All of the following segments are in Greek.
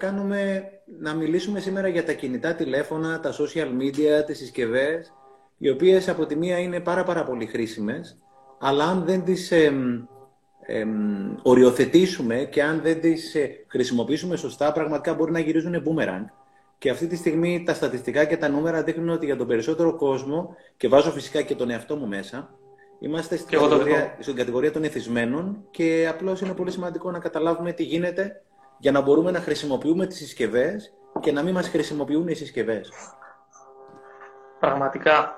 κάνουμε, να μιλήσουμε σήμερα για τα κινητά τηλέφωνα, τα social media, τις συσκευές, οι οποίες από τη μία είναι πάρα πάρα πολύ χρήσιμες, αλλά αν δεν τις οριοθετήσουμε και αν δεν τις ε, χρησιμοποιήσουμε σωστά, πραγματικά μπορεί να γυρίζουν boomerang. Και αυτή τη στιγμή τα στατιστικά και τα νούμερα δείχνουν ότι για τον περισσότερο κόσμο, και βάζω φυσικά και τον εαυτό μου μέσα, είμαστε στην κατηγορία, στην κατηγορία των εθισμένων και απλώς είναι πολύ σημαντικό να καταλάβουμε τι γίνεται για να μπορούμε να χρησιμοποιούμε τις συσκευές και να μην μας χρησιμοποιούν οι συσκευές. Πραγματικά.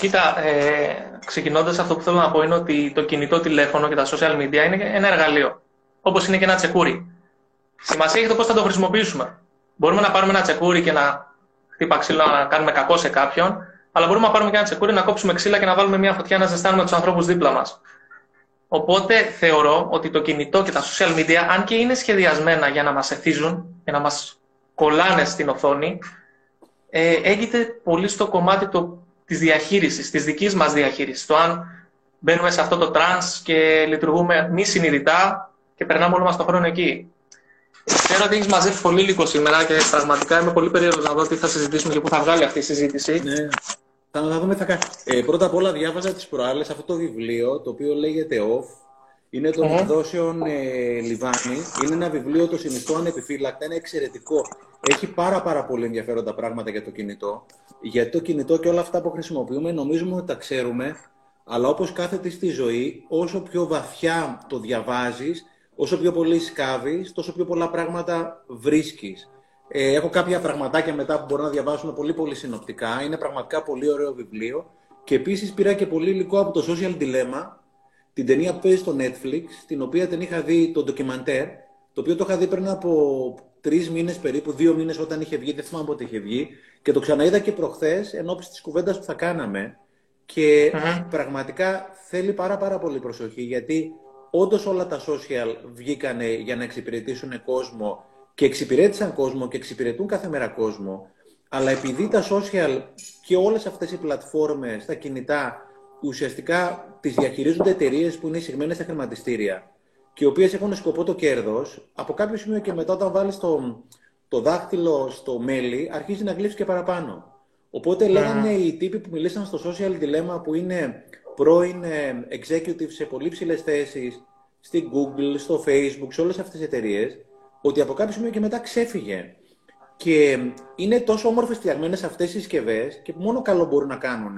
Κοίτα, ε, ξεκινώντας αυτό που θέλω να πω είναι ότι το κινητό τηλέφωνο και τα social media είναι ένα εργαλείο. Όπως είναι και ένα τσεκούρι. Σημασία έχει το πώς θα το χρησιμοποιήσουμε. Μπορούμε να πάρουμε ένα τσεκούρι και να χτύπα ξύλο να κάνουμε κακό σε κάποιον, αλλά μπορούμε να πάρουμε και ένα τσεκούρι να κόψουμε ξύλα και να βάλουμε μια φωτιά να ζεστάνουμε τους ανθρώπους δίπλα μας. Οπότε θεωρώ ότι το κινητό και τα social media, αν και είναι σχεδιασμένα για να μας εθίζουν, για να μας κολλάνε στην οθόνη, ε, έγινε πολύ στο κομμάτι το, της διαχείρισης, της δικής μας διαχείρισης. Το αν μπαίνουμε σε αυτό το trans και λειτουργούμε μη συνειδητά και περνάμε όλο μας τον χρόνο εκεί. Ξέρω ότι έχεις μαζέψει πολύ υλικό σήμερα και πραγματικά είμαι πολύ περίεργος να δω τι θα συζητήσουμε και πού θα βγάλει αυτή η συζήτηση. Ναι. Θα, δούμε θα κάνει. Ε, πρώτα απ' όλα διάβαζα τις προάλλες αυτό το βιβλίο, το οποίο λέγεται Off. Είναι των εκδόσεων ε, Λιβάνι. Είναι ένα βιβλίο, το συνιστώ ανεπιφύλακτα, είναι εξαιρετικό. Έχει πάρα πάρα πολύ ενδιαφέροντα πράγματα για το κινητό. Γιατί το κινητό και όλα αυτά που χρησιμοποιούμε νομίζουμε ότι τα ξέρουμε, αλλά όπως κάθεται στη ζωή, όσο πιο βαθιά το διαβάζεις, όσο πιο πολύ σκάβεις, τόσο πιο πολλά πράγματα βρίσκεις. Ε, έχω κάποια πραγματάκια μετά που μπορώ να διαβάσουμε πολύ πολύ συνοπτικά. Είναι πραγματικά πολύ ωραίο βιβλίο. Και επίσης πήρα και πολύ υλικό από το Social Dilemma, την ταινία που παίζει στο Netflix, την οποία την είχα δει το ντοκιμαντέρ, το οποίο το είχα δει πριν από τρεις μήνες περίπου, δύο μήνες όταν είχε βγει, δεν θυμάμαι πότε είχε βγει. Και το ξαναείδα και προχθές εν ώψη της κουβέντας που θα κάναμε. Και πραγματικά θέλει πάρα πάρα πολύ προσοχή γιατί όντως όλα τα social βγήκανε για να εξυπηρετήσουν κόσμο και εξυπηρέτησαν κόσμο και εξυπηρετούν κάθε μέρα κόσμο, αλλά επειδή τα social και όλες αυτές οι πλατφόρμες, τα κινητά, ουσιαστικά τις διαχειρίζονται εταιρείες που είναι εισηγμένες στα χρηματιστήρια και οι οποίες έχουν σκοπό το κέρδος, από κάποιο σημείο και μετά όταν βάλεις το, το δάχτυλο στο μέλι, αρχίζει να γλύφεις και παραπάνω. Οπότε λέγανε οι τύποι που μιλήσαν στο social dilemma που είναι πρώην ε, executive σε πολύ ψηλές θέσεις, στην Google, στο Facebook, σε όλες αυτές τις εταιρείες, ότι από κάποιο σημείο και μετά ξέφυγε. Και είναι τόσο όμορφες φτιαγμένες αυτές οι συσκευές και που μόνο καλό μπορούν να κάνουν,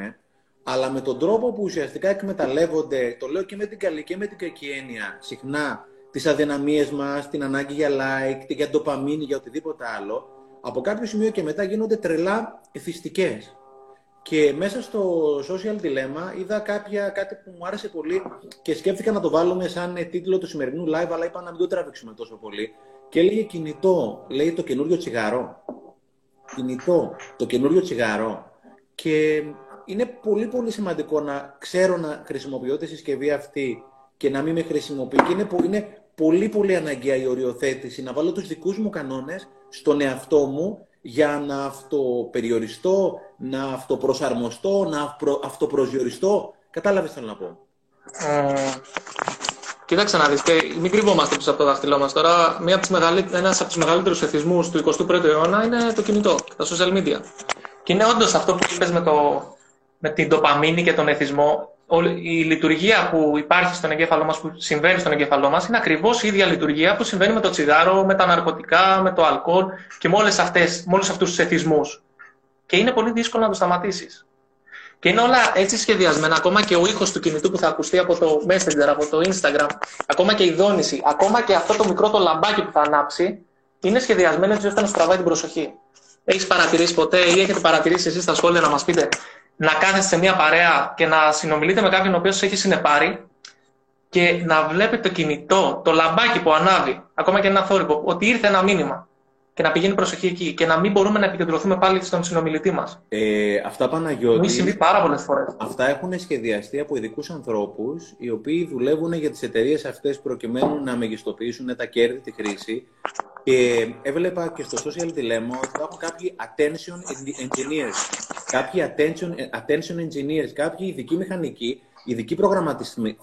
αλλά με τον τρόπο που ουσιαστικά εκμεταλλεύονται, το λέω και με την καλή και με την κακή έννοια, συχνά τις αδυναμίες μας, την ανάγκη για like, για ντοπαμίνη, για οτιδήποτε άλλο, από κάποιο σημείο και μετά γίνονται τρελά εθιστικές. Και μέσα στο social dilemma είδα κάποια, κάτι που μου άρεσε πολύ και σκέφτηκα να το βάλουμε σαν τίτλο του σημερινού live, αλλά είπα να μην το τραβήξουμε τόσο πολύ και έλεγε κινητό, λέει το καινούριο τσιγάρο. Κινητό, το καινούριο τσιγάρο. Και είναι πολύ πολύ σημαντικό να ξέρω να χρησιμοποιώ τη συσκευή αυτή και να μην με χρησιμοποιεί. Και είναι, είναι πολύ πολύ αναγκαία η οριοθέτηση, να βάλω τους δικούς μου κανόνες στον εαυτό μου για να αυτοπεριοριστώ, να αυτοπροσαρμοστώ, να αυτοπροσδιοριστώ. Κατάλαβες θέλω να πω; Ε, Κοίταξε να δεις, μην κρυβόμαστε πίσω από το δάχτυλό μας. Τώρα, ένας από τους μεγαλύτερους εθισμούς του 21ου αιώνα είναι το κινητό, τα social media. Και είναι όντως αυτό που είπες με, το, με την τοπαμίνη και τον εθισμό. Η λειτουργία που υπάρχει στον εγκέφαλό μας, που συμβαίνει στον εγκέφαλό μας, είναι ακριβώς η ίδια λειτουργία που συμβαίνει με το τσιγάρο, με τα ναρκωτικά, με το αλκοόλ και με, όλους αυτούς τους εθισμούς. Και είναι πολύ δύσκολο να το σταματήσεις. Και είναι όλα έτσι σχεδιασμένα, ακόμα και ο ήχος του κινητού που θα ακουστεί από το Messenger, από το Instagram, ακόμα και η δόνηση, ακόμα και αυτό το μικρό το λαμπάκι που θα ανάψει, είναι σχεδιασμένο έτσι ώστε να στραβάει την προσοχή. Έχεις παρατηρήσει ποτέ ή έχετε παρατηρήσει εσείς στα σχόλια να μας πείτε να κάθεστε σε μια παρέα και να συνομιλείτε με κάποιον ο οποίος έχει συνεπάρει και να βλέπετε το κινητό, το λαμπάκι που ανάβει, ακόμα και ένα θόρυβο, ότι ήρθε ένα μήνυμα και να πηγαίνει προσοχή εκεί και να μην μπορούμε να επικεντρωθούμε πάλι στον συνομιλητή μας. Ε, αυτά Παναγιώτη. Μου έχει συμβεί πάρα πολλές φορές. Αυτά έχουν σχεδιαστεί από ειδικούς ανθρώπους οι οποίοι δουλεύουν για τις εταιρείες αυτές προκειμένου να μεγιστοποιήσουν τα κέρδη, τη χρήση. Και έβλεπα και στο social dilemma ότι υπάρχουν κάποιοι attention engineers. Κάποιοι attention, attention engineers, κάποιοι ειδικοί μηχανικοί, ειδικοί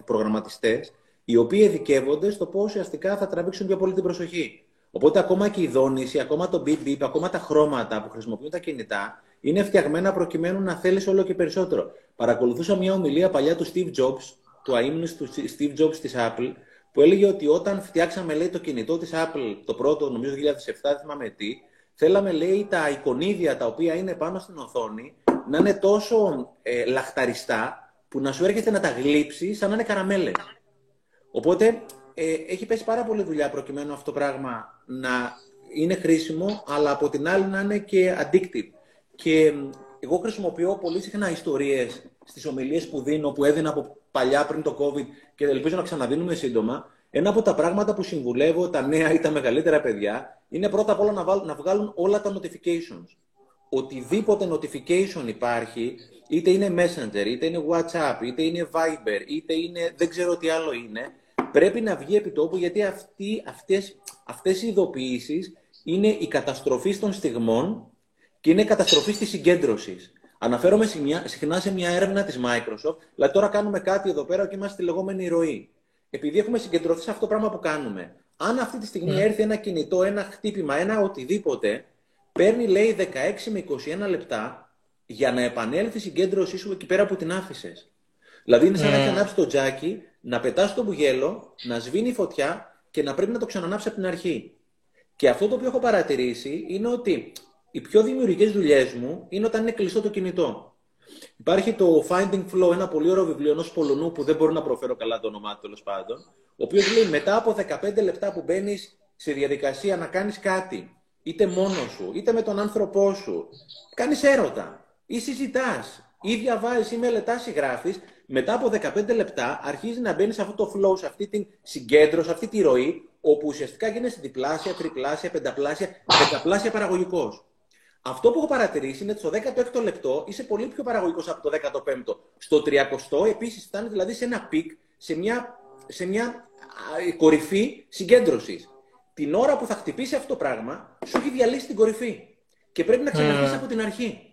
προγραμματιστές, οι οποίοι ειδικεύονται στο πώς ουσιαστικά θα τραβήξουν πιο πολύ την προσοχή. Οπότε ακόμα και η δόνηση, ακόμα το beep beep, ακόμα τα χρώματα που χρησιμοποιούν τα κινητά είναι φτιαγμένα προκειμένου να θέλεις όλο και περισσότερο. Παρακολουθούσα μια ομιλία παλιά του Steve Jobs, του αείμνου του Steve Jobs της Apple, που έλεγε ότι όταν φτιάξαμε λέει, το κινητό της Apple, το πρώτο νομίζω 2007, δεν θυμάμαι τι, θέλαμε λέει τα εικονίδια τα οποία είναι πάνω στην οθόνη να είναι τόσο ε, λαχταριστά που να σου έρχεται να τα γλύψεις σαν να είναι καραμέλες. Οπότε ε, έχει πέσει πάρα πολύ δουλειά προκειμένου αυτό το πράγμα να είναι χρήσιμο, αλλά από την άλλη να είναι και addictive. Και εγώ χρησιμοποιώ πολύ συχνά ιστορίες στις ομιλίες που δίνω, που έδινα από παλιά πριν το COVID και ελπίζω να ξαναδίνουμε σύντομα. Ένα από τα πράγματα που συμβουλεύω τα νέα ή τα μεγαλύτερα παιδιά είναι πρώτα απ' όλα να, βάλουν, να βγάλουν όλα τα notifications. Οτιδήποτε notification υπάρχει, είτε είναι Messenger, είτε είναι WhatsApp, είτε είναι Viber, είτε είναι δεν ξέρω τι άλλο είναι, πρέπει να βγει επί τόπου γιατί αυτοί, αυτές, αυτές οι ειδοποιήσεις είναι η καταστροφή των στιγμών και είναι η καταστροφή της συγκέντρωσης. Αναφέρομαι συχνά σε μια έρευνα της Microsoft, δηλαδή τώρα κάνουμε κάτι εδώ πέρα και είμαστε στη λεγόμενη ροή. Επειδή έχουμε συγκεντρωθεί σε αυτό το πράγμα που κάνουμε, αν αυτή τη στιγμή ναι. έρθει ένα κινητό, ένα χτύπημα, ένα οτιδήποτε, παίρνει λέει 16 με 21 λεπτά για να επανέλθει η συγκέντρωσή σου εκεί πέρα που την άφησες. Δηλαδή είναι σαν να έχει ναι. ανάψει το τζάκι, να πετάς το μπουγέλο, να σβήνει η φωτιά και να πρέπει να το ξανανάψει από την αρχή. Και αυτό το οποίο έχω παρατηρήσει είναι ότι οι πιο δημιουργικές δουλειές μου είναι όταν είναι κλειστό το κινητό. Υπάρχει το Finding Flow, ένα πολύ ωραίο βιβλίο ενός Πολωνού που δεν μπορώ να προφέρω καλά το όνομά του τέλος πάντων. Ο οποίος λέει μετά από 15 λεπτά που μπαίνεις σε διαδικασία να κάνεις κάτι, είτε μόνος σου, είτε με τον άνθρωπό σου, κάνεις έρωτα ή συζητάς ή διαβάζεις ή μελετάς ή γράφεις, μετά από 15 λεπτά αρχίζει να μπαίνει σε αυτό το flow, σε αυτή την συγκέντρωση, σε αυτή τη ροή, όπου ουσιαστικά γίνεσαι διπλάσια, τριπλάσια, πενταπλάσια, δεκαπλάσια παραγωγικός. Αυτό που έχω παρατηρήσει είναι ότι στο 16ο λεπτό είσαι πολύ πιο παραγωγικός από το 15ο. Στο 30ο επίσης ήταν δηλαδή σε ένα peak, σε μια, σε μια κορυφή συγκέντρωσης. Την ώρα που θα χτυπήσει αυτό το πράγμα, σου έχει διαλύσει την κορυφή. Και πρέπει να ξαναρχίσει mm. από την αρχή.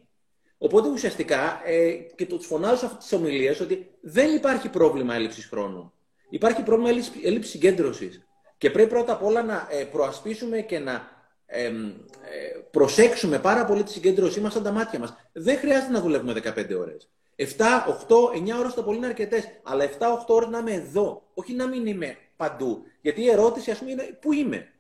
Οπότε ουσιαστικά ε, και το φωνάζω σε αυτές τις ομιλίες ότι δεν υπάρχει πρόβλημα έλλειψης χρόνου. Υπάρχει πρόβλημα έλλειψη συγκέντρωσης. Και πρέπει πρώτα απ' όλα να ε, προασπίσουμε και να ε, προσέξουμε πάρα πολύ τη συγκέντρωσή μας σαν τα μάτια μας. Δεν χρειάζεται να δουλεύουμε 15 ώρες. 7, 8, 9 ώρες το πολύ είναι αρκετές. Αλλά 7-8 ώρες να είμαι εδώ. Όχι να μην είμαι παντού. Γιατί η ερώτηση, ας πούμε, είναι πού είμαι;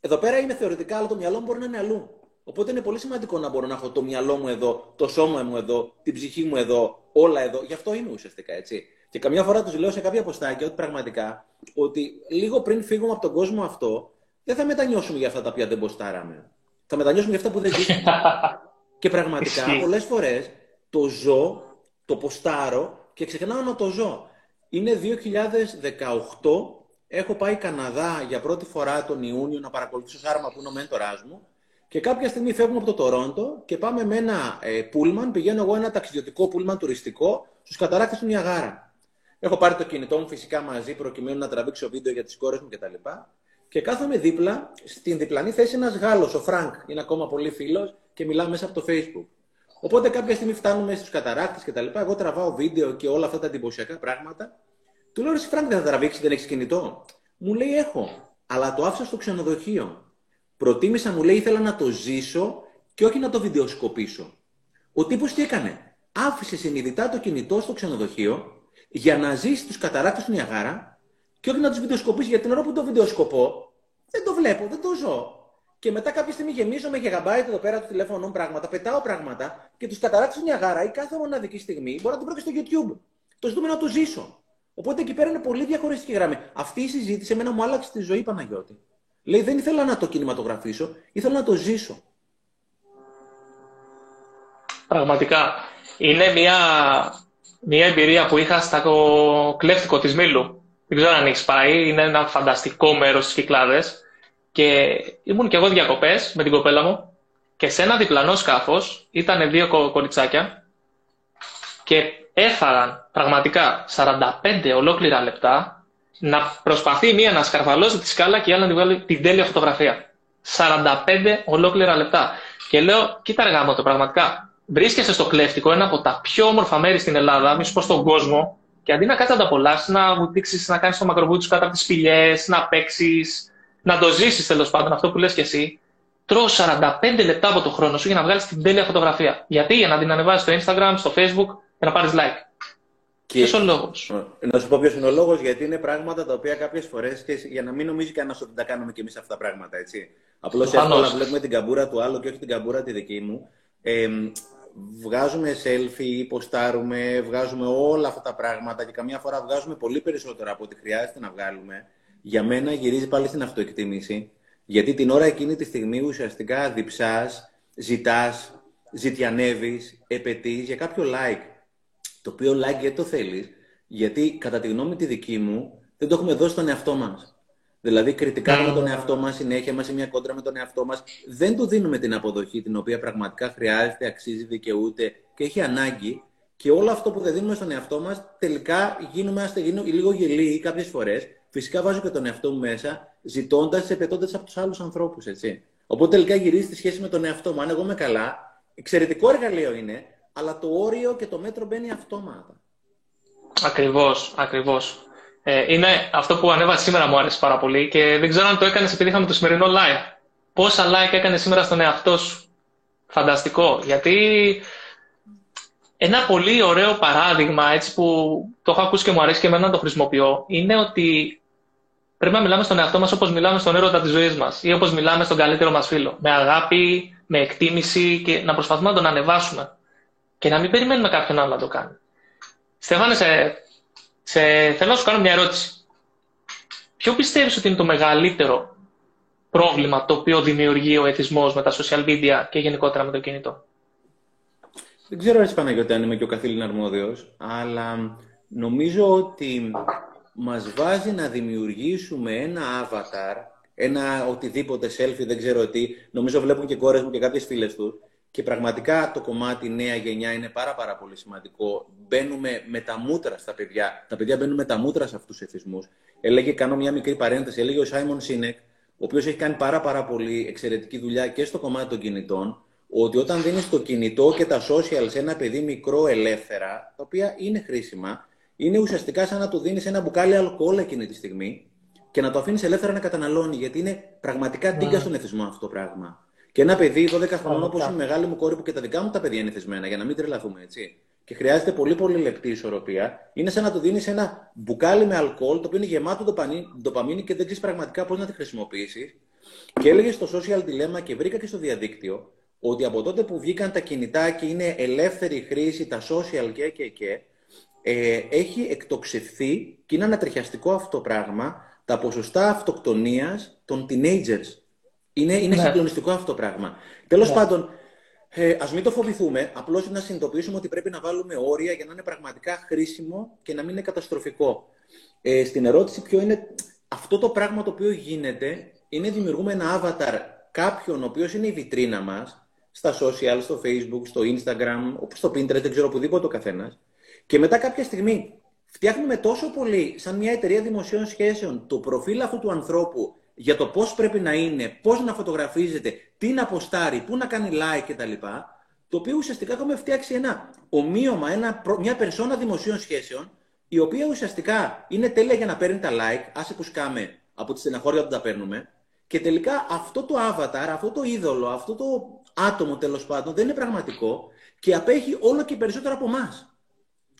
Εδώ πέρα είμαι θεωρητικά, αλλά το μυαλό μου μπορεί να είναι αλλού. Οπότε είναι πολύ σημαντικό να μπορώ να έχω το μυαλό μου εδώ, το σώμα μου εδώ, την ψυχή μου εδώ, όλα εδώ. Γι' αυτό είμαι ουσιαστικά έτσι. Και καμιά φορά τους λέω σε κάποια αποστάκια ότι πραγματικά ότι λίγο πριν φύγουμε από τον κόσμο αυτό, δεν θα μετανιώσουμε για αυτά τα οποία δεν μποστάραμε. Θα μετανιώσουμε για αυτά που δεν ζήσαμε. και πραγματικά πολλές φορές το ζω, το ποστάρω και ξεχνάω να το ζω. Είναι 2018, έχω πάει Καναδά για πρώτη φορά τον Ιούνιο να παρακολουθήσω Σάρμα που είναι ο μέντοράς μου και κάποια στιγμή φεύγουμε από το Τορόντο και πάμε με ένα ε, πούλμαν, πηγαίνω εγώ ένα ταξιδιωτικό πούλμαν τουριστικό στους καταρράκτες του Νιαγάρα. Έχω πάρει το κινητό μου φυσικά μαζί προκειμένου να τραβήξω βίντεο για τις κόρες μου κτλ. Και κάθομαι δίπλα, στην διπλανή θέση ένας Γάλλος, ο Φρανκ, είναι ακόμα πολύ φίλος και μιλάμε μέσα από το Facebook. Οπότε κάποια στιγμή φτάνουμε στους καταρράκτες κτλ. Εγώ τραβάω βίντεο και όλα αυτά τα εντυπωσιακά πράγματα. Του λέω: Εσύ Φρανκ δεν θα τραβήξεις, δεν έχεις κινητό. Μου λέει: Έχω, αλλά το άφησα στο ξενοδοχείο. Προτίμησα, μου λέει, ήθελα να το ζήσω και όχι να το βιντεοσκοπήσω. Ο τύπος τι έκανε; Άφησε συνειδητά το κινητό στο ξενοδοχείο για να ζήσει τους καταρράκτες του Νιαγάρα και όχι να τους βιντεοσκοπήσει. Γιατί την ώρα που το βιντεοσκοπώ, δεν το βλέπω, δεν το ζω. Και μετά κάποια στιγμή γεμίζω με γεγαμπάιτ εδώ πέρα του τηλέφωνο πράγματα, πετάω πράγματα και τους καταράκτε του Νιαγάρα ή κάθε μοναδική στιγμή μπορεί να την βρω και στο YouTube. Το ζητούμε να το ζήσω. Οπότε εκεί πέρα είναι πολύ διαχωριστική γραμμή. Αυτή η συζήτηση εμένα μου άλλαξε τη ζωή Παναγιώτη. Λέει δεν ήθελα να το κινηματογραφήσω, ήθελα να το ζήσω. Πραγματικά. Είναι μια, μια εμπειρία που είχα στο κλέφτικο της Μήλου. Δεν ξέρω αν έχεις πάει. Είναι ένα φανταστικό μέρος στις Κυκλάδες. Και ήμουν κι εγώ διακοπές με την κοπέλα μου και σε ένα διπλανό σκάφος ήταν δύο κοριτσάκια και έφαγαν πραγματικά 45 ολόκληρα λεπτά να προσπαθεί μία να σκαρβαλώσει τη σκάλα και η άλλη να τη βγάλει την τέλεια φωτογραφία. 45 ολόκληρα λεπτά. Και λέω, κοίτα αργά το πραγματικά. Βρίσκεσαι στο κλέφτικο, ένα από τα πιο όμορφα μέρη στην Ελλάδα, μη σου πω στον κόσμο, και αντί να κάτσεις να τα απολαύσεις, να βουτήξεις, να κάνεις το μακροβούτι κάτω από τις σπηλιές, να παίξεις, να το ζήσεις τέλος πάντων αυτό που λες και εσύ, τρώω 45 λεπτά από το χρόνο σου για να βγάλεις την τέλεια φωτογραφία. Γιατί, για να την ανεβάσεις στο Instagram, στο Facebook και να πάρεις like. Και... Ποιος ο λόγος; Να σου πω ποιος είναι ο λόγος, γιατί είναι πράγματα τα οποία κάποιες φορές για να μην νομίζει κανένας ότι τα κάνουμε κι εμείς αυτά τα πράγματα, έτσι. Απλώς εύκολα βλέπουμε την καμπούρα του άλλου και όχι την καμπούρα τη δική μου. Ε, βγάζουμε selfie, ποστάρουμε, βγάζουμε όλα αυτά τα πράγματα και καμιά φορά βγάζουμε πολύ περισσότερα από ό,τι χρειάζεται να βγάλουμε. Για μένα γυρίζει πάλι στην αυτοεκτίμηση, γιατί την ώρα εκείνη τη στιγμή ουσιαστικά διψάς, ζητάς, ζητιανεύεις, επαιτείς για κάποιο like. Το οποίο like γιατί το θέλεις, γιατί κατά τη γνώμη τη δική μου δεν το έχουμε δώσει στον εαυτό μας. Δηλαδή, κριτικάρουμε τον εαυτό μας συνέχεια, είμαστε μια κόντρα με τον εαυτό μας. Δεν του δίνουμε την αποδοχή την οποία πραγματικά χρειάζεται, αξίζει, δικαιούται και έχει ανάγκη. Και όλο αυτό που δεν δίνουμε στον εαυτό μας, τελικά γίνουμε, γίνουμε λίγο γελοί κάποιες φορές. Φυσικά βάζω και τον εαυτό μου μέσα, ζητώντας, επαιτώντας από τους άλλους ανθρώπους. Οπότε τελικά γυρίζει τη σχέση με τον εαυτό μου. Αν εγώ είμαι καλά, εξαιρετικό εργαλείο είναι, αλλά το όριο και το μέτρο μπαίνει αυτόματα. Ακριβώς, ακριβώς. Ε, είναι αυτό που ανέβασε σήμερα μου άρεσε πάρα πολύ και δεν ξέρω αν το έκανες επειδή είχαμε το σημερινό live. Πόσα like έκανες σήμερα στον εαυτό σου; Φανταστικό. Γιατί ένα πολύ ωραίο παράδειγμα έτσι που το έχω ακούσει και μου αρέσει και εμένα να το χρησιμοποιώ είναι ότι πρέπει να μιλάμε στον εαυτό μας όπως μιλάμε στον έρωτα της ζωής μας ή όπως μιλάμε στον καλύτερο μας φίλο. Με αγάπη, με εκτίμηση και να προσπαθούμε να τον ανεβάσουμε. Και να μην περιμένουμε κάποιον άλλο να το κάνει. Στέφανε, σε σε... Θέλω να σου κάνω μια ερώτηση. Ποιο πιστεύεις ότι είναι το μεγαλύτερο πρόβλημα το οποίο δημιουργεί ο εθισμός με τα social media και γενικότερα με το κινητό; Δεν ξέρω έτσι Παναγιώτη αν είμαι και ο καθήλυνα αρμόδιος, αλλά νομίζω ότι μας βάζει να δημιουργήσουμε ένα avatar, ένα οτιδήποτε selfie, δεν ξέρω τι. Νομίζω βλέπουν και κόρες μου και κάποιες φίλες τους, και πραγματικά το κομμάτι νέα γενιά είναι πάρα, πάρα πολύ σημαντικό. Μπαίνουμε με τα μούτρα στα παιδιά. Τα παιδιά μπαίνουν με τα μούτρα σε αυτούς τους εθισμούς. Έλεγε, κάνω μια μικρή παρένθεση, έλεγε ο Σάιμον Σίνεκ, ο οποίος έχει κάνει πάρα, πάρα πολύ εξαιρετική δουλειά και στο κομμάτι των κινητών, ότι όταν δίνεις το κινητό και τα social σε ένα παιδί μικρό ελεύθερα, τα οποία είναι χρήσιμα, είναι ουσιαστικά σαν να του δίνεις ένα μπουκάλι αλκοόλ εκείνη τη στιγμή και να το αφήνεις ελεύθερα να καταναλώνει, γιατί είναι πραγματικά τίγκα ναι. στον εθισμό αυτό το πράγμα. Και ένα παιδί 12 χρονών, όπως η μεγάλη μου κόρη, που και τα δικά μου τα παιδιά είναι θεσμένα, για να μην τρελαθούμε έτσι. Και χρειάζεται πολύ πολύ λεπτή ισορροπία. Είναι σαν να του δίνεις ένα μπουκάλι με αλκοόλ, το οποίο είναι γεμάτο ντοπαμίνη και δεν ξέρεις πραγματικά πώς να τη χρησιμοποιήσεις. Και έλεγε στο social dilemma και βρήκα και στο διαδίκτυο ότι από τότε που βγήκαν τα κινητά και είναι ελεύθερη χρήση, τα social και και και, ε, έχει εκτοξευθεί και είναι ανατριχιαστικό αυτό το πράγμα τα ποσοστά αυτοκτονίας των teenagers. Είναι, είναι ναι. συγκλονιστικό αυτό το πράγμα. Τέλος ναι. πάντων, ε, ας μην το φοβηθούμε. Απλώς να συνειδητοποιήσουμε ότι πρέπει να βάλουμε όρια για να είναι πραγματικά χρήσιμο και να μην είναι καταστροφικό. Ε, στην ερώτηση, ποιο είναι αυτό το πράγμα το οποίο γίνεται, είναι δημιουργούμε ένα avatar κάποιον ο οποίος είναι η βιτρίνα μας στα social, στο facebook, στο instagram, στο pinterest, δεν ξέρω οπουδήποτε ο καθένας. Και μετά κάποια στιγμή φτιάχνουμε τόσο πολύ, σαν μια εταιρεία δημοσίων σχέσεων, το προφίλ αυτού του ανθρώπου για το πώς πρέπει να είναι, πώς να φωτογραφίζεται, τι να αποστάρει, πού να κάνει like κτλ. Το οποίο ουσιαστικά έχουμε φτιάξει ένα ομοίωμα, ένα, μια περσόνα δημοσίων σχέσεων, η οποία ουσιαστικά είναι τέλεια για να παίρνει τα like, άσε που σκάμε από τη στεναχώρια που τα παίρνουμε, και τελικά αυτό το avatar, αυτό το είδωλο, αυτό το άτομο τέλος πάντων δεν είναι πραγματικό και απέχει όλο και περισσότερο από εμάς.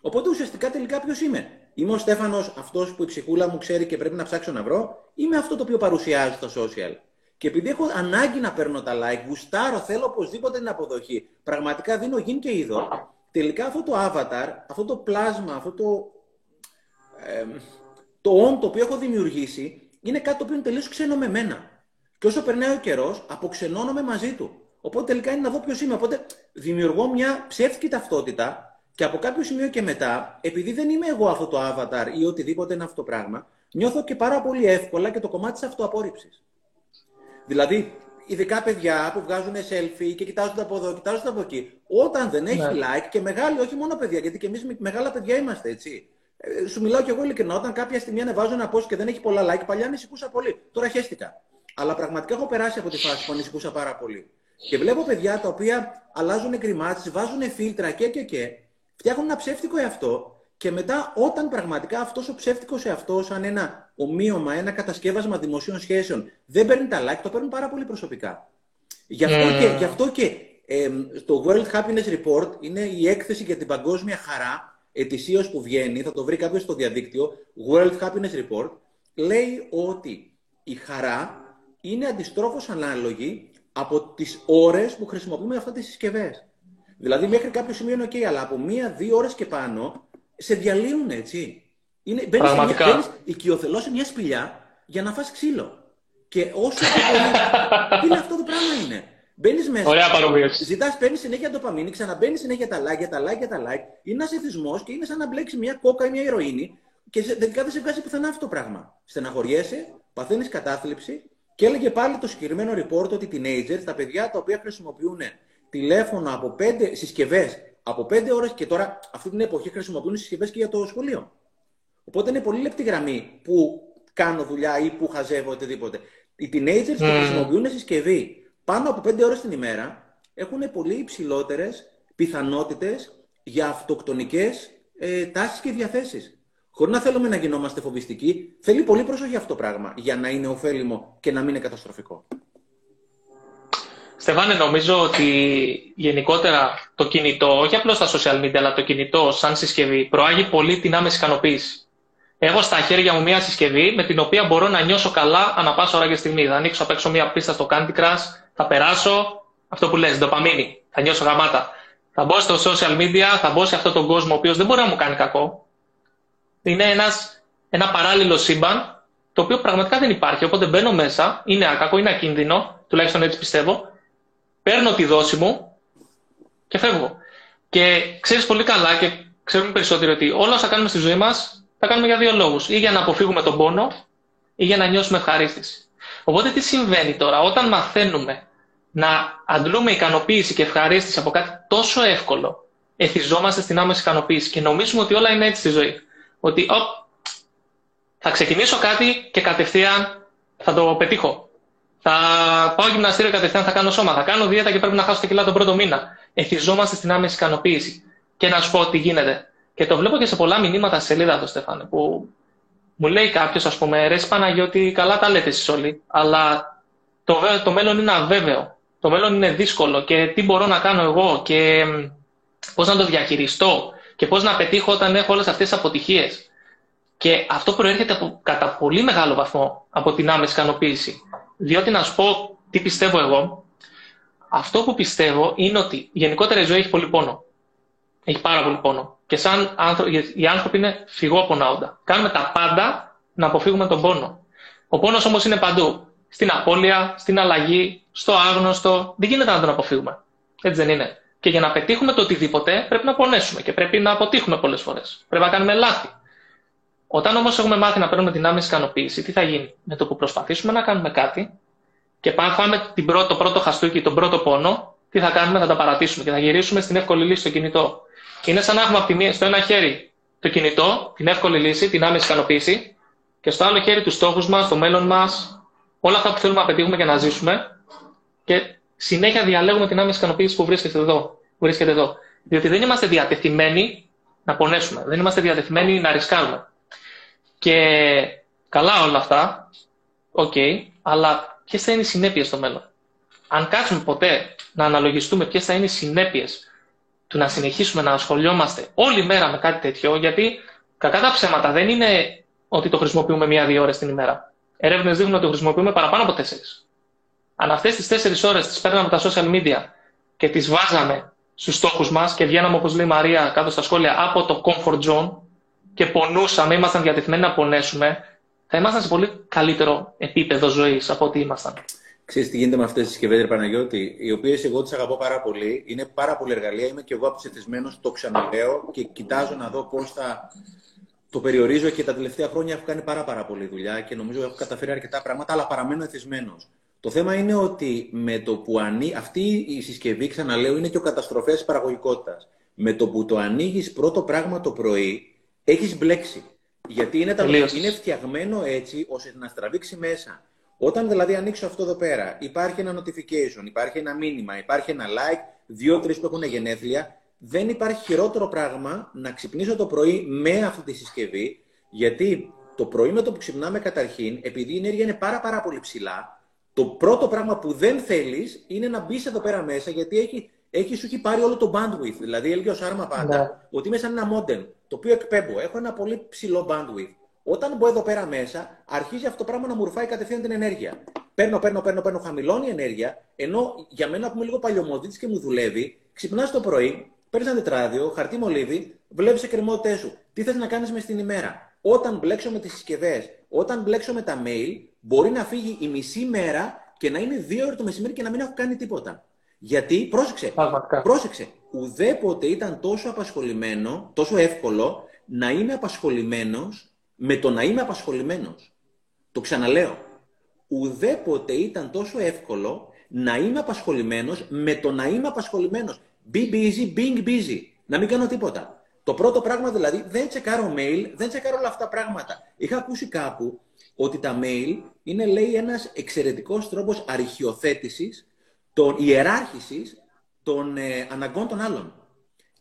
Οπότε ουσιαστικά τελικά ποιος είμαι; Είμαι ο Στέφανος, αυτός που η ψυχούλα μου ξέρει και πρέπει να ψάξω να βρω. Είμαι αυτό το οποίο παρουσιάζει στο social. Και επειδή έχω ανάγκη να παίρνω τα like, γουστάρω, θέλω οπωσδήποτε την αποδοχή. Πραγματικά δίνω γίνει και είδο. Τελικά αυτό το avatar, αυτό το πλάσμα, αυτό το. Ε, το on το οποίο έχω δημιουργήσει είναι κάτι το οποίο είναι τελείως ξένο με μένα. Και όσο περνάει ο καιρός, αποξενώνομαι μαζί του. Οπότε τελικά είναι να δω ποιος είμαι. Οπότε δημιουργώ μια ψεύτικη ταυτότητα και από κάποιο σημείο και μετά, επειδή δεν είμαι εγώ αυτό το avatar ή οτιδήποτε είναι αυτό το πράγμα, νιώθω και πάρα πολύ εύκολα και το κομμάτι της αυτοαπόρριψης. Δηλαδή, ειδικά παιδιά που βγάζουν selfie και κοιτάζονται από εδώ, κοιτάζονται από εκεί, όταν δεν έχει ναι. like και μεγάλοι, όχι μόνο παιδιά, γιατί και εμείς μεγάλα παιδιά είμαστε, έτσι. Ε, σου μιλάω κι εγώ ειλικρινά, όταν κάποια στιγμή ανεβάζω ένα post και δεν έχει πολλά like, παλιά ανησυχούσα πολύ. Τώρα χαίστηκα. Αλλά πραγματικά έχω περάσει από τη φάση που ανησυχούσα πάρα πολύ. Και βλέπω παιδιά τα οποία αλλάζουν γκριμάτσει, βάζουν φίλτρα και και και φτιάχνουν ένα ψεύτικο εαυτό και μετά όταν πραγματικά αυτός ο ψεύτικος εαυτός, σαν ένα ομοίωμα, ένα κατασκεύασμα δημοσίων σχέσεων, δεν παίρνει τα like, το παίρνει πάρα πολύ προσωπικά. Γι' αυτό και, γι αυτό και ε, το World Happiness Report είναι η έκθεση για την παγκόσμια χαρά ετησίως που βγαίνει, θα το βρει κάποιος στο διαδίκτυο, World Happiness Report, λέει ότι η χαρά είναι αντιστρόφως ανάλογη από τις ώρες που χρησιμοποιούμε αυτές τις συσκευές. Δηλαδή μέχρι κάποιο σημείο είναι ok, αλλά από μία-δύο ώρες και πάνω σε διαλύουν έτσι. Είναι, μπαίνεις, Πραγματικά. μπαίνεις οικειοθελώς σε μια σπηλιά για να φας ξύλο. Και όσο πιο πολύ... Τι είναι αυτό το πράγμα είναι; Μπαίνεις μέσα. Ωραία παρομοίωση. Ζητάς, παίρνεις συνέχεια ντοπαμίνη, ξαναμπαίνεις συνέχεια τα like, τα like, τα like. Είναι ένα εθισμό και είναι σαν να μπλέξεις μια κόκα ή μια ηρωίνη και σε- τελικά δεν σε βγάζει πουθενά αυτό το πράγμα. Στεναχωριέσαι, παθαίνεις κατάθλιψη και έλεγε πάλι το συγκεκριμένο report ότι οι teenagers, τα παιδιά τα οποία χρησιμοποιούν τηλέφωνο από πέντε συσκευές από πέντε ώρες και τώρα αυτή την εποχή χρησιμοποιούν συσκευές και για το σχολείο. Οπότε είναι πολύ λεπτή γραμμή που κάνω δουλειά ή που χαζεύω οτιδήποτε. Οι teenagers που χρησιμοποιούν συσκευή πάνω από 5 ώρες την ημέρα έχουν πολύ υψηλότερες πιθανότητες για αυτοκτονικές ε, τάσεις και διαθέσεις. Χωρίς να θέλουμε να γινόμαστε φοβιστικοί, θέλει πολύ προσοχή αυτό το πράγμα για να είναι ωφέλιμο και να μην είναι καταστροφικό. Στεφάνε, νομίζω ότι γενικότερα το κινητό, όχι απλώς στα social media, αλλά το κινητό σαν συσκευή, προάγει πολύ την άμεση ικανοποίηση. Έχω στα χέρια μου μια συσκευή με την οποία μπορώ να νιώσω καλά ανά πάσα ώρα και στιγμή. Θα ανοίξω απ' έξω μια πίστα στο Candy Crush, θα περάσω αυτό που λες, ντοπαμίνη, θα νιώσω γαμάτα. Θα μπω στο social media, θα μπω σε αυτόν τον κόσμο ο οποίος δεν μπορεί να μου κάνει κακό. Είναι ένας, ένα παράλληλο σύμπαν, το οποίο πραγματικά δεν υπάρχει. Οπότε μπαίνω μέσα, είναι άκακο, είναι ακίνδυνο, τουλάχιστον έτσι πιστεύω, παίρνω τη δόση μου και φεύγω. Και ξέρεις πολύ καλά και ξέρουμε περισσότερο ότι όλα όσα κάνουμε στη ζωή μας τα κάνουμε για δύο λόγους. Ή για να αποφύγουμε τον πόνο ή για να νιώσουμε ευχαρίστηση. Οπότε τι συμβαίνει τώρα, όταν μαθαίνουμε να αντλούμε ικανοποίηση και ευχαρίστηση από κάτι τόσο εύκολο, εθιζόμαστε στην άμεση ικανοποίηση και νομίζουμε ότι όλα είναι έτσι στη ζωή. Ότι οπ, θα ξεκινήσω κάτι και κατευθείαν θα το πετύχω. Θα πάω γυμναστήριο κατευθείαν, θα κάνω σώμα. Θα κάνω δίαιτα και πρέπει να χάσω τα κιλά τον πρώτο μήνα. Εθιζόμαστε στην άμεση ικανοποίηση. Και να σου πω τι γίνεται. Και το βλέπω και σε πολλά μηνύματα στη σελίδα του, Στέφανε, που μου λέει κάποιος, ας πούμε, ρε Παναγιώτη, καλά τα λέτε εσείς όλοι, αλλά το, βέ- το μέλλον είναι αβέβαιο. Το μέλλον είναι δύσκολο και τι μπορώ να κάνω εγώ και πώς να το διαχειριστώ και πώς να πετύχω όταν έχω όλες αυτές τις αποτυχίες. Και αυτό προέρχεται από, κατά πολύ μεγάλο βαθμό από την άμεση ικανοποίηση. Διότι να σου πω τι πιστεύω εγώ, αυτό που πιστεύω είναι ότι γενικότερα η ζωή έχει πολύ πόνο. Έχει πάρα πολύ πόνο. Και σαν άνθρωποι, οι άνθρωποι είναι φυγόπωνα όντα. Κάνουμε τα πάντα να αποφύγουμε τον πόνο. Ο πόνος όμως είναι παντού. Στην απώλεια, στην αλλαγή, στο άγνωστο. Δεν γίνεται να τον αποφύγουμε. Έτσι δεν είναι. Και για να πετύχουμε το οτιδήποτε πρέπει να πονέσουμε και πρέπει να αποτύχουμε πολλές φορές. Πρέπει να κάνουμε λάθη. Όταν όμως έχουμε μάθει να παίρνουμε την άμεση ικανοποίηση, τι θα γίνει; Με το που προσπαθήσουμε να κάνουμε κάτι και πάμε φάμε την πρώτο, το πρώτο χαστούκι, τον πρώτο πόνο, τι θα κάνουμε, θα τα παρατήσουμε και θα γυρίσουμε στην εύκολη λύση στο κινητό. Είναι σαν να έχουμε από τη μία- στο ένα χέρι το κινητό, την εύκολη λύση, την άμεση ικανοποίηση, και στο άλλο χέρι τους στόχους μας, το μέλλον μας, όλα αυτά που θέλουμε να πετύχουμε και να ζήσουμε, και συνέχεια διαλέγουμε την άμεση ικανοποίηση που βρίσκεται εδώ. Που βρίσκεται εδώ. Διότι δεν είμαστε διατεθειμένοι να πονέσουμε, δεν είμαστε διατεθειμένοι να ρισκάρουμε. Και καλά όλα αυτά, οκ, αλλά ποιες θα είναι οι συνέπειες στο μέλλον; Αν κάτσουμε ποτέ να αναλογιστούμε ποιες θα είναι οι συνέπειες του να συνεχίσουμε να ασχολιόμαστε όλη μέρα με κάτι τέτοιο, γιατί κακά τα ψέματα δεν είναι ότι το χρησιμοποιούμε μία-δύο ώρες την ημέρα. Έρευνες δείχνουν ότι το χρησιμοποιούμε παραπάνω από τέσσερις. Αν αυτές τις τέσσερις ώρες τις παίρναμε τα social media και τις βάζαμε στους στόχους μας και βγαίναμε, όπως λέει η Μαρία κάτω στα σχόλια, από το comfort zone και πονούσαμε, ήμασταν διατεθειμένοι να πονέσουμε, θα ήμασταν σε πολύ καλύτερο επίπεδο ζωής από ό,τι ήμασταν. Ξέρεις τι γίνεται με αυτές τις συσκευές, ρε Παναγιώτη, οι οποίες εγώ τις αγαπώ πάρα πολύ. Είναι πάρα πολύ εργαλεία, είμαι και εγώ αποσυντισμένος, το ξαναλέω και κοιτάζω να δω πώς θα το περιορίζω και τα τελευταία χρόνια έχω κάνει πάρα, πάρα πολύ δουλειά και νομίζω έχω καταφέρει αρκετά πράγματα, αλλά παραμένω εθισμένος. Το θέμα είναι ότι με το που ανοίγει, αυτή η συσκευή, ξαναλέω, είναι και ο καταστροφέας παραγωγικότητας. Με το που το ανοίγεις πρώτο πράγμα το πρωί, έχεις μπλέξει. Γιατί είναι, τα... Τελείωσες. είναι φτιαγμένο έτσι ώστε να στραβήξει μέσα. Όταν δηλαδή ανοίξω αυτό εδώ πέρα, υπάρχει ένα notification, υπάρχει ένα μήνυμα, υπάρχει ένα like, δύο-τρει που έχουν γενέθλια, δεν υπάρχει χειρότερο πράγμα να ξυπνήσω το πρωί με αυτή τη συσκευή, γιατί το πρωί με το που ξυπνάμε καταρχήν, επειδή η ενέργεια είναι πάρα, πάρα πολύ ψηλά, το πρώτο πράγμα που δεν θέλεις είναι να μπεις εδώ πέρα μέσα, γιατί έχει, έχει, σου έχει πάρει όλο το bandwidth. Δηλαδή, έλεγε ο Σάρμα πάντα ναι. ότι είμαι σαν ένα modem, το οποίο εκπέμπω. Έχω ένα πολύ ψηλό bandwidth. Όταν μπω εδώ πέρα μέσα, αρχίζει αυτό το πράγμα να μου ρουφάει κατευθείαν την ενέργεια. Παίρνω, παίρνω, παίρνω, παίρνω, χαμηλώνει η ενέργεια, ενώ για μένα που είμαι λίγο παλιωμοδίτη και μου δουλεύει, ξυπνάς το πρωί, παίρνεις ένα τετράδιο, χαρτί μολύβι, βλέπεις εκκρεμότητέ σου. Τι θες να κάνεις μες στην ημέρα; Όταν μπλέξω με τις συσκευές, όταν μπλέξω με τα mail, μπορεί να φύγει η μισή μέρα και να είναι δύο ώρες το μεσημέρι και να μην έχω κάνει τίποτα. Γιατί, πρόσεξε, πρόσεξε, ουδέποτε ήταν τόσο απασχολημένο, τόσο εύκολο να είμαι απασχολημένος με το να είμαι απασχολημένος. Το ξαναλέω. Ουδέποτε ήταν τόσο εύκολο να είμαι απασχολημένος με το να είμαι απασχολημένος. Be busy, being busy. Να μην κάνω τίποτα. Το πρώτο πράγμα δηλαδή, δεν τσεκάρω mail, δεν τσεκάρω όλα αυτά τα πράγματα. Είχα ακούσει κάπου ότι τα mail είναι, λέει, ένας εξαιρετικός τρόπος αρχιοθέτησης, των ιεράρχησης των ε, αναγκών των άλλων.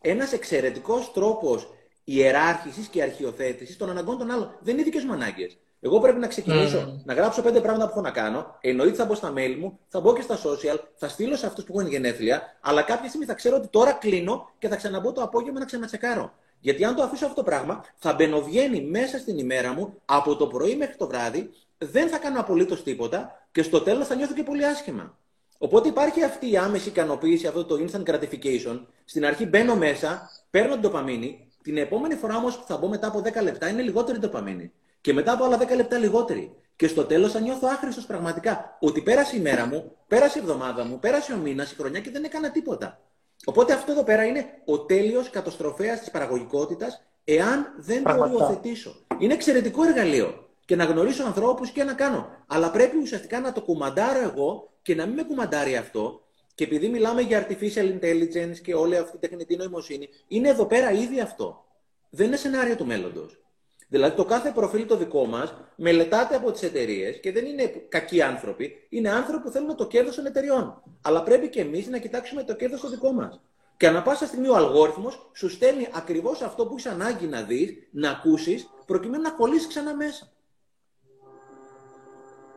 Ένας εξαιρετικός τρόπος ιεράρχησης και αρχιοθέτησης των αναγκών των άλλων. Δεν είναι δικές μου ανάγκες. Εγώ πρέπει να ξεκινήσω mm. να γράψω πέντε πράγματα που έχω να κάνω. Εννοείται θα μπω στα mail μου, θα μπω και στα social, θα στείλω σε αυτούς που έχουν γενέθλια, αλλά κάποια στιγμή θα ξέρω ότι τώρα κλείνω και θα ξαναμπω το απόγευμα να ξανατσεκάρω. Γιατί αν το αφήσω αυτό το πράγμα, θα μπαινοβγαίνει μέσα στην ημέρα μου από το πρωί μέχρι το βράδυ, δεν θα κάνω απολύτως τίποτα και στο τέλος θα νιώθω και πολύ άσχημα. Οπότε υπάρχει αυτή η άμεση ικανοποίηση, αυτό το instant gratification. Στην αρχή μπαίνω μέσα, παίρνω την τοπαμίνη, την επόμενη φορά όμως που θα μπω μετά από 10 λεπτά είναι λιγότερη τοπαμίνη. Και μετά από άλλα 10 λεπτά λιγότερη. Και στο τέλος θα νιώθω άχρηστος πραγματικά. Ότι πέρασε η μέρα μου, πέρασε η εβδομάδα μου, πέρασε ο μήνας, η χρονιά και δεν έκανα τίποτα. Οπότε αυτό εδώ πέρα είναι ο τέλειος καταστροφέας της παραγωγικότητας, εάν δεν το οριοθετήσω. Είναι εξαιρετικό εργαλείο και να γνωρίσω ανθρώπους και να κάνω. Αλλά πρέπει ουσιαστικά να το κουμαντάρω εγώ και να μην με κουμαντάρει αυτό. Και επειδή μιλάμε για artificial intelligence και όλη αυτή η τεχνητή νοημοσύνη, είναι εδώ πέρα ήδη αυτό. Δεν είναι σενάριο του μέλλοντος. Δηλαδή το κάθε προφίλ το δικό μας μελετάται από τις εταιρείες και δεν είναι κακοί άνθρωποι. Είναι άνθρωποι που θέλουν το κέρδος των εταιριών. Αλλά πρέπει και εμείς να κοιτάξουμε το κέρδος το δικό μας. Και ανα πάσα στιγμή ο αλγόριθμος σου στέλνει ακριβώς αυτό που έχεις ανάγκη να δεις, να ακούσεις, προκειμένου να κολλήσεις ξανά μέσα.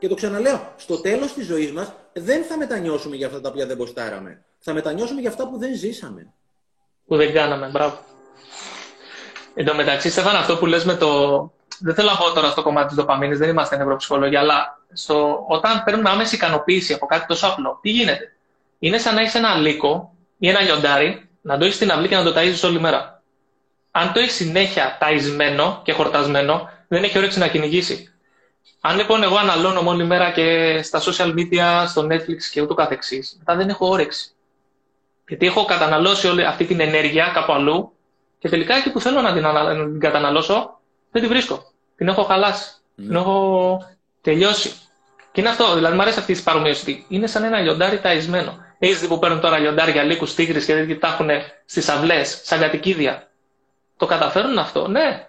Και το ξαναλέω, στο τέλος της ζωής μας δεν θα μετανιώσουμε για αυτά τα οποία δεν μποστάραμε. Θα μετανιώσουμε για αυτά που δεν ζήσαμε. Που δεν κάναμε, μπράβο. Εν τω μεταξύ, Στέφαν, αυτό που λες με το. Δεν θέλω να πω τώρα στο κομμάτι της δοπαμίνη, δεν είμαστε νευροψυχολόγοι, αλλά στο... όταν παίρνουμε άμεση ικανοποίηση από κάτι τόσο απλό, τι γίνεται; Είναι σαν να έχεις ένα λύκο ή ένα λιοντάρι, να το έχεις στην αυλή και να το ταΐζεις όλη μέρα. Αν το έχεις συνέχεια ταϊσμένο και χορτασμένο, δεν έχει όρεξη να κυνηγήσει. Αν λοιπόν εγώ αναλώνω όλη μέρα και στα social media, στο Netflix και ούτω καθεξής, μετά δεν έχω όρεξη. Γιατί έχω καταναλώσει όλη αυτή την ενέργεια κάπου αλλού και τελικά εκεί που θέλω να την, την καταναλώσω, δεν τη βρίσκω. Την έχω χαλάσει. Mm. Την έχω τελειώσει. Και είναι αυτό, δηλαδή μου αρέσει αυτή η παρομοίωση. Είναι σαν ένα λιοντάρι ταϊσμένο. Έχεις δει που παίρνουν τώρα λιοντάρια λύκους τίγρη και δεν τα έχουν στις αυλές, σαν κατοικίδια. Το καταφέρουν αυτό, ναι.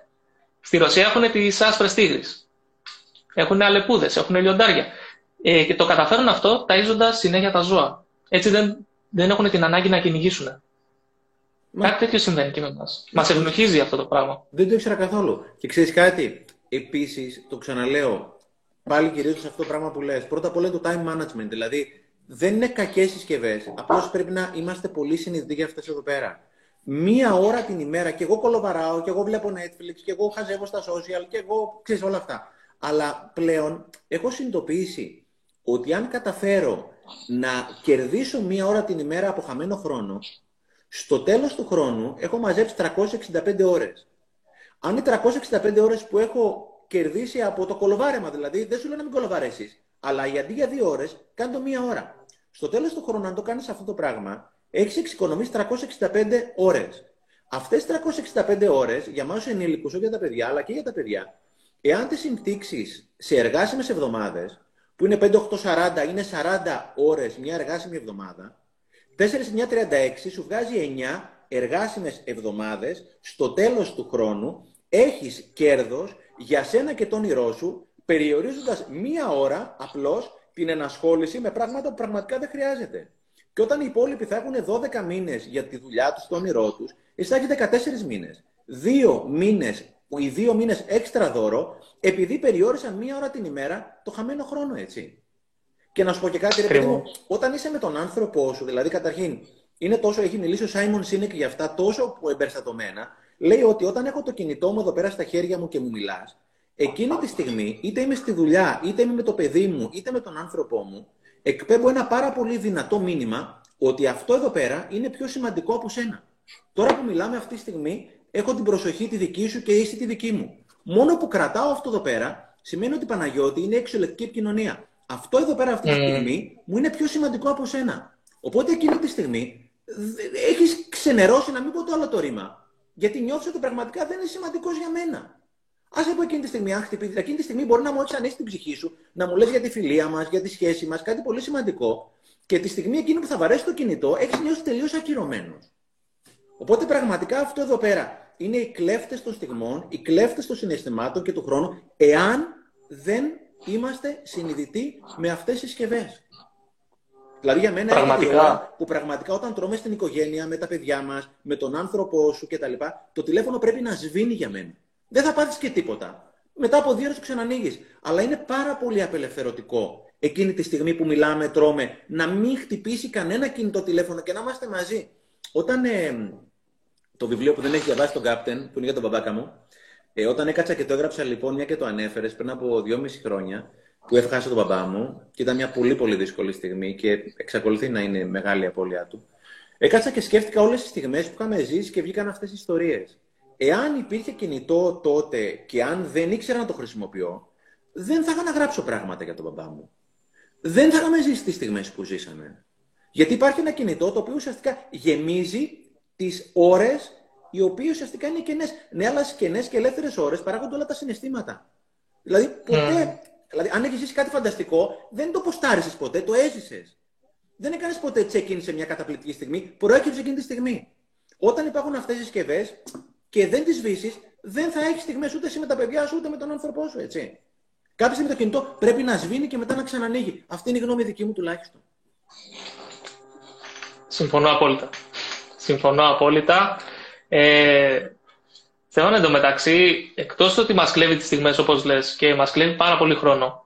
Στη Ρωσία έχουν τις άσπρες τίγρες. Έχουν αλεπούδες, έχουν λιοντάρια. Ε, και το καταφέρουν αυτό ταΐζοντας συνέχεια τα ζώα. Έτσι δεν, δεν έχουν την ανάγκη να κυνηγήσουν. Μα... Κάτι τέτοιο συμβαίνει και με εμάς. Μας ευνοχίζει αυτό το πράγμα. Δεν το ήξερα καθόλου. Και ξέρεις κάτι; Επίσης, το ξαναλέω, πάλι κυρίως σε αυτό το πράγμα που λες. Πρώτα απ' όλα το time management. Δηλαδή, δεν είναι κακές συσκευές. Απλώς πρέπει να είμαστε πολύ συνειδητοί για αυτές εδώ πέρα. Μία ώρα την ημέρα και εγώ κολοβαράω και εγώ βλέπω Netflix και εγώ χαζεύω στα social και εγώ ξέρεις όλα αυτά. Αλλά πλέον έχω συνειδητοποιήσει ότι αν καταφέρω να κερδίσω μία ώρα την ημέρα από χαμένο χρόνο, στο τέλος του χρόνου έχω μαζέψει 365 ώρες. Αν οι 365 ώρες που έχω κερδίσει από το κολοβάρεμα, δηλαδή δεν σου λέω να μην κολοβαρέσεις, αλλά για αντί για δύο ώρες, κάνω το μία ώρα. Στο τέλος του χρόνου, αν το κάνεις αυτό το πράγμα, έχεις εξοικονομήσει 365 ώρες. Αυτές τις 365 ώρες, για μας ενήλικους, όχι για τα παιδιά, αλλά και για τα παιδιά, εάν τις συμπτύξεις σε εργάσιμες εβδομάδες, που είναι 5-8-40, είναι 40 ώρες μια εργάσιμη εβδομάδα, 4-9-36 σου βγάζει 9 εργάσιμες εβδομάδες, στο τέλος του χρόνου έχεις κέρδος για σένα και τον όνειρό σου, περιορίζοντας μία ώρα απλώς την ενασχόληση με πράγματα που πραγματικά δεν χρειάζεται. Και όταν οι υπόλοιποι θα έχουν 12 μήνες για τη δουλειά τους, το όνειρό τους, εσύ θα έχει 14 μήνες. Δύο μήνες, οι δύο μήνες έξτρα δώρο, επειδή περιόρισαν μία ώρα την ημέρα το χαμένο χρόνο, έτσι. Και να σου πω και κάτι, ρε παιδί μου, όταν είσαι με τον άνθρωπό σου, δηλαδή καταρχήν, είναι τόσο, έχει μιλήσει ο Σάιμον Σίνεκ για αυτά τόσο εμπεριστατωμένα, λέει ότι όταν έχω το κινητό μου εδώ πέρα στα χέρια μου και μου μιλάς, εκείνη τη στιγμή, είτε είμαι στη δουλειά, είτε είμαι με το παιδί μου, είτε με τον άνθρωπό μου, εκπέμπω ένα πάρα πολύ δυνατό μήνυμα ότι αυτό εδώ πέρα είναι πιο σημαντικό από σένα. Τώρα που μιλάμε αυτή τη στιγμή, έχω την προσοχή τη δική σου και είσαι τη δική μου. Μόνο που κρατάω αυτό εδώ πέρα, σημαίνει ότι Παναγιώτη είναι εξωλεκτική επικοινωνία. Αυτό εδώ πέρα αυτή τη mm. στιγμή μου είναι πιο σημαντικό από σένα. Οπότε εκείνη τη στιγμή έχεις ξενερώσει να μην πω το άλλο το ρήμα. Γιατί νιώθεις ότι πραγματικά δεν είναι σημαντικός για μένα. Α πω εκείνη τη στιγμή, αν χτυπήσεις, εκείνη τη στιγμή μπορεί να μου έχεις ανοίξει την ψυχή σου, να μου λες για τη φιλία μας, για τη σχέση μας, κάτι πολύ σημαντικό. Και τη στιγμή εκείνη που θα βαρέσει το κινητό, έχεις νιώσει τελείως ακυρωμένος. Οπότε πραγματικά αυτό εδώ πέρα είναι οι κλέφτες των στιγμών, οι κλέφτες των συναισθημάτων και του χρόνου, εάν δεν είμαστε συνειδητοί με αυτές τις συσκευές. Δηλαδή για μένα πραγματικά. είναι η ώρα που πραγματικά όταν τρώμε στην οικογένεια, με τα παιδιά μας, με τον άνθρωπό σου κτλ., το τηλέφωνο πρέπει να σβήνει για μένα. Δεν θα πάθεις και τίποτα. Μετά από δύο ώρες ξανανοίγεις. Αλλά είναι πάρα πολύ απελευθερωτικό εκείνη τη στιγμή που μιλάμε, τρώμε, να μην χτυπήσει κανένα κινητό τηλέφωνο και να είμαστε μαζί. Όταν ε, το βιβλίο που δεν έχει διαβάσει τον Κάπτεν, που είναι για τον μπαμπάκα μου, ε, όταν έκατσα και το έγραψα λοιπόν, μια και το ανέφερες πριν από δυόμιση χρόνια, που έχασα τον μπαμπά μου και ήταν μια πολύ πολύ δύσκολη στιγμή και εξακολουθεί να είναι μεγάλη η απώλειά του. Έκατσα και σκέφτηκα όλες τις στιγμές που είχαμε ζήσει και βγήκαν αυτές οι ιστορίες. Εάν υπήρχε κινητό τότε και αν δεν ήξερα να το χρησιμοποιώ, δεν θα είχα να γράψω πράγματα για τον μπαμπά μου. Δεν θα είχαμε ζήσει τις στιγμές που ζήσαμε. Γιατί υπάρχει ένα κινητό το οποίο ουσιαστικά γεμίζει τις ώρες οι οποίες ουσιαστικά είναι κενές. Ναι, αλλά στι κενές και ελεύθερες ώρες παράγονται όλα τα συναισθήματα. Δηλαδή, ποτέ. Mm. Δηλαδή, αν έχεις ζήσει κάτι φανταστικό, δεν το ποστάρισες ποτέ, το έζησες. Δεν έκανες ποτέ check-in σε μια καταπληκτική στιγμή, προέκυψε εκείνη τη στιγμή. Όταν υπάρχουν αυτές οι συσκευές και δεν τις σβήσει, δεν θα έχεις στιγμές ούτε εσύ με τα παιδιά σου, ούτε με τον άνθρωπό σου, έτσι. Κάποια στιγμή το κινητό πρέπει να σβήνει και μετά να ξανανοίγει. Αυτή είναι η γνώμη δική μου τουλάχιστον. Συμφωνώ απόλυτα. Συμφωνώ απόλυτα. Ε, Θεόν εντωμεταξύ, εκτός του ότι μας κλέβει τις στιγμές, όπως λες, και μας κλέβει πάρα πολύ χρόνο.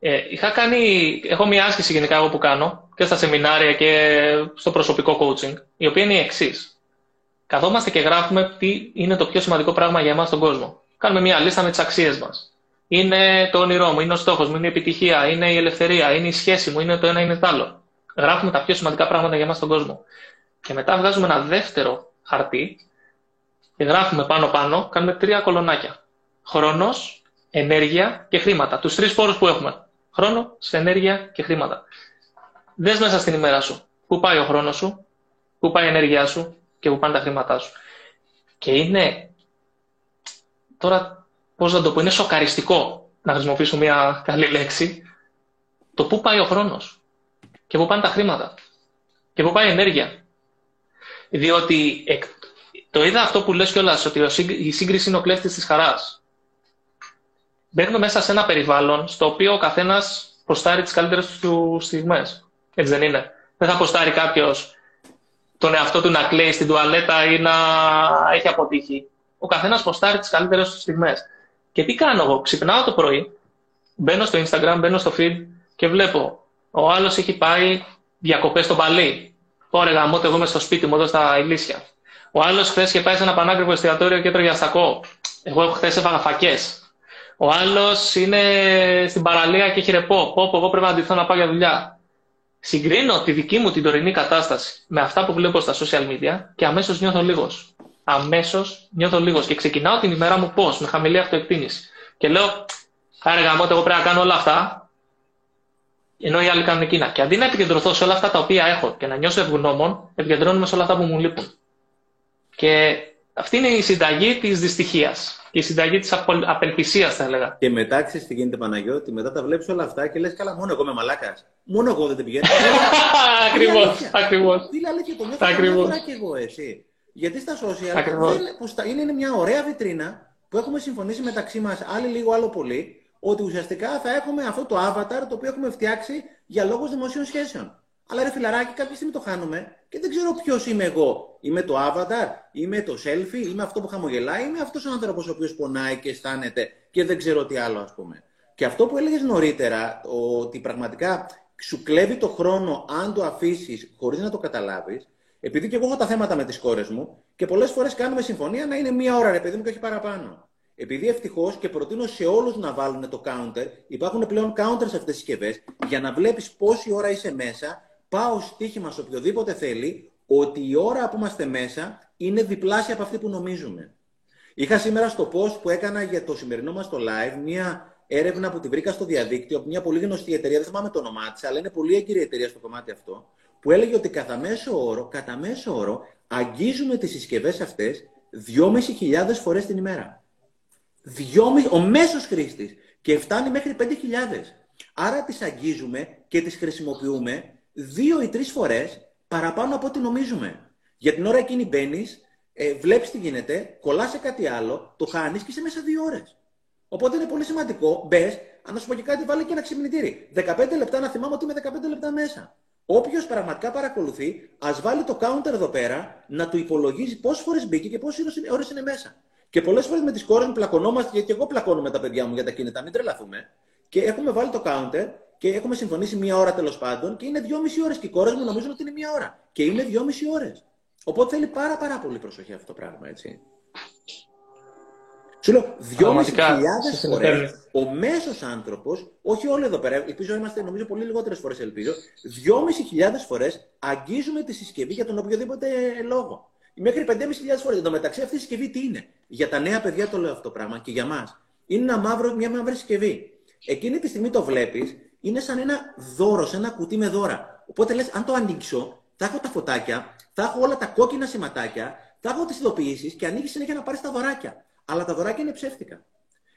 Ε, είχα κάνει, έχω μια άσκηση γενικά εγώ που κάνω και στα σεμινάρια και στο προσωπικό coaching, η οποία είναι η εξής. Καθόμαστε και γράφουμε τι είναι το πιο σημαντικό πράγμα για εμάς στον κόσμο. Κάνουμε μια λίστα με τις αξίες μας. Είναι το όνειρό μου, είναι ο στόχος μου, είναι η επιτυχία, είναι η ελευθερία, είναι η σχέση μου, είναι το ένα, είναι το άλλο. Γράφουμε τα πιο σημαντικά πράγματα για εμάς στον κόσμο. Και μετά βγάζουμε ένα δεύτερο χαρτί και γράφουμε πάνω-πάνω, κάνουμε τρία κολονάκια. Χρόνος, ενέργεια και χρήματα. Τους τρεις φόρου που έχουμε. Χρόνο, ενέργεια και χρήματα. Δες μέσα στην ημέρα σου. Πού πάει ο χρόνος σου, πού πάει η ενέργειά σου και πού πάνε τα χρήματά σου. Και είναι. Τώρα, πώς να το πω, είναι σοκαριστικό να χρησιμοποιήσω μια καλή λέξη. Το πού πάει ο χρόνος και πού πάνε τα χρήματα και πού πάει η ενέργεια. Διότι το είδα αυτό που λες κιόλας, ότι η σύγκριση είναι ο κλέφτης της χαράς. Μπαίνουμε μέσα σε ένα περιβάλλον στο οποίο ο καθένας προστάρει τις καλύτερες του στιγμές. Έτσι δεν είναι. Δεν θα προστάρει κάποιος τον εαυτό του να κλαίει στην τουαλέτα ή να έχει αποτύχει. Ο καθένας προστάρει τις καλύτερες του στιγμές. Και τι κάνω εγώ, ξυπνάω το πρωί, μπαίνω στο Instagram, μπαίνω στο feed και βλέπω ο άλλος έχει πάει διακοπές στο Παλί. Ωραία, γαμώ, εγώ είμαι στο σπίτι μου εδώ στα Ηλίσια. Ο άλλος χθες είχε πάει σε ένα πανάκριβο εστιατόριο και έτρωγε αστακό. Εγώ χθες έφαγα φακές. Ο άλλος είναι στην παραλία και έχει ρεπό. Πω, πω, εγώ πρέπει να αντιθώ να πάω για δουλειά. Συγκρίνω τη δική μου την τωρινή κατάσταση με αυτά που βλέπω στα social media και αμέσως νιώθω λίγος. Αμέσως νιώθω λίγος. Και ξεκινάω την ημέρα μου πώς, με χαμηλή αυτοεκτίμηση. Και λέω, Άρε γαμώτε, εγώ πρέπει να κάνω όλα αυτά, ενώ οι άλλοι κάνουν εκείνα. Και αντί να επικεντρωθώ σε όλα αυτά τα οποία έχω και να νιώσω ευγνώμων, επικεντρώνομαι σε όλα αυτά που μου λείπουν. Και αυτή είναι η συνταγή της δυστυχίας. Και η συνταγή της απελπισίας, θα έλεγα. Και μετά ξέρεις τι γίνεται, Παναγιώτη, μετά τα βλέπεις όλα αυτά και λες: Καλά, μόνο εγώ είμαι μαλάκας. Μόνο εγώ δεν την πηγαίνω. Ακριβώς. Ακριβώς. Τι λέει και το νιώθω Ακριβώς. και εγώ, εσύ. Γιατί στα social δεν, που στα, είναι, είναι μια ωραία βιτρίνα που έχουμε συμφωνήσει μεταξύ μας, άλλοι λίγο, άλλο πολύ, ότι ουσιαστικά θα έχουμε αυτό το avatar το οποίο έχουμε φτιάξει για λόγους δημοσίων σχέσεων. Αλλά ρε φιλαράκι, κάποια στιγμή το χάνουμε και δεν ξέρω ποιος είμαι εγώ. Είμαι το avatar, είμαι το selfie, είμαι αυτό που χαμογελάει, είμαι αυτός ο άνθρωπος ο οποίος πονάει και αισθάνεται και δεν ξέρω τι άλλο, ας πούμε. Και αυτό που έλεγες νωρίτερα, ότι πραγματικά σου κλέβει το χρόνο αν το αφήσεις χωρίς να το καταλάβεις, επειδή και εγώ έχω τα θέματα με τις κόρες μου και πολλές φορές κάνουμε συμφωνία να είναι μία ώρα, ρε παιδί μου, και όχι παραπάνω. Επειδή ευτυχώς και προτείνω σε όλους να βάλουν το counter, υπάρχουν πλέον counter σε αυτές τις συσκευές, για να βλέπεις πόση ώρα είσαι μέσα, πάω στοίχημα σε οποιοδήποτε θέλει, ότι η ώρα που είμαστε μέσα είναι διπλάσια από αυτή που νομίζουμε. Είχα σήμερα στο post που έκανα για το σημερινό μας το live μία έρευνα που τη βρήκα στο διαδίκτυο από μια πολύ γνωστή εταιρεία, δεν θυμάμαι το όνομά της, αλλά είναι πολύ έγκυρη εταιρεία στο κομμάτι αυτό, που έλεγε ότι κατά μέσο όρο, κατά μέσο όρο αγγίζουμε τις συσκευές αυτές 2.500 φορές την ημέρα. 2.500, ο μέσος χρήστης. Και φτάνει μέχρι 5.000. Άρα τις αγγίζουμε και τις χρησιμοποιούμε δύο ή τρεις φορές παραπάνω από ό,τι νομίζουμε. Για την ώρα εκείνη μπαίνεις, ε, βλέπεις τι γίνεται, κολλάς σε κάτι άλλο, το χάνεις και είσαι μέσα δύο ώρες. Οπότε είναι πολύ σημαντικό, μπες, αν σου πω και κάτι, βάλει και ένα ξυπνητήρι. 15 λεπτά να θυμάμαι ότι είμαι 15 λεπτά μέσα. Όποιος πραγματικά παρακολουθεί, ας βάλει το counter εδώ πέρα να του υπολογίζει πόσες φορές μπήκε και πόσες ώρες είναι μέσα. Και πολλές φορές με τι κόρε μου πλακωνόμαστε, γιατί εγώ πλακώνω με τα παιδιά μου για τα κινητά, μην τρελαθούμε. Και έχουμε βάλει το counter και έχουμε συμφωνήσει μία ώρα τέλος πάντων και είναι δυόμιση ώρες. Και οι κόρες μου νομίζουν ότι είναι μία ώρα. Και είναι δυόμιση ώρες. Οπότε θέλει πάρα, πάρα πολύ προσοχή αυτό το πράγμα, έτσι. Σου λέω, δυόμιση χιλιάδες φορές ο μέσος άνθρωπος, όχι όλοι εδώ πέρα, ελπίζω είμαστε νομίζω πολύ λιγότερες φορές, ελπίζω, δυόμιση χιλιάδες φορές αγγίζουμε τη συσκευή για τον οποιοδήποτε λόγο. Μέχρι 5.500 φορές. Εν τω μεταξύ, αυτή η συσκευή τι είναι; Για τα νέα παιδιά το λέω αυτό το πράγμα και για εμά. Είναι ένα μαύρο, μια μαύρη συσκευή. Εκείνη τη στιγμή το βλέπεις, είναι σαν ένα δώρο, σαν ένα κουτί με δώρα. Οπότε λες, αν το ανοίξω, θα έχω τα φωτάκια, θα έχω όλα τα κόκκινα σηματάκια, θα έχω τις ειδοποιήσεις και ανοίγει συνέχεια να πάρεις τα δωράκια. Αλλά τα δωράκια είναι ψεύτικα.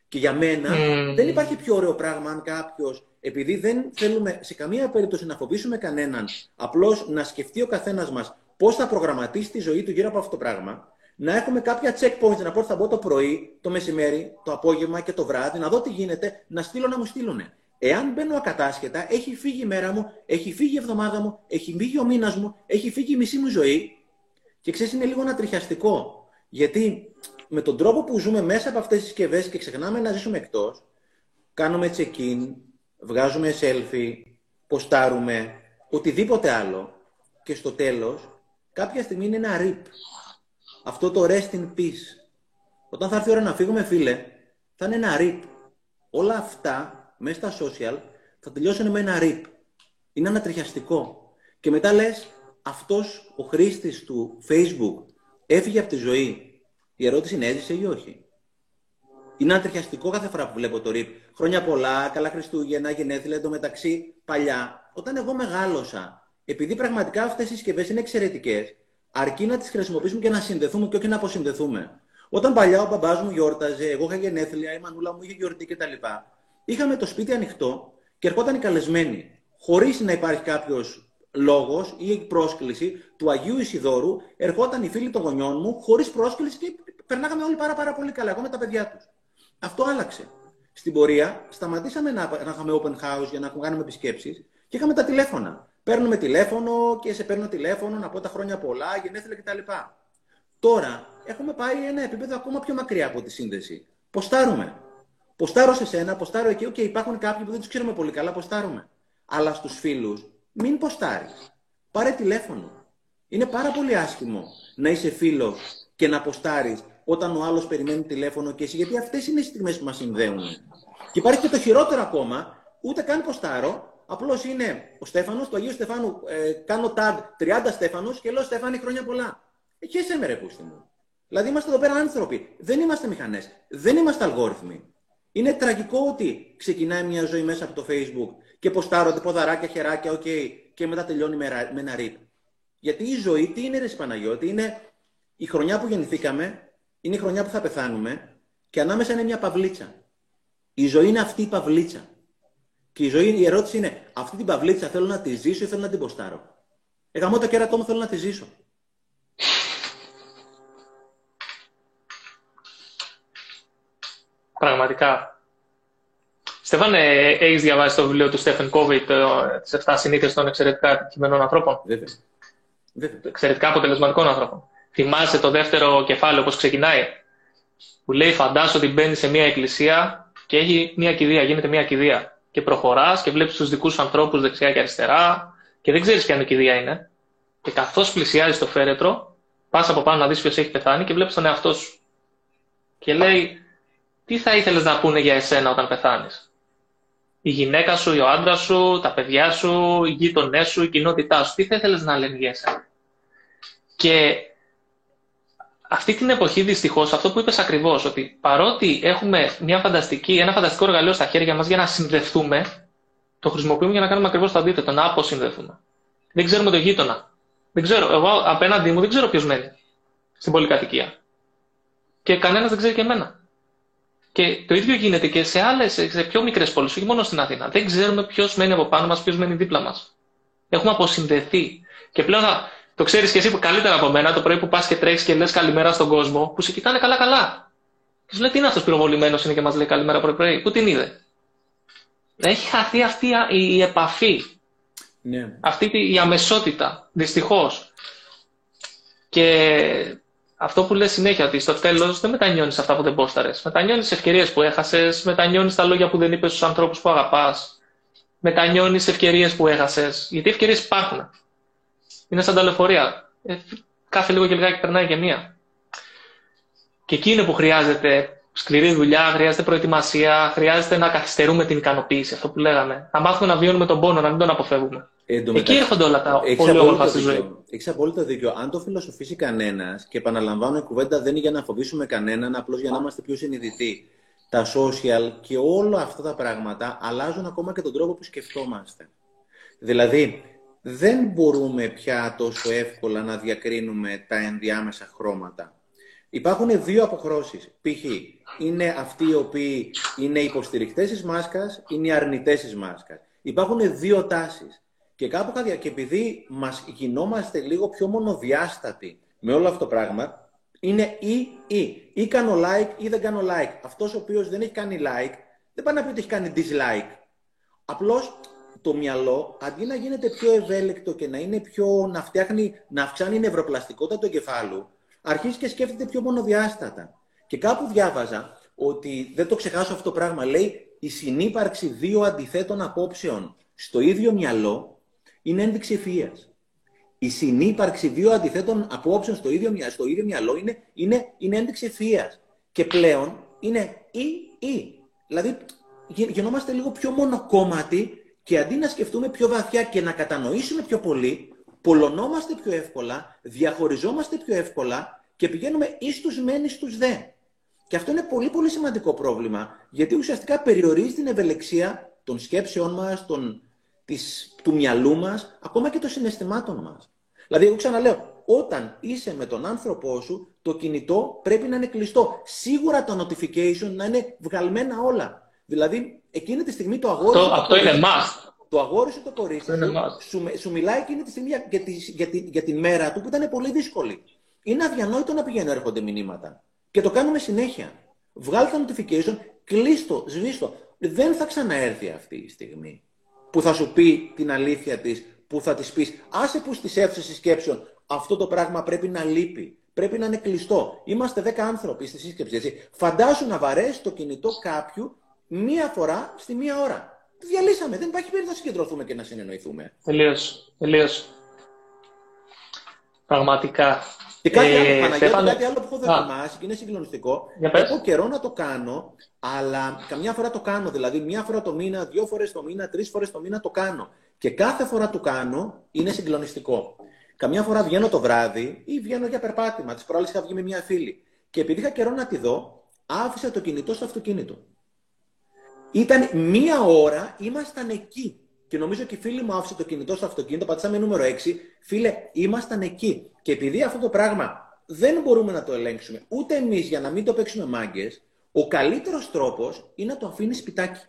Και για μένα mm. δεν υπάρχει πιο ωραίο πράγμα αν κάποιος, επειδή δεν θέλουμε σε καμία περίπτωση να φοβήσουμε κανέναν, απλώς να σκεφτεί ο καθένας μας πώς θα προγραμματίσει τη ζωή του γύρω από αυτό το πράγμα, να έχουμε κάποια checkpoints, να πω ότι θα μπω το πρωί, το μεσημέρι, το απόγευμα και το βράδυ, να δω τι γίνεται, να στείλω να μου στείλουν. Εάν μπαίνω ακατάσχετα, έχει φύγει η μέρα μου, έχει φύγει η εβδομάδα μου, έχει φύγει ο μήνας μου, έχει φύγει η μισή μου ζωή. Και ξέρεις, είναι λίγο ανατριχιαστικό. Γιατί με τον τρόπο που ζούμε μέσα από αυτές τις συσκευές και ξεχνάμε να ζήσουμε εκτός, κάνουμε check-in, βγάζουμε selfie, ποστάρουμε, οτιδήποτε άλλο. Και στο τέλος κάποια στιγμή είναι ένα rip. Αυτό το rest in peace. Όταν θα έρθει η ώρα να φύγουμε, φίλε, θα είναι ένα rip. Όλα αυτά μέσα στα social θα τελειώσουν με ένα rip. Είναι ανατριχιαστικό. Και μετά λες, αυτός ο χρήστης του Facebook έφυγε από τη ζωή. Η ερώτηση είναι έζησε ή όχι; Είναι ανατριχιαστικό κάθε φορά που βλέπω το RIP. Χρόνια πολλά, καλά Χριστούγεννα, γενέθλια, εντωμεταξύ παλιά. Όταν εγώ μεγάλωσα επειδή πραγματικά αυτές οι συσκευές είναι εξαιρετικές, αρκεί να τις χρησιμοποιήσουμε και να συνδεθούμε και όχι να αποσυνδεθούμε. Όταν παλιά ο μπαμπάς μου γιόρταζε, εγώ είχα γενέθλια, η μανούλα μου είχε γιορτή κτλ. Είχαμε το σπίτι ανοιχτό και ερχόταν οι καλεσμένοι. Χωρίς να υπάρχει κάποιος λόγος ή πρόσκληση του Αγίου Ισιδόρου, ερχόταν οι φίλοι των γονιών μου χωρίς πρόσκληση και περνάγαμε όλοι πάρα, πάρα πολύ καλά, εγώ με τα παιδιά τους. Αυτό άλλαξε. Στην πορεία σταματήσαμε να, να είχαμε open house για να κάνουμε επισκέψεις και είχαμε τα τηλέφωνα. Παίρνουμε τηλέφωνο και σε παίρνω τηλέφωνο να πω τα χρόνια πολλά, γενέθλια κτλ. Τώρα έχουμε πάει ένα επίπεδο ακόμα πιο μακριά από τη σύνδεση. Ποστάρουμε. Ποστάρω σε σένα, ποστάρω εκεί. OK, okay, υπάρχουν κάποιοι που δεν τους ξέρουμε πολύ καλά, ποστάρουμε. Αλλά στους φίλους, μην ποστάρεις. Πάρε τηλέφωνο. Είναι πάρα πολύ άσχημο να είσαι φίλος και να ποστάρεις όταν ο άλλος περιμένει τηλέφωνο και εσύ, γιατί αυτές είναι οι στιγμές που μας συνδέουν. Και υπάρχει και το χειρότερο ακόμα, ούτε καν ποστάρω, Απλώς είναι ο Στέφανος, του Αγίου Στεφάνου, ε, κάνω tag 30 Στέφανους και λέω Στέφανη χρόνια πολλά. Εκεί είσαι με ρε πούστη μου. Δηλαδή είμαστε εδώ πέρα άνθρωποι. Δεν είμαστε μηχανές. Δεν είμαστε αλγόριθμοι. Είναι τραγικό ότι ξεκινάει μια ζωή μέσα από το Facebook και ποστάρονται ποδαράκια, χεράκια, OK, okay, και μετά τελειώνει με, ένα RIP. Γιατί η ζωή, τι είναι ρε Παναγιώτη, είναι η χρονιά που γεννηθήκαμε, είναι η χρονιά που θα πεθάνουμε και ανάμεσα είναι μια παυλίτσα. Η ζωή είναι αυτή η παυλίτσα. Και η ζωή, η ερώτηση είναι, αυτή την παυλίτσα θέλω να τη ζήσω ή θέλω να την ποστάρω; Εγώ το κέρατό μου θέλω να τη ζήσω. Πραγματικά. Στέφανε, έχεις διαβάσει το βιβλίο του Στέφεν Κόβι, τις 7 συνήθειες των εξαιρετικά επιτυχημένων ανθρώπων; Βέβαια. Εξαιρετικά αποτελεσματικών ανθρώπων. Θυμάσαι το δεύτερο κεφάλαιο πώς ξεκινάει; Που λέει: Φαντάσου ότι μπαίνει σε μια εκκλησία και έχει μια κηδεία, γίνεται μια κηδεία. Και προχωράς και βλέπεις τους δικούς ανθρώπους δεξιά και αριστερά και δεν ξέρεις ποια κηδεία είναι. Και καθώς πλησιάζει το φέρετρο, πας από πάνω να δεις ποιος έχει πεθάνει και βλέπεις τον εαυτό σου. Και λέει: Τι θα ήθελες να πούνε για εσένα όταν πεθάνεις; Η γυναίκα σου, ο άντρας σου, τα παιδιά σου, οι γείτονές σου, η κοινότητά σου. Τι θα ήθελες να λένε για εσένα; Και αυτή την εποχή δυστυχώς, αυτό που είπες ακριβώς, ότι παρότι έχουμε μια φανταστική, ένα φανταστικό εργαλείο στα χέρια μας για να συνδεθούμε, το χρησιμοποιούμε για να κάνουμε ακριβώς το αντίθετο, να αποσυνδεθούμε. Δεν ξέρουμε το γείτονα. Δεν ξέρω, εγώ απέναντί μου δεν ξέρω ποιος μένει στην πολυκατοικία. Και κανένας δεν ξέρει και εμένα. Και το ίδιο γίνεται και σε άλλες, σε πιο μικρές πόλεις, όχι μόνο στην Αθήνα. Δεν ξέρουμε ποιος μένει από πάνω μας, ποιος μένει δίπλα μας. Έχουμε αποσυνδεθεί. Και πλέον το ξέρεις και εσύ που καλύτερα από μένα, το πρωί που πας και τρέχεις και λες καλημέρα στον κόσμο, που σε κοιτάνε καλά-καλά. Και σου λέει τι είναι αυτός πυροβολημένος είναι και μας λέει καλημέρα πρωί-πρωί. Πού την είδε; Έχει χαθεί αυτή η επαφή. Ναι. Αυτή η αμεσότητα. Δυστυχώς. Και αυτό που λες συνέχεια, ότι στο τέλος δεν μετανιώνεις αυτά που δεν πόσταρες. Μετανιώνεις τι ευκαιρίες που έχασες, μετανιώνεις τα λόγια που δεν είπες στους ανθρώπους που αγαπάς, μετανιώνεις ευκαιρίες που έχασες. Γιατί ευκαιρίες υπάρχουν. Είναι σαν τα λεωφορεία. Ε, κάθε λίγο και λιγάκι περνάει και μία. Και εκεί είναι που χρειάζεται σκληρή δουλειά, χρειάζεται προετοιμασία, χρειάζεται να καθυστερούμε την ικανοποίηση. Αυτό που λέγαμε. Να μάθουμε να βιώνουμε τον πόνο, να μην τον αποφεύγουμε. Εκεί έρχονται όλα τα πολύ όμορφα στη ζωή. Έχεις απόλυτο δίκιο. Αν το φιλοσοφήσει κανένας, και επαναλαμβάνω, η κουβέντα δεν είναι για να φοβήσουμε κανέναν, απλώς για να είμαστε πιο συνειδητοί. Τα social και όλα αυτά τα πράγματα αλλάζουν ακόμα και τον τρόπο που σκεφτόμαστε. Δηλαδή, δεν μπορούμε πια τόσο εύκολα να διακρίνουμε τα ενδιάμεσα χρώματα. Υπάρχουν δύο αποχρώσεις. Π.χ. είναι αυτοί οι οποίοι είναι υποστηρικτές της μάσκας, είναι οι αρνητές της μάσκας. Υπάρχουν δύο τάσεις. Και κάπου και επειδή μας γινόμαστε λίγο πιο μονοδιάστατοι με όλο αυτό το πράγμα, είναι ή ή. Ή κάνω like ή δεν κάνω like. Αυτός ο οποίος δεν έχει κάνει like, δεν πάει να πει ότι έχει κάνει dislike. Απλώς το μυαλό, αντί να γίνεται πιο ευέλικτο και να είναι πιο, να φτιάχνει, να αυξάνει η νευροπλαστικότητα του εγκεφάλου, αρχίζει και σκέφτεται πιο μονοδιάστατα. Και κάπου διάβαζα ότι, δεν το ξεχάσω αυτό το πράγμα, λέει η συνύπαρξη δύο αντιθέτων απόψεων στο ίδιο μυαλό είναι ένδειξη ευφυία. Η συνύπαρξη δύο αντιθέτων απόψεων στο ίδιο, στο ίδιο μυαλό είναι, είναι, είναι ένδειξη ευφυία. Και πλέον είναι ή-ή. Δηλαδή γινόμαστε λίγο πιο μονοκόμματοι και αντί να σκεφτούμε πιο βαθιά και να κατανοήσουμε πιο πολύ, πολλωνόμαστε πιο εύκολα, διαχωριζόμαστε πιο εύκολα και πηγαίνουμε εις τους μεν εις τους δε. Και αυτό είναι πολύ πολύ σημαντικό πρόβλημα, γιατί ουσιαστικά περιορίζει την ευελεξία των σκέψεών μας, των, της, του μυαλού μας, ακόμα και των συναισθημάτων μας. Δηλαδή, εγώ ξαναλέω, όταν είσαι με τον άνθρωπό σου, το κινητό πρέπει να είναι κλειστό. Σίγουρα τα notification να είναι βγαλμένα όλα. Δηλαδή, εκείνη τη στιγμή το αγόρι... Αυτό, αυτό είναι must. Το αγόρι σου το κορίτσι σου, σου, μιλάει εκείνη τη στιγμή για, τη, για, τη, για τη μέρα του που ήταν πολύ δύσκολη. Είναι αδιανόητο να πηγαίνουν έρχονται μηνύματα. Και το κάνουμε συνέχεια. Βγάλει τα notification, κλείστο, σβήστο. Δεν θα ξαναέρθει αυτή η στιγμή που θα σου πει την αλήθεια της, που θα της πεις άσε που στις αίθουσες σκέψεων αυτό το πράγμα πρέπει να λείπει. Πρέπει να είναι κλειστό. Είμαστε δέκα άνθρωποι στη σύσκεψη. Έτσι. Φαντάσου να βαρέσει το κινητό κάποιου μία φορά στη μία ώρα. Διαλύσαμε. Δεν υπάρχει περίπτωση να συγκεντρωθούμε και να συνεννοηθούμε. Τελείω. Τελείω. Πραγματικά. Και κάτι, ε, άλλο, κάτι άλλο που έχω δοκιμάσει και είναι συγκλονιστικό. Έχω καιρό να το κάνω, αλλά καμιά φορά το κάνω. Δηλαδή, μία φορά το μήνα, δύο φορές το μήνα, τρεις φορές το μήνα το κάνω. Και κάθε φορά το κάνω είναι συγκλονιστικό. Καμιά φορά βγαίνω το βράδυ ή βγαίνω για περπάτημα. Της προάλλης είχα βγει με μια φίλη. Και επειδή είχα καιρό να τη δω, άφησα το κινητό στο αυτοκίνητο. Ήταν μία ώρα, ήμασταν εκεί. Και νομίζω και οι φίλοι μου άφησε το κινητό στο αυτοκίνητο, πατήσαμε νούμερο 6. Φίλε, ήμασταν εκεί. Και επειδή αυτό το πράγμα δεν μπορούμε να το ελέγξουμε, ούτε εμείς για να μην το παίξουμε μάγκες, ο καλύτερος τρόπος είναι να το αφήνεις σπιτάκι.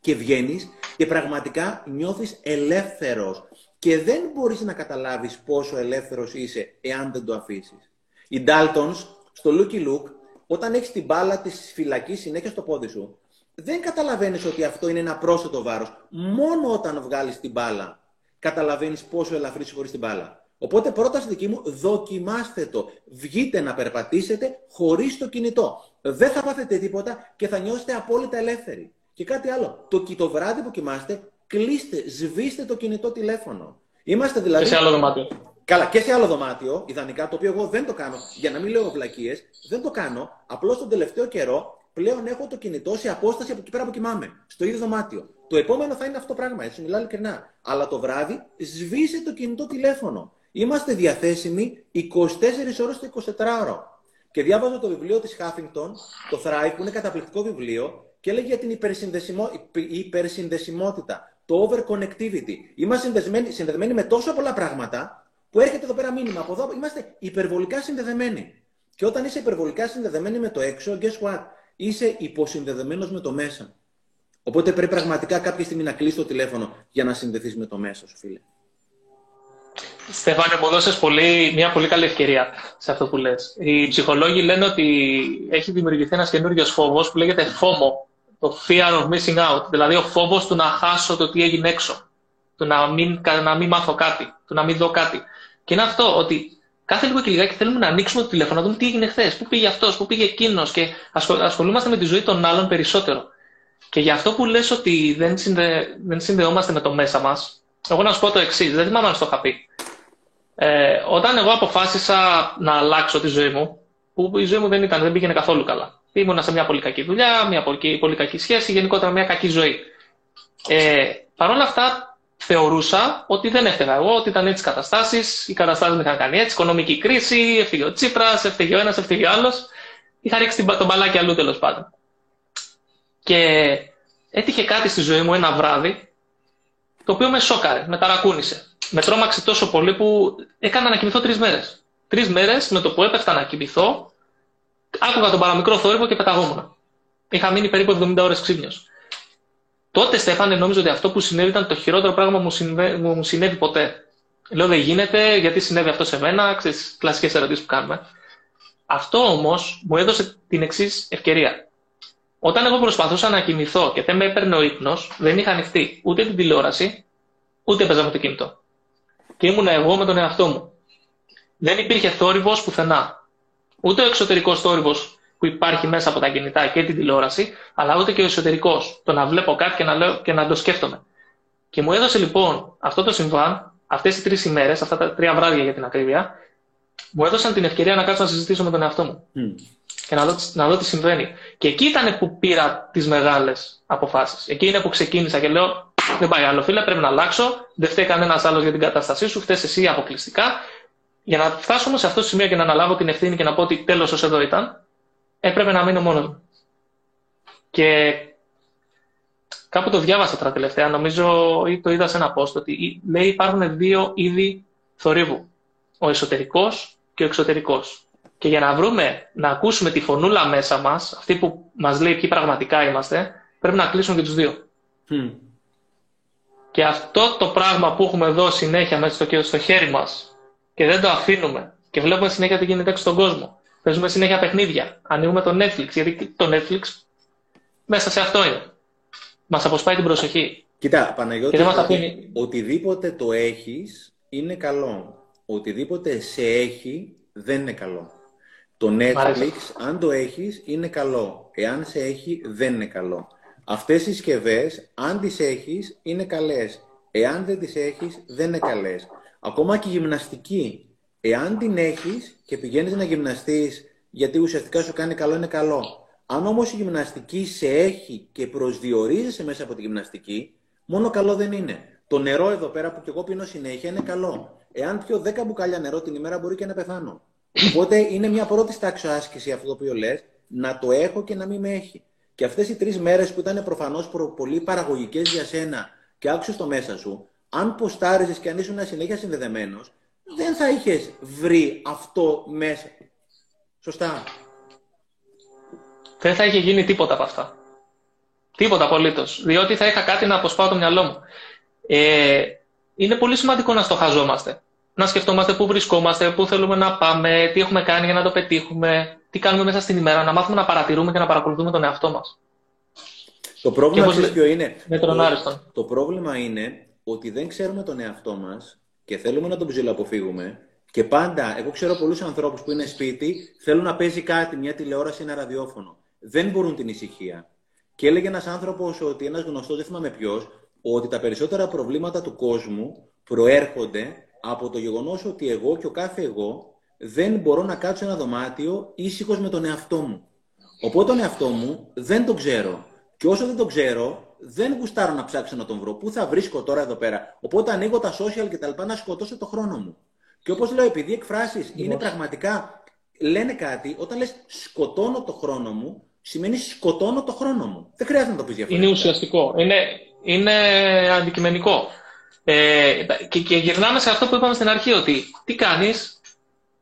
Και βγαίνεις και πραγματικά νιώθεις ελεύθερος. Και δεν μπορείς να καταλάβεις πόσο ελεύθερος είσαι εάν δεν το αφήσεις. Οι Daltons στο Looky Look, όταν έχεις την μπάλα της φυλακής συνέχεια στο πόδι σου, δεν καταλαβαίνεις ότι αυτό είναι ένα πρόσθετο βάρος. Μόνο όταν βγάλεις την μπάλα, καταλαβαίνεις πόσο ελαφρύ χωρίς την μπάλα. Οπότε, πρόταση δική μου, δοκιμάστε το. Βγείτε να περπατήσετε χωρίς το κινητό. Δεν θα πάθετε τίποτα και θα νιώσετε απόλυτα ελεύθεροι. Και κάτι άλλο. Το, το βράδυ που κοιμάστε, κλείστε, σβήστε το κινητό τηλέφωνο. Είμαστε δηλαδή. Και σε άλλο δωμάτιο. Καλά, και σε άλλο δωμάτιο, ιδανικά, το οποίο εγώ δεν το κάνω, για να μην λέω βλακίες, δεν το κάνω. Απλώς τον τελευταίο καιρό πλέον έχω το κινητό σε απόσταση από εκεί πέρα που κοιμάμαι. Στο ίδιο δωμάτιο. Το επόμενο θα είναι αυτό το πράγμα, έτσι μιλάω ειλικρινά. Αλλά το βράδυ σβήσε το κινητό τηλέφωνο. Είμαστε διαθέσιμοι 24 ώρες το 24ωρο. Και διάβαζα το βιβλίο της Huffington, το Thrive, που είναι καταπληκτικό βιβλίο, και έλεγε για την υπερσυνδεσιμο... υπερσυνδεσιμότητα, το overconnectivity. Είμαστε συνδεδεμένοι, συνδεδεμένοι με τόσο πολλά πράγματα, που έρχεται εδώ πέρα μήνυμα. Από εδώ είμαστε υπερβολικά συνδεδεμένοι. Και όταν είσαι υπερβολικά συνδεδεμένοι με το έξω, guess what? Είσαι υποσυνδεδεμένος με το μέσα. Οπότε πρέπει πραγματικά κάποια στιγμή να κλείσει το τηλέφωνο για να συνδεθείς με το μέσα σου, φίλε. Στέφανε, μου δώσες πολύ, μια πολύ καλή ευκαιρία σε αυτό που λες. Οι ψυχολόγοι λένε ότι έχει δημιουργηθεί ένας καινούριος φόβος που λέγεται FOMO, το Fear of Missing Out, δηλαδή ο φόβος του να χάσω το τι έγινε έξω, του να μην, να μην μάθω κάτι, του να μην δω κάτι. Και είναι αυτό, ότι κάθε λίγο και λιγάκι θέλουμε να ανοίξουμε το τηλέφωνο, να δούμε τι έγινε χθες, πού πήγε αυτός, πού πήγε εκείνος και ασχολούμαστε με τη ζωή των άλλων περισσότερο. Και για αυτό που λες ότι δεν, συνδε... δεν συνδεόμαστε με το μέσα μας, εγώ να σου πω το εξής, δεν θυμάμαι αν το είχα πει. Ε, όταν εγώ αποφάσισα να αλλάξω τη ζωή μου, που η ζωή μου δεν, ήταν, δεν πήγαινε καθόλου καλά. Ήμουνα σε μια πολύ κακή δουλειά, μια πολύ, πολύ κακή σχέση, γενικότερα μια κακή ζωή. Ε, Παρ' όλα αυτά, θεωρούσα ότι δεν έφταιγα εγώ, ότι ήταν έτσι καταστάσεις, οι καταστάσεις με είχαν κάνει έτσι, οικονομική κρίση, έφυγε ο Τσίπρας, έφυγε ο ένας, έφυγε ο άλλος. Είχα ρίξει τον μπαλάκι αλλού τέλος πάντων. Και έτυχε κάτι στη ζωή μου ένα βράδυ, το οποίο με σόκαρε, με ταρακούνησε με τρόμαξε τόσο πολύ που έκανα να κοιμηθώ τρεις μέρες. Τρεις μέρες με το που έπεφτα να κοιμηθώ, άκουγα τον παραμικρό θόρυβο και πεταγόμουν. Είχα μείνει περίπου 70 ώρες ξύπνιος. Τότε, Στέφανε, νόμιζα ότι αυτό που συνέβη ήταν το χειρότερο πράγμα που μου, συνέβη ποτέ. Λέω δεν γίνεται, γιατί συνέβη αυτό σε μένα, ξέρεις, κλασικές ερωτήσεις που κάνουμε. Αυτό όμως μου έδωσε την εξής ευκαιρία. Όταν εγώ προσπαθούσα να κοιμηθώ και δεν με έπαιρνε ο ύπνος, δεν είχα ανοιχτεί ούτε την τηλεόραση, ούτε έπαιζα με το κινητό και ήμουν εγώ με τον εαυτό μου. Δεν υπήρχε θόρυβος πουθενά. Ούτε ο εξωτερικός θόρυβος που υπάρχει μέσα από τα κινητά και την τηλεόραση, αλλά ούτε και ο εσωτερικός. Το να βλέπω κάτι και να, λέω, και να το σκέφτομαι. Και μου έδωσε λοιπόν αυτό το συμβάν, αυτές οι τρεις ημέρες, αυτά τα τρία βράδια για την ακρίβεια, μου έδωσαν την ευκαιρία να κάτσω να συζητήσω με τον εαυτό μου. Mm. Και να δω, να δω τι συμβαίνει. Και εκεί ήταν που πήρα τις μεγάλες αποφάσεις. Εκεί είναι που ξεκίνησα και λέω: δεν πάει άλλο, φίλε, πρέπει να αλλάξω. Δεν φταίει κανένας άλλος για την κατάστασή σου, φταίει εσύ αποκλειστικά. Για να φτάσουμε σε αυτό το σημείο και να αναλάβω την ευθύνη και να πω ότι τέλος ω εδώ ήταν, έπρεπε να μείνω μόνος μου. Και κάπου το διάβασα τώρα τελευταία, νομίζω ή το είδα σε ένα post, ότι λέει υπάρχουν δύο είδη θορύβου. Ο εσωτερικός και ο εξωτερικός. Και για να βρούμε, να ακούσουμε τη φωνούλα μέσα μας, αυτή που μας λέει ποιοι πραγματικά είμαστε, πρέπει να κλείσουμε και τους δύο. Και αυτό το πράγμα που έχουμε εδώ συνέχεια μέσα στο, στο χέρι μας και δεν το αφήνουμε και βλέπουμε συνέχεια τι γίνεται έξω στον κόσμο. Παίζουμε συνέχεια παιχνίδια. Ανοίγουμε το Netflix, γιατί το Netflix μέσα σε αυτό είναι. Μας αποσπάει την προσοχή. Κοίτα, Παναγιώτη, αφήνει... οτιδήποτε το έχεις είναι καλό. Οτιδήποτε σε έχει δεν είναι καλό. Το Netflix, αν το έχεις, είναι καλό. Εάν σε έχει, δεν είναι καλό. Αυτές οι συσκευές, αν τις έχεις, είναι καλές. Εάν δεν τις έχεις, δεν είναι καλές. Ακόμα και η γυμναστική. Εάν την έχεις και πηγαίνεις να γυμναστείς γιατί ουσιαστικά σου κάνει καλό, είναι καλό. Αν όμως η γυμναστική σε έχει και προσδιορίζεσαι μέσα από τη γυμναστική, μόνο καλό δεν είναι. Το νερό εδώ πέρα που κι εγώ πίνω συνέχεια είναι καλό. Εάν πιω 10 μπουκάλια νερό την ημέρα μπορεί και να πεθάνω. Οπότε είναι μια πρώτη τάξη άσκηση αυτό το οποίο λες, να το έχω και να μην με έχει. Και αυτές οι τρεις μέρες που ήταν προφανώς πολύ παραγωγικές για σένα και άκουσες το μέσα σου, αν ποστάριζες και αν ήσουν συνέχεια συνδεδεμένος, δεν θα είχες βρει αυτό μέσα. Σωστά. Δεν θα είχε γίνει τίποτα από αυτά. Τίποτα απολύτως. Διότι θα είχα κάτι να αποσπάω το μυαλό μου. Ε, είναι πολύ σημαντικό να στοχαζόμαστε. Να σκεφτόμαστε πού βρισκόμαστε, πού θέλουμε να πάμε, τι έχουμε κάνει για να το πετύχουμε, τι κάνουμε μέσα στην ημέρα, να μάθουμε να παρατηρούμε και να παρακολουθούμε τον εαυτό μας. Το πρόβλημα είναι ποιο είναι; Με τον το, το πρόβλημα είναι ότι δεν ξέρουμε τον εαυτό μας και θέλουμε να τον ψηλοαποφύγουμε και πάντα, εγώ ξέρω πολλούς ανθρώπους που είναι σπίτι, θέλουν να παίζει κάτι, μια τηλεόραση, ένα ραδιόφωνο. Δεν μπορούν την ησυχία. Και έλεγε ένας άνθρωπος ότι ένας γνωστός, δεν θυμάμαι ποιος, ότι τα περισσότερα προβλήματα του κόσμου προέρχονται από το γεγονός ότι εγώ και ο κάθε εγώ δεν μπορώ να κάτσω ένα δωμάτιο ήσυχος με τον εαυτό μου. Οπότε τον εαυτό μου δεν τον ξέρω. Και όσο δεν τον ξέρω, δεν γουστάρω να ψάξω να τον βρω. Πού θα βρίσκω τώρα εδώ πέρα. Οπότε ανοίγω τα social και τα λοιπά να σκοτώσω το χρόνο μου. Και όπως λέω, επειδή οι εκφράσεις είναι πραγματικά. Λένε κάτι, όταν λες σκοτώνω το χρόνο μου, σημαίνει σκοτώνω το χρόνο μου. Δεν χρειάζεται να το πεις διαφορετικά. Είναι ουσιαστικό. Είναι, είναι αντικειμενικό. Ε, και, και γυρνάμε σε αυτό που είπαμε στην αρχή, ότι τι κάνεις,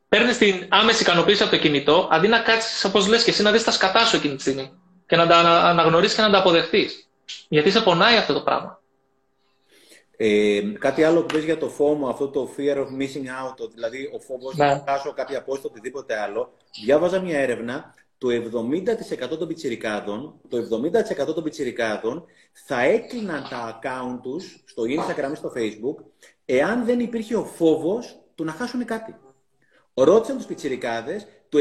παίρνεις την άμεση ικανοποίηση από το κινητό, αντί να κάτσεις, όπως λες και εσύ, να δεις τα σκατά σου εκείνη τη στιγμή και να τα αναγνωρίσεις και να τα αποδεχθεί. Γιατί σε πονάει αυτό το πράγμα. Ε, κάτι άλλο που πες για το φόμο, αυτό το fear of missing out, δηλαδή ο φόβος ναι. να χάσω κάποια απόσταση, οτιδήποτε άλλο. Διάβαζα μια έρευνα, το 70% των πιτσιρικάδων, το 70% των πιτσιρικάδων θα έκλειναν τα account τους στο Instagram ή στο Facebook εάν δεν υπήρχε ο φόβος του να χάσουν κάτι. Ρώτησαν τους πιτσιρικάδες το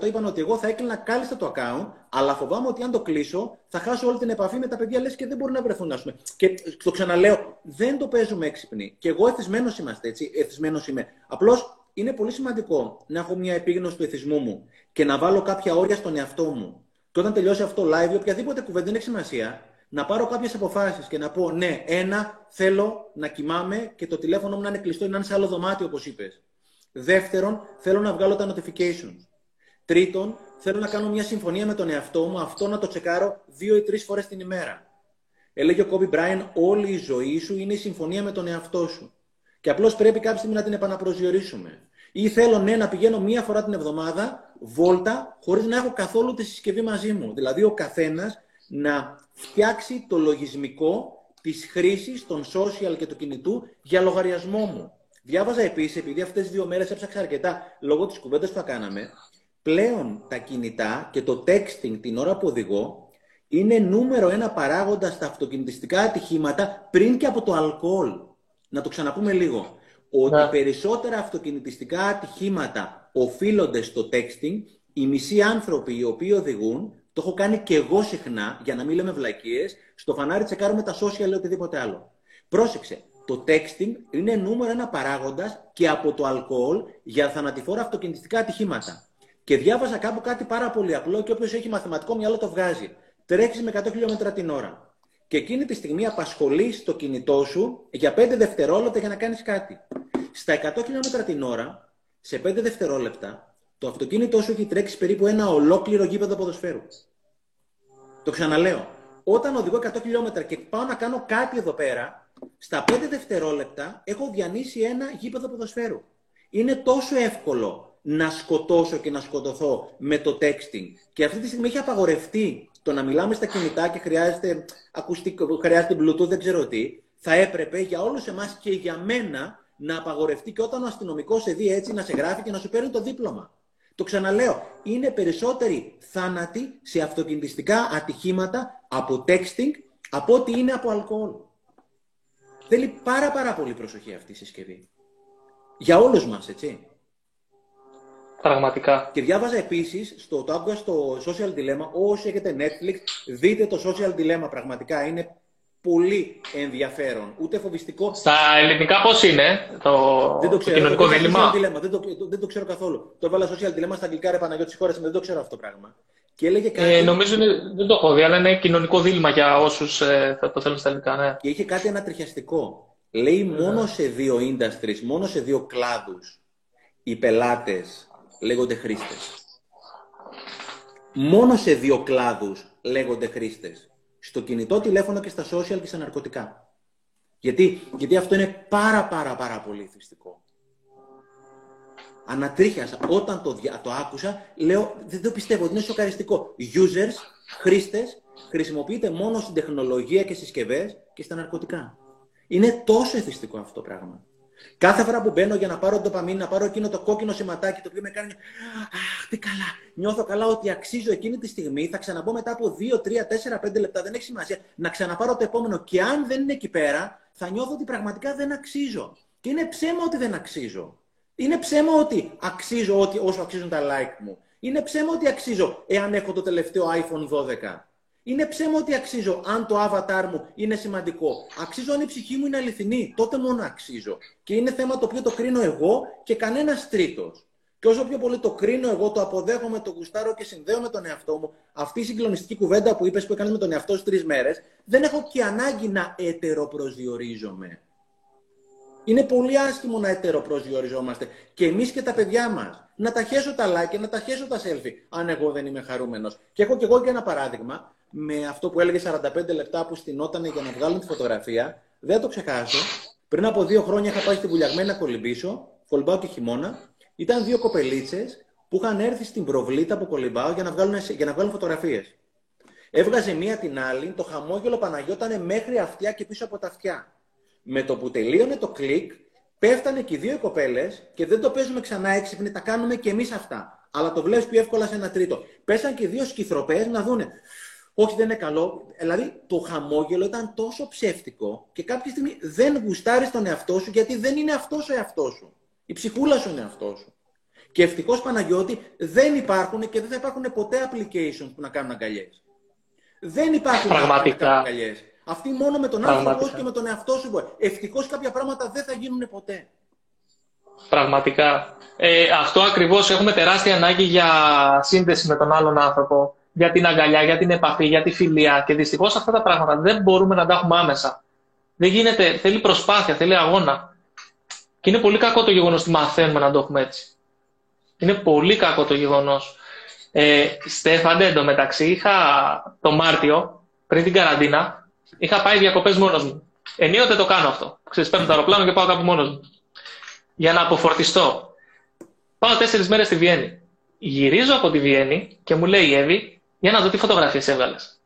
70% είπαν ότι εγώ θα έκλεινα κάλλιστα το account, αλλά φοβάμαι ότι αν το κλείσω θα χάσω όλη την επαφή με τα παιδιά, λες και δεν μπορούν να βρεθούν, ας πούμε. Και το ξαναλέω, δεν το παίζουμε έξυπνοι. Και εγώ εθισμένος είμαστε, έτσι, εθισμένος είμαι. Απλώς είναι πολύ σημαντικό να έχω μια επίγνωση του εθισμού μου και να βάλω κάποια όρια στον εαυτό μου. Και όταν τελειώσει αυτό live, οποιαδήποτε κουβέντα δεν έχει σημασία, να πάρω κάποιες αποφάσεις και να πω ναι, ένα, θέλω να κοιμάμαι και το τηλέφωνο μου να είναι κλειστό ή να είναι σε άλλο δωμάτιο, όπως είπες. Δεύτερον, θέλω να βγάλω τα notifications. Τρίτον, θέλω να κάνω μια συμφωνία με τον εαυτό μου, αυτό να το τσεκάρω δύο ή τρεις φορές την ημέρα. Έλεγε ο Κόμπι Μπράιν, όλη η ζωή σου είναι η συμφωνία με τον εαυτό σου. Και απλώς πρέπει κάποια στιγμή να την επαναπροσδιορίσουμε. Ή θέλω ναι να πηγαίνω μία φορά την εβδομάδα βόλτα, χωρίς να έχω καθόλου τη συσκευή μαζί μου. Δηλαδή ο καθένας να φτιάξει το λογισμικό της χρήσης των social και του κινητού για λογαριασμό μου. Διάβαζα επίσης, επειδή αυτές τις δύο μέρες έψαξα αρκετά λόγω της κουβέντας που θα κάναμε, πλέον τα κινητά και το texting την ώρα που οδηγώ είναι νούμερο ένα παράγοντα στα αυτοκινητιστικά ατυχήματα πριν και από το αλκοόλ. Να το ξαναπούμε λίγο. Ότι ναι. περισσότερα αυτοκινητιστικά ατυχήματα οφείλονται στο texting. Οι μισοί άνθρωποι οι οποίοι οδηγούν, το έχω κάνει και εγώ συχνά, για να μην λέμε βλακίες, στο φανάρι τσεκάρουμε τα social ή οτιδήποτε άλλο. Πρόσεξε, το texting είναι νούμερο ένα παράγοντας και από το αλκοόλ για θανατηφόρα αυτοκινητιστικά ατυχήματα. Και διάβαζα κάπου κάτι πάρα πολύ απλό και όποιος έχει μαθηματικό μυαλό το βγάζει. Τρέχεις με 100 χιλιόμετρα την ώρα. Και εκείνη τη στιγμή απασχολείς το κινητό σου για 5 δευτερόλεπτα για να κάνεις κάτι. Στα 100 χιλιόμετρα την ώρα, σε 5 δευτερόλεπτα, το αυτοκίνητό σου έχει τρέξει περίπου ένα ολόκληρο γήπεδο ποδοσφαίρου. Το ξαναλέω. Όταν οδηγώ 100 χιλιόμετρα και πάω να κάνω κάτι εδώ πέρα, στα 5 δευτερόλεπτα έχω διανύσει ένα γήπεδο ποδοσφαίρου. Είναι τόσο εύκολο να σκοτώσω και να σκοτωθώ με το texting. Και αυτή τη στιγμή έχει απαγορευτεί το να μιλάμε στα κινητά και χρειάζεται, ακουστικό, χρειάζεται Bluetooth, δεν ξέρω τι. Θα έπρεπε για όλους εμάς και για μένα να απαγορευτεί και όταν ο αστυνομικός σε δει έτσι να σε γράφει και να σου παίρνει το δίπλωμα. Το ξαναλέω, είναι περισσότεροι θάνατοι σε αυτοκινητιστικά ατυχήματα από texting από ότι είναι από αλκοόλ. Θέλει πάρα πάρα πολύ προσοχή αυτή η συσκευή. Για όλους μας, έτσι. Πραγματικά. Και διάβαζα επίσης, στο, το άκουγα στο Social Dilemma, όσοι έχετε Netflix, δείτε το Social Dilemma, πραγματικά είναι πολύ ενδιαφέρον, ούτε φοβιστικό. Στα ελληνικά πώς είναι το, δεν το, ξέρω, το κοινωνικό το δίλημα; Δεν το, δεν το ξέρω καθόλου. Το έβαλα social dilemma στα αγγλικά, ρε Παναγιώτη, χώρες, δεν το ξέρω αυτό το πράγμα. Και έλεγε κάτι... ε, νομίζω είναι, δεν το έχω δει, αλλά είναι κοινωνικό δίλημα για όσους ε, θα το θέλουν στα ελληνικά. Ναι. Και είχε κάτι ανατριχιαστικό. Λέει μόνο σε δύο industries, μόνο σε δύο κλάδους οι πελάτες λέγονται χρήστες. Μόνο σε δύο κλάδους λέγονται χρήστες. Στο κινητό τηλέφωνο και στα social και στα ναρκωτικά. Γιατί, γιατί αυτό είναι πάρα πάρα πάρα πολύ θυστικό ανατρίχιασα. Όταν το, το άκουσα, λέω, δεν το πιστεύω, είναι σοκαριστικό. Users, χρήστες, χρησιμοποιείται μόνο στην τεχνολογία και συσκευές και στα ναρκωτικά. Είναι τόσο εθιστικό αυτό το πράγμα. Κάθε φορά που μπαίνω για να πάρω το παμίνι, να πάρω εκείνο το κόκκινο σηματάκι το οποίο με κάνει. Αχ, τι καλά. Νιώθω καλά ότι αξίζω εκείνη τη στιγμή. Θα ξαναμπω μετά από 2, 3, 4, 5 λεπτά. Δεν έχει σημασία. Να ξαναπάρω το επόμενο. Και αν δεν είναι εκεί πέρα, θα νιώθω ότι πραγματικά δεν αξίζω. Και είναι ψέμα ότι δεν αξίζω. Είναι ψέμα ότι αξίζω ότι, όσο αξίζουν τα like μου. Είναι ψέμα ότι αξίζω εάν έχω το τελευταίο iPhone 12. Είναι ψέμα ότι αξίζω αν το avatar μου είναι σημαντικό. Αξίζω αν η ψυχή μου είναι αληθινή. Τότε μόνο αξίζω. Και είναι θέμα το οποίο το κρίνω εγώ και κανένας τρίτος. Και όσο πιο πολύ το κρίνω εγώ, το αποδέχομαι, το γουστάρω και συνδέω με τον εαυτό μου, αυτή η συγκλονιστική κουβέντα που είπες που έκανε με τον εαυτό σου τρεις μέρες, δεν έχω και ανάγκη να ετεροπροσδιορίζομαι. Είναι πολύ άσχημο να ετεροπροσδιοριζόμαστε. Και εμείς και τα παιδιά μας. Να τα χέσω τα like, να τα χέσω τα selfie, αν εγώ δεν είμαι χαρούμενος. Και έχω και εγώ και ένα παράδειγμα με αυτό που έλεγε 45 λεπτά που στυνόταν για να βγάλουν τη φωτογραφία. Δεν θα το ξεχάσω. Πριν από δύο χρόνια είχα πάει στη βουλιαγμένη να κολυμπήσω, κολυμπάω και χειμώνα. Ήταν δύο κοπελίτσες που είχαν έρθει στην προβλήτα που κολυμπάω για να βγάλουν, για να βγάλουν φωτογραφίες. Έβγαζε μία την άλλη, το χαμόγελο Παναγιώτανε μέχρι αυτιά και πίσω από τα αυτιά. Με το που τελείωνε το κλικ, πέφτανε και οι δύο κοπέλες και δεν το παίζουμε ξανά έξυπνοι, τα κάνουμε και εμείς αυτά. Αλλά το βλέπεις πιο εύκολα σε ένα τρίτο. Πέσαν και δύο σκυθροπές να δούνε. Όχι, δεν είναι καλό. Δηλαδή, το χαμόγελο ήταν τόσο ψεύτικο και κάποια στιγμή δεν γουστάρεις τον εαυτό σου γιατί δεν είναι αυτός ο εαυτός σου. Η ψυχούλα σου είναι αυτός σου. Και ευτυχώς Παναγιώτη δεν υπάρχουν και δεν θα υπάρχουν ποτέ applications που να κάνουν αγκαλιές. Δεν υπάρχουν Πραγματικά. αγκαλιές. Αυτή μόνο με τον άνθρωπο και με τον εαυτό σου μπορεί. Ευτυχώς κάποια πράγματα δεν θα γίνουν ποτέ. Πραγματικά. Ε, αυτό ακριβώς έχουμε τεράστια ανάγκη για σύνδεση με τον άλλον άνθρωπο για την αγκαλιά, για την επαφή, για τη φιλία. Και δυστυχώς αυτά τα πράγματα δεν μπορούμε να τα έχουμε άμεσα. Δεν γίνεται, θέλει προσπάθεια, θέλει αγώνα. Και είναι πολύ κακό το γεγονός ότι μαθαίνουμε να το έχουμε έτσι. Είναι πολύ κακό το γεγονός. Ε, Στέφαντε, εντωμεταξύ, είχα το Μάρτιο, πριν την καραντίνα, είχα πάει διακοπές μόνος μου. Ενίοτε το κάνω αυτό. Ξέρεις, παίρνω το αεροπλάνο και πάω κάπου μόνος μου. Για να αποφορτιστώ. Πάω τέσσερις μέρες στη Βιέννη. Γυρίζω από τη Βιέννη και μου λέει η Εύη, για να δω τι φωτογραφίες έβγαλες.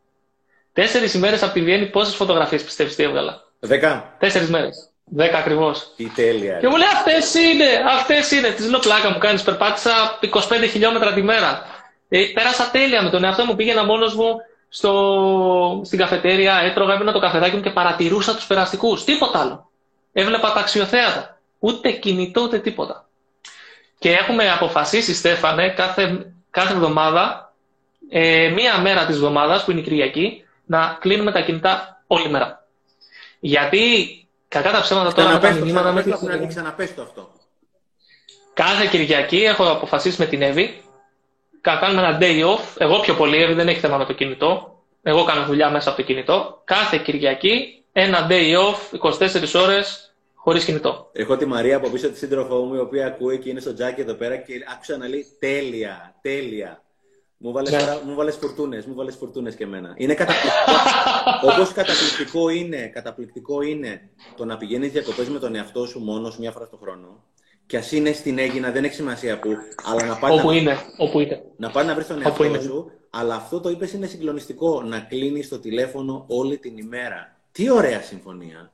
Τέσσερις ημέρες από τη Βιέννη, πόσες φωτογραφίες πιστεύεις ότι έβγαλα; Δέκα. Τέσσερις μέρες. Δέκα ακριβώς. Τι τέλεια. Και μου λέει αυτές είναι, αυτές είναι. Της λέω πλάκα μου κάνεις. Περπάτησα 25 χιλιόμετρα τη μέρα. Ε, πέρασα τέλεια με τον εαυτό μου. Πήγαινα μόνος μου στο, στην καφετέρια, έτρωγα, έμεινα το καφεδάκι μου και παρατηρούσα τους περαστικούς. Τίποτα άλλο. Έβλεπα τα αξιοθέατα. Ούτε κινητό, ούτε τίποτα. Και έχουμε αποφασίσει, Στέφανε, κάθε, κάθε εβδομάδα ε, μία μέρα της εβδομάδας, που είναι η Κυριακή, να κλείνουμε τα κινητά όλη μέρα. Γιατί, κακά τα ψέματα τώρα με τα μηνύματα... Με την... Ξαναπες το αυτό. Κάθε Κυριακή έχω αποφασίσει με την Εύη να κάνουμε ένα day off. Εγώ πιο πολύ, Εύη δεν έχει θέμα με το κινητό. Εγώ κάνω δουλειά μέσα από το κινητό. Κάθε Κυριακή ένα day off, 24 ώρες, χωρίς κινητό. Έχω τη Μαρία από πίσω τη σύντροφό μου, η οποία ακούει και είναι στο τζάκι εδώ πέρα και άκουσα να λέει τέλεια, τέλεια. Μου βάλες, ναι. μου βάλες φουρτούνες, μου βάλες φουρτούνες και εμένα. Είναι καταπληκτικό. Όπως καταπληκτικό είναι, καταπληκτικό είναι το να πηγαίνεις διακοπές με τον εαυτό σου μόνος μία φορά το χρόνο. Και ας είναι στην Έγινα, δεν έχει σημασία που. Αλλά να πάει όπου να... είναι, όπου είναι. Να πάει να βρεις τον εαυτό είναι. σου. Αλλά αυτό το είπες είναι συγκλονιστικό. Να κλείνεις το τηλέφωνο όλη την ημέρα. Τι ωραία συμφωνία.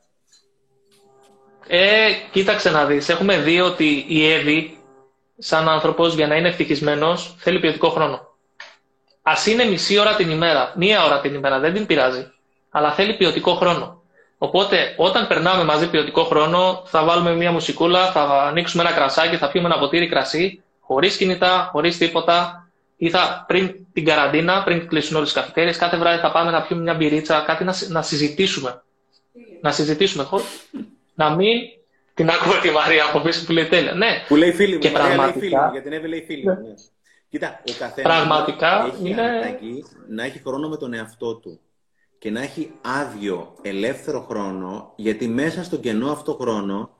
Ε, κοίταξε να δεις. Έχουμε δει ότι η Εύη, σαν άνθρωπος, για να είναι ευτυχισμένος, θέλει ποιοτικό χρόνο. Α είναι μισή ώρα την ημέρα, μία ώρα την ημέρα, δεν την πειράζει. Αλλά θέλει ποιοτικό χρόνο. Οπότε, όταν περνάμε μαζί ποιοτικό χρόνο, θα βάλουμε μία μουσικούλα, θα ανοίξουμε ένα κρασάκι, θα πιούμε ένα ποτήρι κρασί, χωρίς κινητά, χωρίς τίποτα. Ή θα πριν την καραντίνα, πριν κλείσουν όλες τις καφετέρειες, κάθε βράδυ θα πάμε να πιούμε μια μπυρίτσα, κάτι να, να συζητήσουμε. Να συζητήσουμε. να μην την ακούμε τη Μαρία από πίσω που λέει τέλεια. Ναι. Που λέει φίλη μου, και πραγματικά... λέει φίλη μου, γιατί την λέει φίλη μου. Ναι. Κοίτα, ο καθένας Πραγματικά έχει είναι... ανάγκη να έχει χρόνο με τον εαυτό του και να έχει άδειο, ελεύθερο χρόνο, γιατί μέσα στον κενό αυτό χρόνο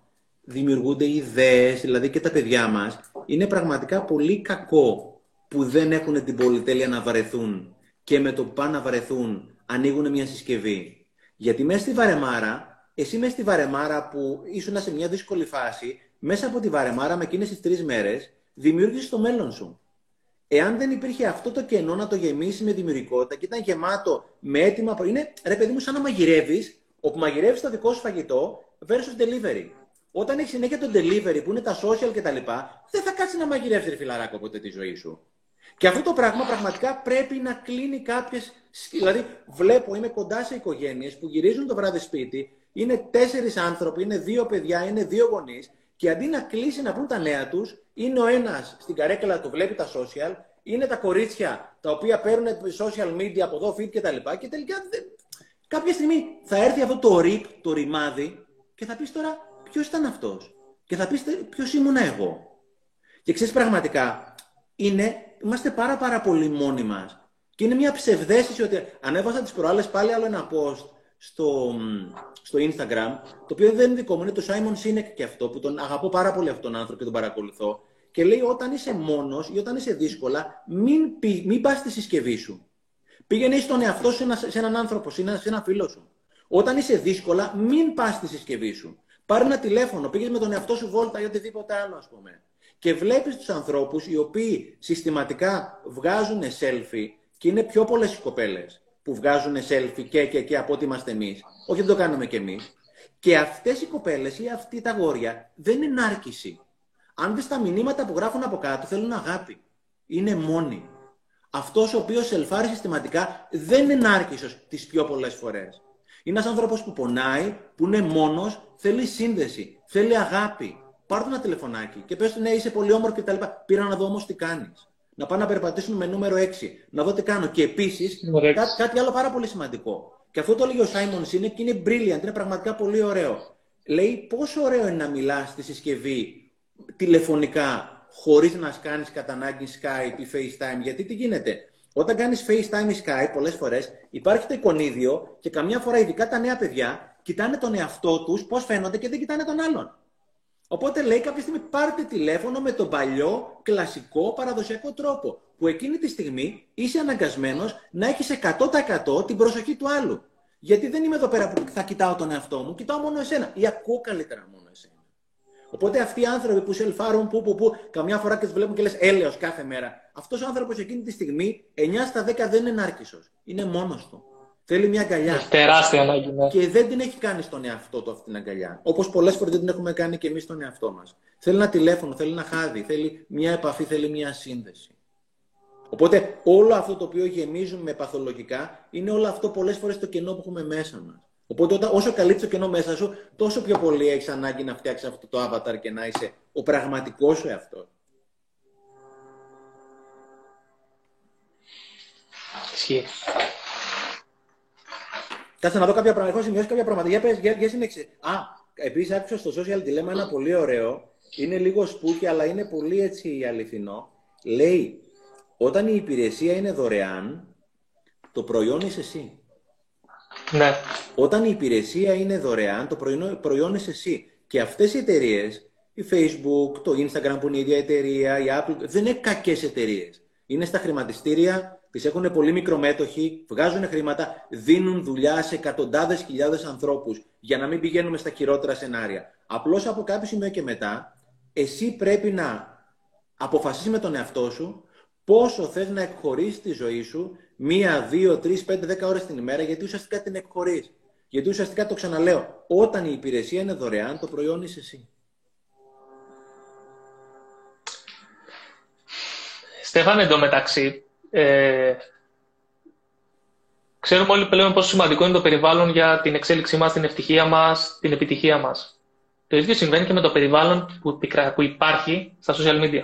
δημιουργούνται ιδέες, δηλαδή και τα παιδιά μας. Είναι πραγματικά πολύ κακό που δεν έχουν την πολυτέλεια να βαρεθούν και με το που πάνε να βαρεθούν ανοίγουν μια συσκευή. Γιατί μέσα στη βαρεμάρα, εσύ μέσα στη βαρεμάρα που ήσουν σε μια δύσκολη φάση, μέσα από τη βαρεμάρα με εκείνες τις τρεις μέρες, δημιούργησες το μέλλον σου. Εάν δεν υπήρχε αυτό το κενό να το γεμίσει με δημιουργικότητα και ήταν γεμάτο με έτοιμα. Είναι ρε παιδί μου, σαν να μαγειρεύεις, όπου μαγειρεύεις το δικό σου φαγητό versus delivery. όταν έχεις συνέχεια το delivery που είναι τα social κτλ., δεν θα κάτσεις να μαγειρεύσει φιλαράκο ποτέ τη ζωή σου. Και αυτό το πράγμα πραγματικά πρέπει να κλείνει κάποιες. Δηλαδή, βλέπω, είμαι κοντά σε οικογένειες που γυρίζουν το βράδυ σπίτι, είναι τέσσερις άνθρωποι, είναι δύο παιδιά, είναι δύο γονείς, και αντί να κλείσει να πούν τα νέα τους, είναι ο ένας στην καρέκλα του, βλέπει τα social, είναι τα κορίτσια τα οποία παίρνουν social media από εδώ, feed κτλ. Και, και τελικά κάποια στιγμή θα έρθει αυτό το ρίπ, το ρημάδι, και θα πεις τώρα ποιος ήταν αυτός; Και θα πεις ποιος ήμουν εγώ; Και ξέρεις πραγματικά, είναι, είμαστε πάρα πάρα πολύ μόνοι μας. Και είναι μια ψευδέστηση ότι ανέβασα τις προάλλες πάλι άλλο ένα post στο, στο Instagram, το οποίο δεν είναι δικό μου, είναι το Simon Sinek και αυτό, που τον αγαπώ πάρα πολύ αυτόν τον άνθρωπο και τον παρακολουθώ. Και λέει όταν είσαι μόνος ή όταν είσαι δύσκολα, μην, μην πας στη συσκευή σου. Πήγαινε στον εαυτό σου σε έναν άνθρωπο, σε έναν φίλο σου. Όταν είσαι δύσκολα, μην πας στη συσκευή σου. Πάρε ένα τηλέφωνο, πήγες με τον εαυτό σου βόλτα ή οτιδήποτε άλλο, ας πούμε. Και βλέπεις τους ανθρώπους οι οποίοι συστηματικά βγάζουν selfie και είναι πιο πολλές οι κοπέλες που βγάζουν selfie και, και, και από ό,τι είμαστε εμείς. Όχι, δεν το κάνουμε κι εμείς. Και αυτές οι κοπέλες ή αυτοί τα γόρια δεν είναι νάρκηση. Αν δεις τα μηνύματα που γράφουν από κάτω, θέλουν αγάπη. Είναι μόνοι. Αυτός ο οποίος σελφάρει συστηματικά δεν είναι νάρκησο τις πιο πολλές φορές. Είναι ένας άνθρωπος που πονάει, που είναι μόνος, θέλει σύνδεση, θέλει αγάπη. Πάρ' του ένα τηλεφωνάκι και πες του ναι, είσαι πολύ όμορφο κτλ. Πήρα να δω όμως τι κάνεις. Να πάω να περπατήσουμε με νούμερο 6, να δω τι κάνω. Και επίσης κάτι, κάτι άλλο πάρα πολύ σημαντικό. Και αυτό το λέει ο Σάιμονς Σίνεκ και είναι brilliant, είναι πραγματικά πολύ ωραίο. Λέει πόσο ωραίο είναι να μιλάς στη συσκευή τηλεφωνικά χωρίς να κάνεις κατά ανάγκη Skype ή FaceTime. Γιατί τι γίνεται; Όταν κάνεις FaceTime ή Skype, πολλές φορές υπάρχει το εικονίδιο και καμιά φορά, ειδικά τα νέα παιδιά, κοιτάνε τον εαυτό τους, πώς φαίνονται και δεν κοιτάνε τον άλλον. Οπότε λέει κάποια στιγμή πάρτε τηλέφωνο με τον παλιό, κλασικό, παραδοσιακό τρόπο. Που εκείνη τη στιγμή είσαι αναγκασμένος να έχεις 100% την προσοχή του άλλου. Γιατί δεν είμαι εδώ πέρα που θα κοιτάω τον εαυτό μου, κοιτάω μόνο εσένα. Ή ακούω καλύτερα μόνο εσένα. Οπότε αυτοί οι άνθρωποι που σελφάρουν, που, που, που, καμιά φορά και τους βλέπουν και λες έλεος κάθε μέρα. Αυτός ο άνθρωπος εκείνη τη στιγμή, 9 στα 10 δεν είναι νάρκισο. Είναι μόνος του. Θέλει μια αγκαλιά. Έχει τεράστια ανάγκη. Ναι. Και δεν την έχει κάνει στον εαυτό του αυτή την αγκαλιά. Όπως πολλές φορές δεν την έχουμε κάνει και εμείς στον εαυτό μας. Θέλει ένα τηλέφωνο, θέλει ένα χάδι, θέλει μια επαφή, θέλει μια σύνδεση. Οπότε όλο αυτό το οποίο γεμίζουμε παθολογικά είναι όλο αυτό πολλές φορές το κενό που έχουμε μέσα μας. Οπότε όταν, όσο καλύπτει το κενό μέσα σου, τόσο πιο πολύ έχεις ανάγκη να φτιάξεις αυτό το avatar και να είσαι ο πραγματικός σου εαυτός. Ισχύει. Κάτσε να δω κάποια πράγματα. Έχω σημειώσει κάποια πράγματα. Για πες, για, για συνέχισε. Α, επίσης άκουσα στο social dilemma ένα πολύ ωραίο. Είναι λίγο σπούκι, αλλά είναι πολύ έτσι αληθινό. Λέει, όταν η υπηρεσία είναι δωρεάν, το προϊόν είσαι εσύ. Ναι. Όταν η υπηρεσία είναι δωρεάν, το προϊόν, προϊόν είσαι εσύ. Και αυτές οι εταιρείες, η Facebook, το Instagram που είναι η ίδια εταιρεία, η Apple, δεν είναι κακές εταιρείες. Είναι στα χρηματιστήρια, τις έχουν πολύ μικρομέτοχοι, βγάζουν χρήματα, δίνουν δουλειά σε εκατοντάδες χιλιάδες ανθρώπους για να μην πηγαίνουμε στα χειρότερα σενάρια. Απλώς από κάποιο σημείο και μετά, εσύ πρέπει να αποφασίσεις με τον εαυτό σου πόσο θες να εκχωρήσεις τη ζωή σου μία, δύο, τρεις, πέντε, δέκα ώρες την ημέρα, γιατί ουσιαστικά την εκχωρείς. Γιατί ουσιαστικά το ξαναλέω, όταν η υπηρεσία είναι δωρεάν, το προϊόν είσαι εσύ. Στέφανε, εντωμεταξύ, ε, ξέρουμε όλοι πλέον πόσο σημαντικό είναι το περιβάλλον για την εξέλιξή μας, την ευτυχία μας, την επιτυχία μας. Το ίδιο συμβαίνει και με το περιβάλλον που, που υπάρχει στα social media.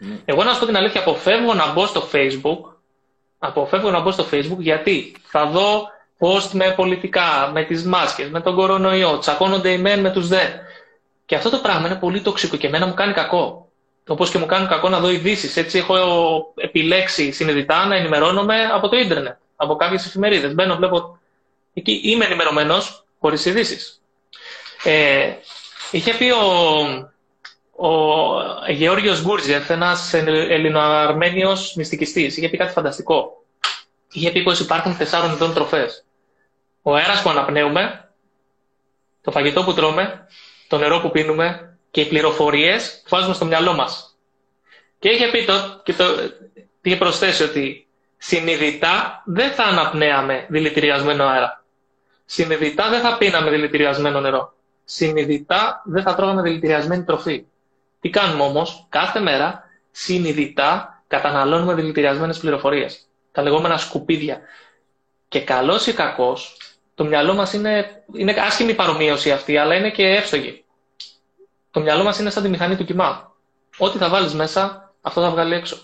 Mm. Εγώ να σου πω την αλήθεια, αποφεύγω να μπω στο Facebook, αποφεύγω να μπω στο Facebook γιατί θα δω post με πολιτικά, με τις μάσκες, με τον κορονοϊό, τσακώνονται οι μεν με τους δε. Και αυτό το πράγμα είναι πολύ τοξικό και εμένα μου κάνει κακό. Όπως και μου κάνουν κακό να δω ειδήσεις. Έτσι, έχω επιλέξει συνειδητά να ενημερώνομαι από το ίντερνετ, από κάποιες εφημερίδες. Μπαίνω, βλέπω. Εκεί είμαι ενημερωμένος χωρίς ειδήσεις. Ε, είχε πει ο, ο Γεώργιος Γκούρτζεφ, ένας ελληνοαρμένιος μυστικιστής, είχε πει κάτι φανταστικό. Είχε πει πως υπάρχουν τεσσάρων ειδών τροφές. Ο αέρας που αναπνέουμε, το φαγητό που τρώμε, το νερό που πίνουμε και οι πληροφορίες που βάζουμε στο μυαλό μας. Και είχε πει το, και το, είχε προσθέσει ότι συνειδητά δεν θα αναπνέαμε δηλητηριασμένο αέρα. Συνειδητά δεν θα πίναμε δηλητηριασμένο νερό. συνειδητά δεν θα τρώγαμε δηλητηριασμένη τροφή. Τι κάνουμε όμως, κάθε μέρα συνειδητά καταναλώνουμε δηλητηριασμένες πληροφορίες. Τα λεγόμενα σκουπίδια. Και καλός ή κακός, το μυαλό μας είναι, είναι άσχημη παρομοίωση αυτή, αλλά είναι και εύστογη. Το μυαλό μας είναι σαν τη μηχανή του κοιμά. Ό,τι θα βάλεις μέσα, αυτό θα βγάλει έξω.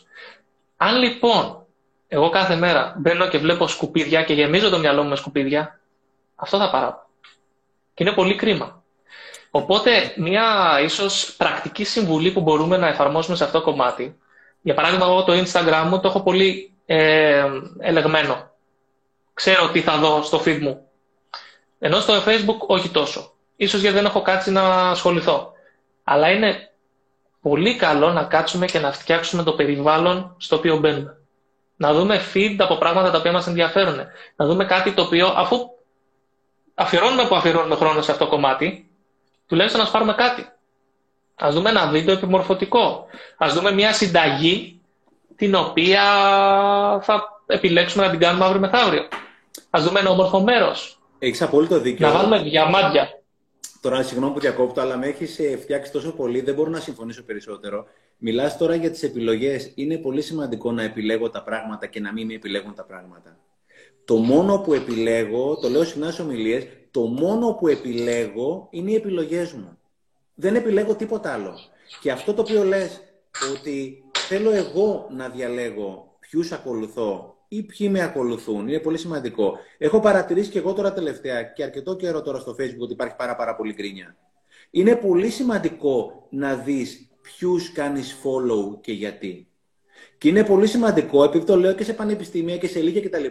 Αν λοιπόν εγώ κάθε μέρα μπαίνω και βλέπω σκουπίδια και γεμίζω το μυαλό μου με σκουπίδια, αυτό θα παράω. Και είναι πολύ κρίμα. Οπότε, μια ίσως πρακτική συμβουλή που μπορούμε να εφαρμόσουμε σε αυτό το κομμάτι, για παράδειγμα, εγώ το Instagram μου το έχω πολύ ε, ελεγμένο. Ξέρω τι θα δω στο feed μου. Ενώ στο Facebook όχι τόσο. Ίσως γιατί δεν έχω κάτσει να ασχοληθώ. Αλλά είναι πολύ καλό να κάτσουμε και να φτιάξουμε το περιβάλλον στο οποίο μπαίνουμε. Να δούμε feed από πράγματα τα οποία μας ενδιαφέρουν. Να δούμε κάτι το οποίο, αφού αφιερώνουμε που αφιερώνουμε χρόνο σε αυτό το κομμάτι, τουλάχιστον να πάρουμε κάτι. Α δούμε ένα βίντεο επιμορφωτικό. Α δούμε μια συνταγή την οποία θα επιλέξουμε να την κάνουμε αύριο μεθαύριο. Α δούμε ένα όμορφο μέρος. Έχεις απόλυτο δίκιο. Να βάλουμε διαμάντια. Τώρα, συγγνώμη που διακόπτω, αλλά με έχεις ε, φτιάξει τόσο πολύ, δεν μπορώ να συμφωνήσω περισσότερο. Μιλάς τώρα για τις επιλογές. Είναι πολύ σημαντικό να επιλέγω τα πράγματα και να μην με επιλέγουν τα πράγματα. Το μόνο που επιλέγω, το λέω συχνά στις ομιλίες, το μόνο που επιλέγω είναι οι επιλογές μου. Δεν επιλέγω τίποτα άλλο. Και αυτό το οποίο λες ότι θέλω εγώ να διαλέγω ποιους ακολουθώ ή ποιοι με ακολουθούν, είναι πολύ σημαντικό. Έχω παρατηρήσει και εγώ τώρα τελευταία και αρκετό καιρό τώρα στο facebook ότι υπάρχει πάρα πάρα πολύ γκρίνια. Είναι πολύ σημαντικό να δεις ποιους κάνεις follow και γιατί. Και είναι πολύ σημαντικό, επειδή το λέω και σε πανεπιστήμια και σε λίγα κτλ.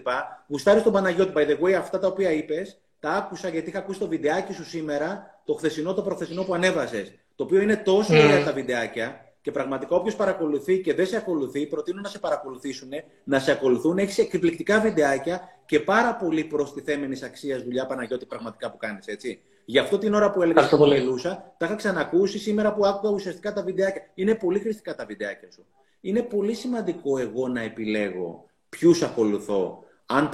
Γουστάρεις τον Παναγιώτη, by the way, αυτά τα οποία είπες, τα άκουσα γιατί είχα ακούσει το βιντεάκι σου σήμερα, το χθεσινό, το προχθεσινό που ανέβασες. Το οποίο είναι τόσο mm. ωραία τα βιντεάκια και πραγματικά όποιος παρακολουθεί και δεν σε ακολουθεί, προτείνω να σε παρακολουθήσουν, να σε ακολουθούν. Έχεις εκπληκτικά βιντεάκια και πάρα πολύ προστιθέμενης αξίας δουλειά Παναγιώτη πραγματικά που κάνεις, έτσι. Γι' αυτό την ώρα που έλεγα που μιλούσα, τα είχα ξανακούσει σήμερα που άκουγα ουσιαστικά τα βιντεάκια. Είναι πολύ χρηστικά τα βιντεάκια σου. Είναι πολύ σημαντικό εγώ να επιλέγω ποιους ακολουθώ, αν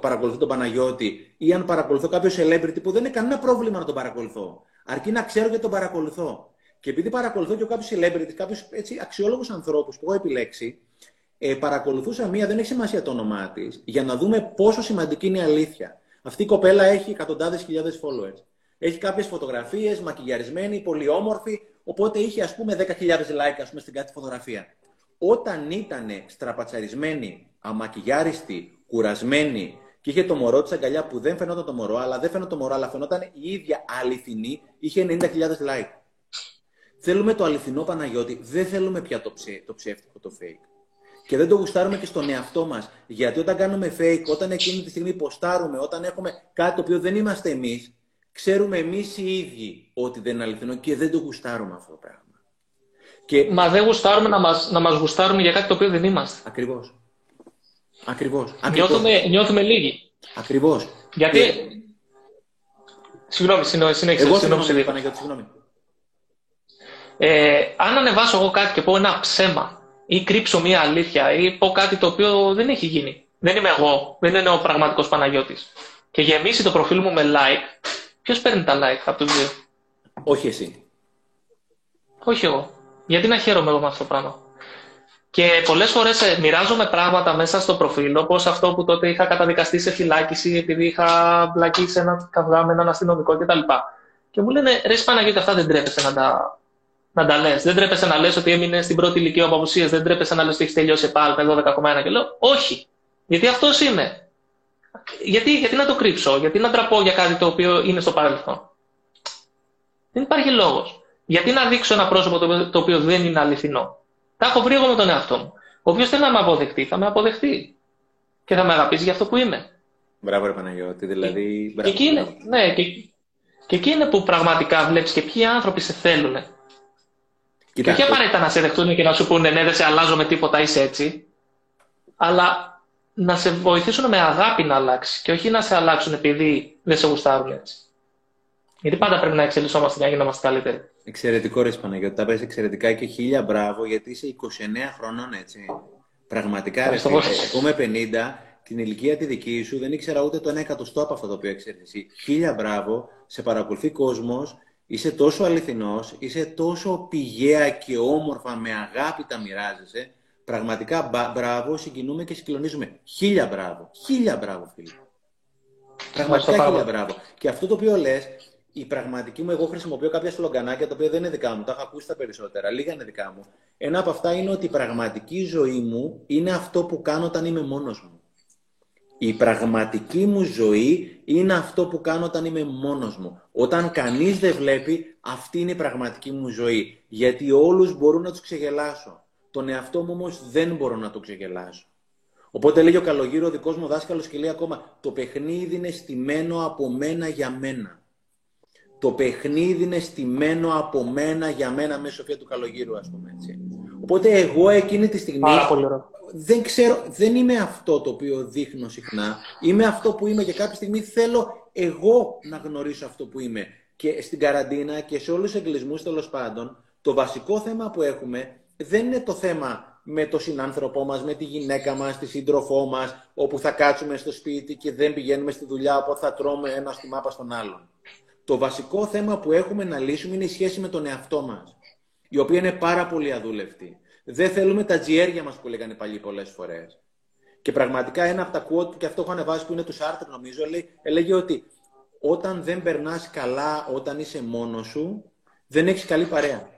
παρακολουθώ τον Παναγιώτη ή αν παρακολουθώ κάποιο celebrity που δεν είναι κανένα πρόβλημα να τον παρακολουθώ. Αρκεί να ξέρω γιατί τον παρακολουθώ. Και επειδή παρακολουθώ και κάποιους celebrity, κάποιους αξιόλογους ανθρώπους που έχω επιλέξει, ε, παρακολουθούσα μία, δεν έχει σημασία το όνομά της, για να δούμε πόσο σημαντική είναι η αλήθεια. Αυτή η κοπέλα έχει εκατοντάδες χιλιάδες followers. Έχει κάποιες φωτογραφίες, μακιγιαρισμένη, πολύ όμορφη, οπότε είχε ας πούμε 10.000 like ας πούμε, στην κάθε φωτογραφία. Όταν ήταν στραπατσαρισμένη, αμακιγιάριστη, κουρασμένη και είχε το μωρό της αγκαλιά που δεν φαινόταν το μωρό, αλλά δεν φαινόταν το μωρό, αλλά φαινόταν η ίδια αληθινή, είχε 90.000 like. Θέλουμε το αληθινό Παναγιώτη, δεν θέλουμε πια το, ψε, το ψεύτικο, το fake. Και δεν το γουστάρουμε και στον εαυτό μας. Γιατί όταν κάνουμε fake, όταν εκείνη τη στιγμή ποστάρουμε, όταν έχουμε κάτι το οποίο δεν είμαστε εμείς, ξέρουμε εμείς οι ίδιοι ότι δεν είναι αληθινό και δεν το γουστάρουμε αυτό το πράγμα. Και... Μα δεν γουστάρουμε να μας, να μας γουστάρουμε για κάτι το οποίο δεν είμαστε. Ακριβώς. Ακριβώς. Νιώθουμε, νιώθουμε λίγοι. Ακριβώς. Γιατί... Και... Συγγνώμη, συνέχισε. Εγώ συγγνώμη, συγγνώμη. Ε, αν ανεβάσω εγώ κάτι και πω ένα ψέμα ή κρύψω μία αλήθεια ή πω κάτι το οποίο δεν έχει γίνει. Δεν είμαι εγώ, δεν είναι ο πραγματικός Παναγιώτης. Και γεμίσει το προφίλ μου με like, ποιος παίρνει τα like από τους δύο. Όχι εσύ. Όχι εγώ. Γιατί να χαίρομαι εγώ με αυτό το πράγμα; Και πολλές φορές ε, μοιράζομαι πράγματα μέσα στο προφίλ, όπως αυτό που τότε είχα καταδικαστεί σε φυλάκιση επειδή είχα μπλακεί σε ένα καυγά με έναν αστυνομικό κτλ. Και μου λένε ρε Παναγιώτη, αυτά δεν τρέπεσαι να τα, να τα λες. Δεν τρέπεσαι να λες ότι έμεινε στην πρώτη ηλικία από απουσία, δεν τρέπεσαι να λες ότι έχεις τελειώσει επάλ με 12,1 και λέω Όχι. Γιατί αυτός είμαι. Γιατί, γιατί να το κρύψω, γιατί να τραπώ για κάτι το οποίο είναι στο παρελθόν. Δεν υπάρχει λόγος. Γιατί να δείξω ένα πρόσωπο το οποίο δεν είναι αληθινό. Τα έχω βρει εγώ με τον εαυτό μου. Όποιο θέλει να με αποδεχτεί, θα με αποδεχτεί. Και θα με αγαπήσει για αυτό που είμαι. Μπράβο, ρε Παναγιώτη. Δηλαδή. Και, εκεί είναι, ναι, και, και εκεί είναι που πραγματικά βλέπεις και ποιοι άνθρωποι σε θέλουν. Και όχι απαραίτητα να σε δεχτούν και να σου πούνε ναι, δεν σε αλλάζω με τίποτα, είσαι έτσι. Αλλά να σε βοηθήσουν με αγάπη να αλλάξει και όχι να σε αλλάξουν επειδή δεν σε γουστάρουν έτσι. Γιατί πάντα πρέπει να εξελισσόμαστε για να γίνομαστε καλύτεροι. Εξαιρετικό ρε Παναγιώτη, τα πες εξαιρετικά και χίλια μπράβο γιατί είσαι 29 χρονών έτσι. Πραγματικά ρε, εγώ με 50, την ηλικία τη δική σου δεν ήξερα ούτε το 1 εκατοστό από αυτό το οποίο ξέρεις εσύ. Χίλια μπράβο, σε παρακολουθεί κόσμος Είσαι τόσο αληθινός, είσαι τόσο πηγαία και όμορφα, με αγάπη τα μοιράζεσαι. Πραγματικά μπράβο, συγκινούμε και συγκλονίζουμε. Χίλια μπράβο. Χίλια μπράβο, φίλε. Πραγματικά χίλια μπράβο. Και αυτό το οποίο λες, η πραγματική μου, εγώ χρησιμοποιώ κάποια σλογκανάκια τα οποία δεν είναι δικά μου, τα έχω ακούσει τα περισσότερα, λίγα είναι δικά μου. Ένα από αυτά είναι ότι η πραγματική ζωή μου είναι αυτό που κάνω όταν είμαι μόνος μου. Η πραγματική μου ζωή είναι αυτό που κάνω όταν είμαι μόνος μου. Όταν κανείς δεν βλέπει, αυτή είναι η πραγματική μου ζωή. Γιατί όλους μπορούν να τους ξεγελάσω. Τον εαυτό μου όμως δεν μπορώ να το ξεγελάσω. Οπότε λέγει ο Καλογύρο, ο δικός μου δάσκαλος και λέει ακόμα, το παιχνίδι είναι στημένο από μένα για μένα. Το παιχνίδι είναι στημένο από μένα για μένα με Σοφία του Καλογύρου, ας πούμε έτσι. Οπότε εγώ εκείνη τη στιγμή δεν ξέρω, δεν είμαι αυτό το οποίο δείχνω συχνά. Είμαι αυτό που είμαι και κάποια στιγμή θέλω εγώ να γνωρίσω αυτό που είμαι. Και στην καραντίνα και σε όλους τους εγκλισμούς τέλος πάντων, το βασικό θέμα που έχουμε δεν είναι το θέμα με το συνάνθρωπό μας, με τη γυναίκα μας, τη σύντροφό μας, όπου θα κάτσουμε στο σπίτι και δεν πηγαίνουμε στη δουλειά, οπότε θα τρώμε ένα στη μάπα στον άλλον. Το βασικό θέμα που έχουμε να λύσουμε είναι η σχέση με τον εαυτό μας, η οποία είναι πάρα πολύ αδούλευτη. Δεν θέλουμε τα τζιέρια μας που λέγανε παλιοί πολλές φορές. Και πραγματικά ένα από τα quote, και αυτό έχω ανεβάσει που είναι του Σάρτερ νομίζω, έλεγε ότι όταν δεν περνάς καλά όταν είσαι μόνος σου, δεν έχεις καλή παρέα.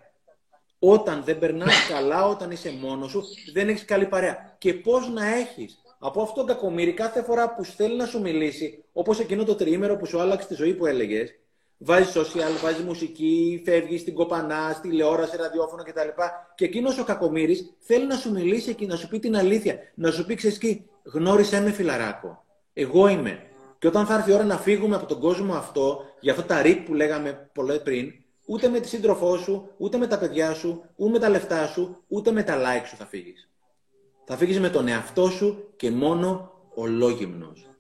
Όταν δεν περνάς καλά όταν είσαι μόνος σου, δεν έχεις καλή παρέα. Και πώς να έχεις; Από αυτό το κακομύρι κάθε φορά που θέλει να σου μιλήσει, όπως εκείνο το τριήμερο που σου άλλαξε τη ζωή που έλεγες, Βάζεις social, βάζεις μουσική, φεύγεις στην κοπανά, στη τηλεόραση, ραδιόφωνο κτλ. Και εκείνος ο κακομοίρης θέλει να σου μιλήσει και να σου πει την αλήθεια. Να σου πει, ξέρεις γνώρισε με φιλαράκο. Εγώ είμαι. Και όταν θα έρθει η ώρα να φύγουμε από τον κόσμο αυτό, για αυτά τα ρίπ που λέγαμε πολλέ πριν, ούτε με τη σύντροφό σου, ούτε με τα παιδιά σου, ούτε με τα λεφτά σου, ούτε με τα like σου θα φύγεις. Θα φύγεις με τον εαυτό σου και μόνο ολόγυμνος.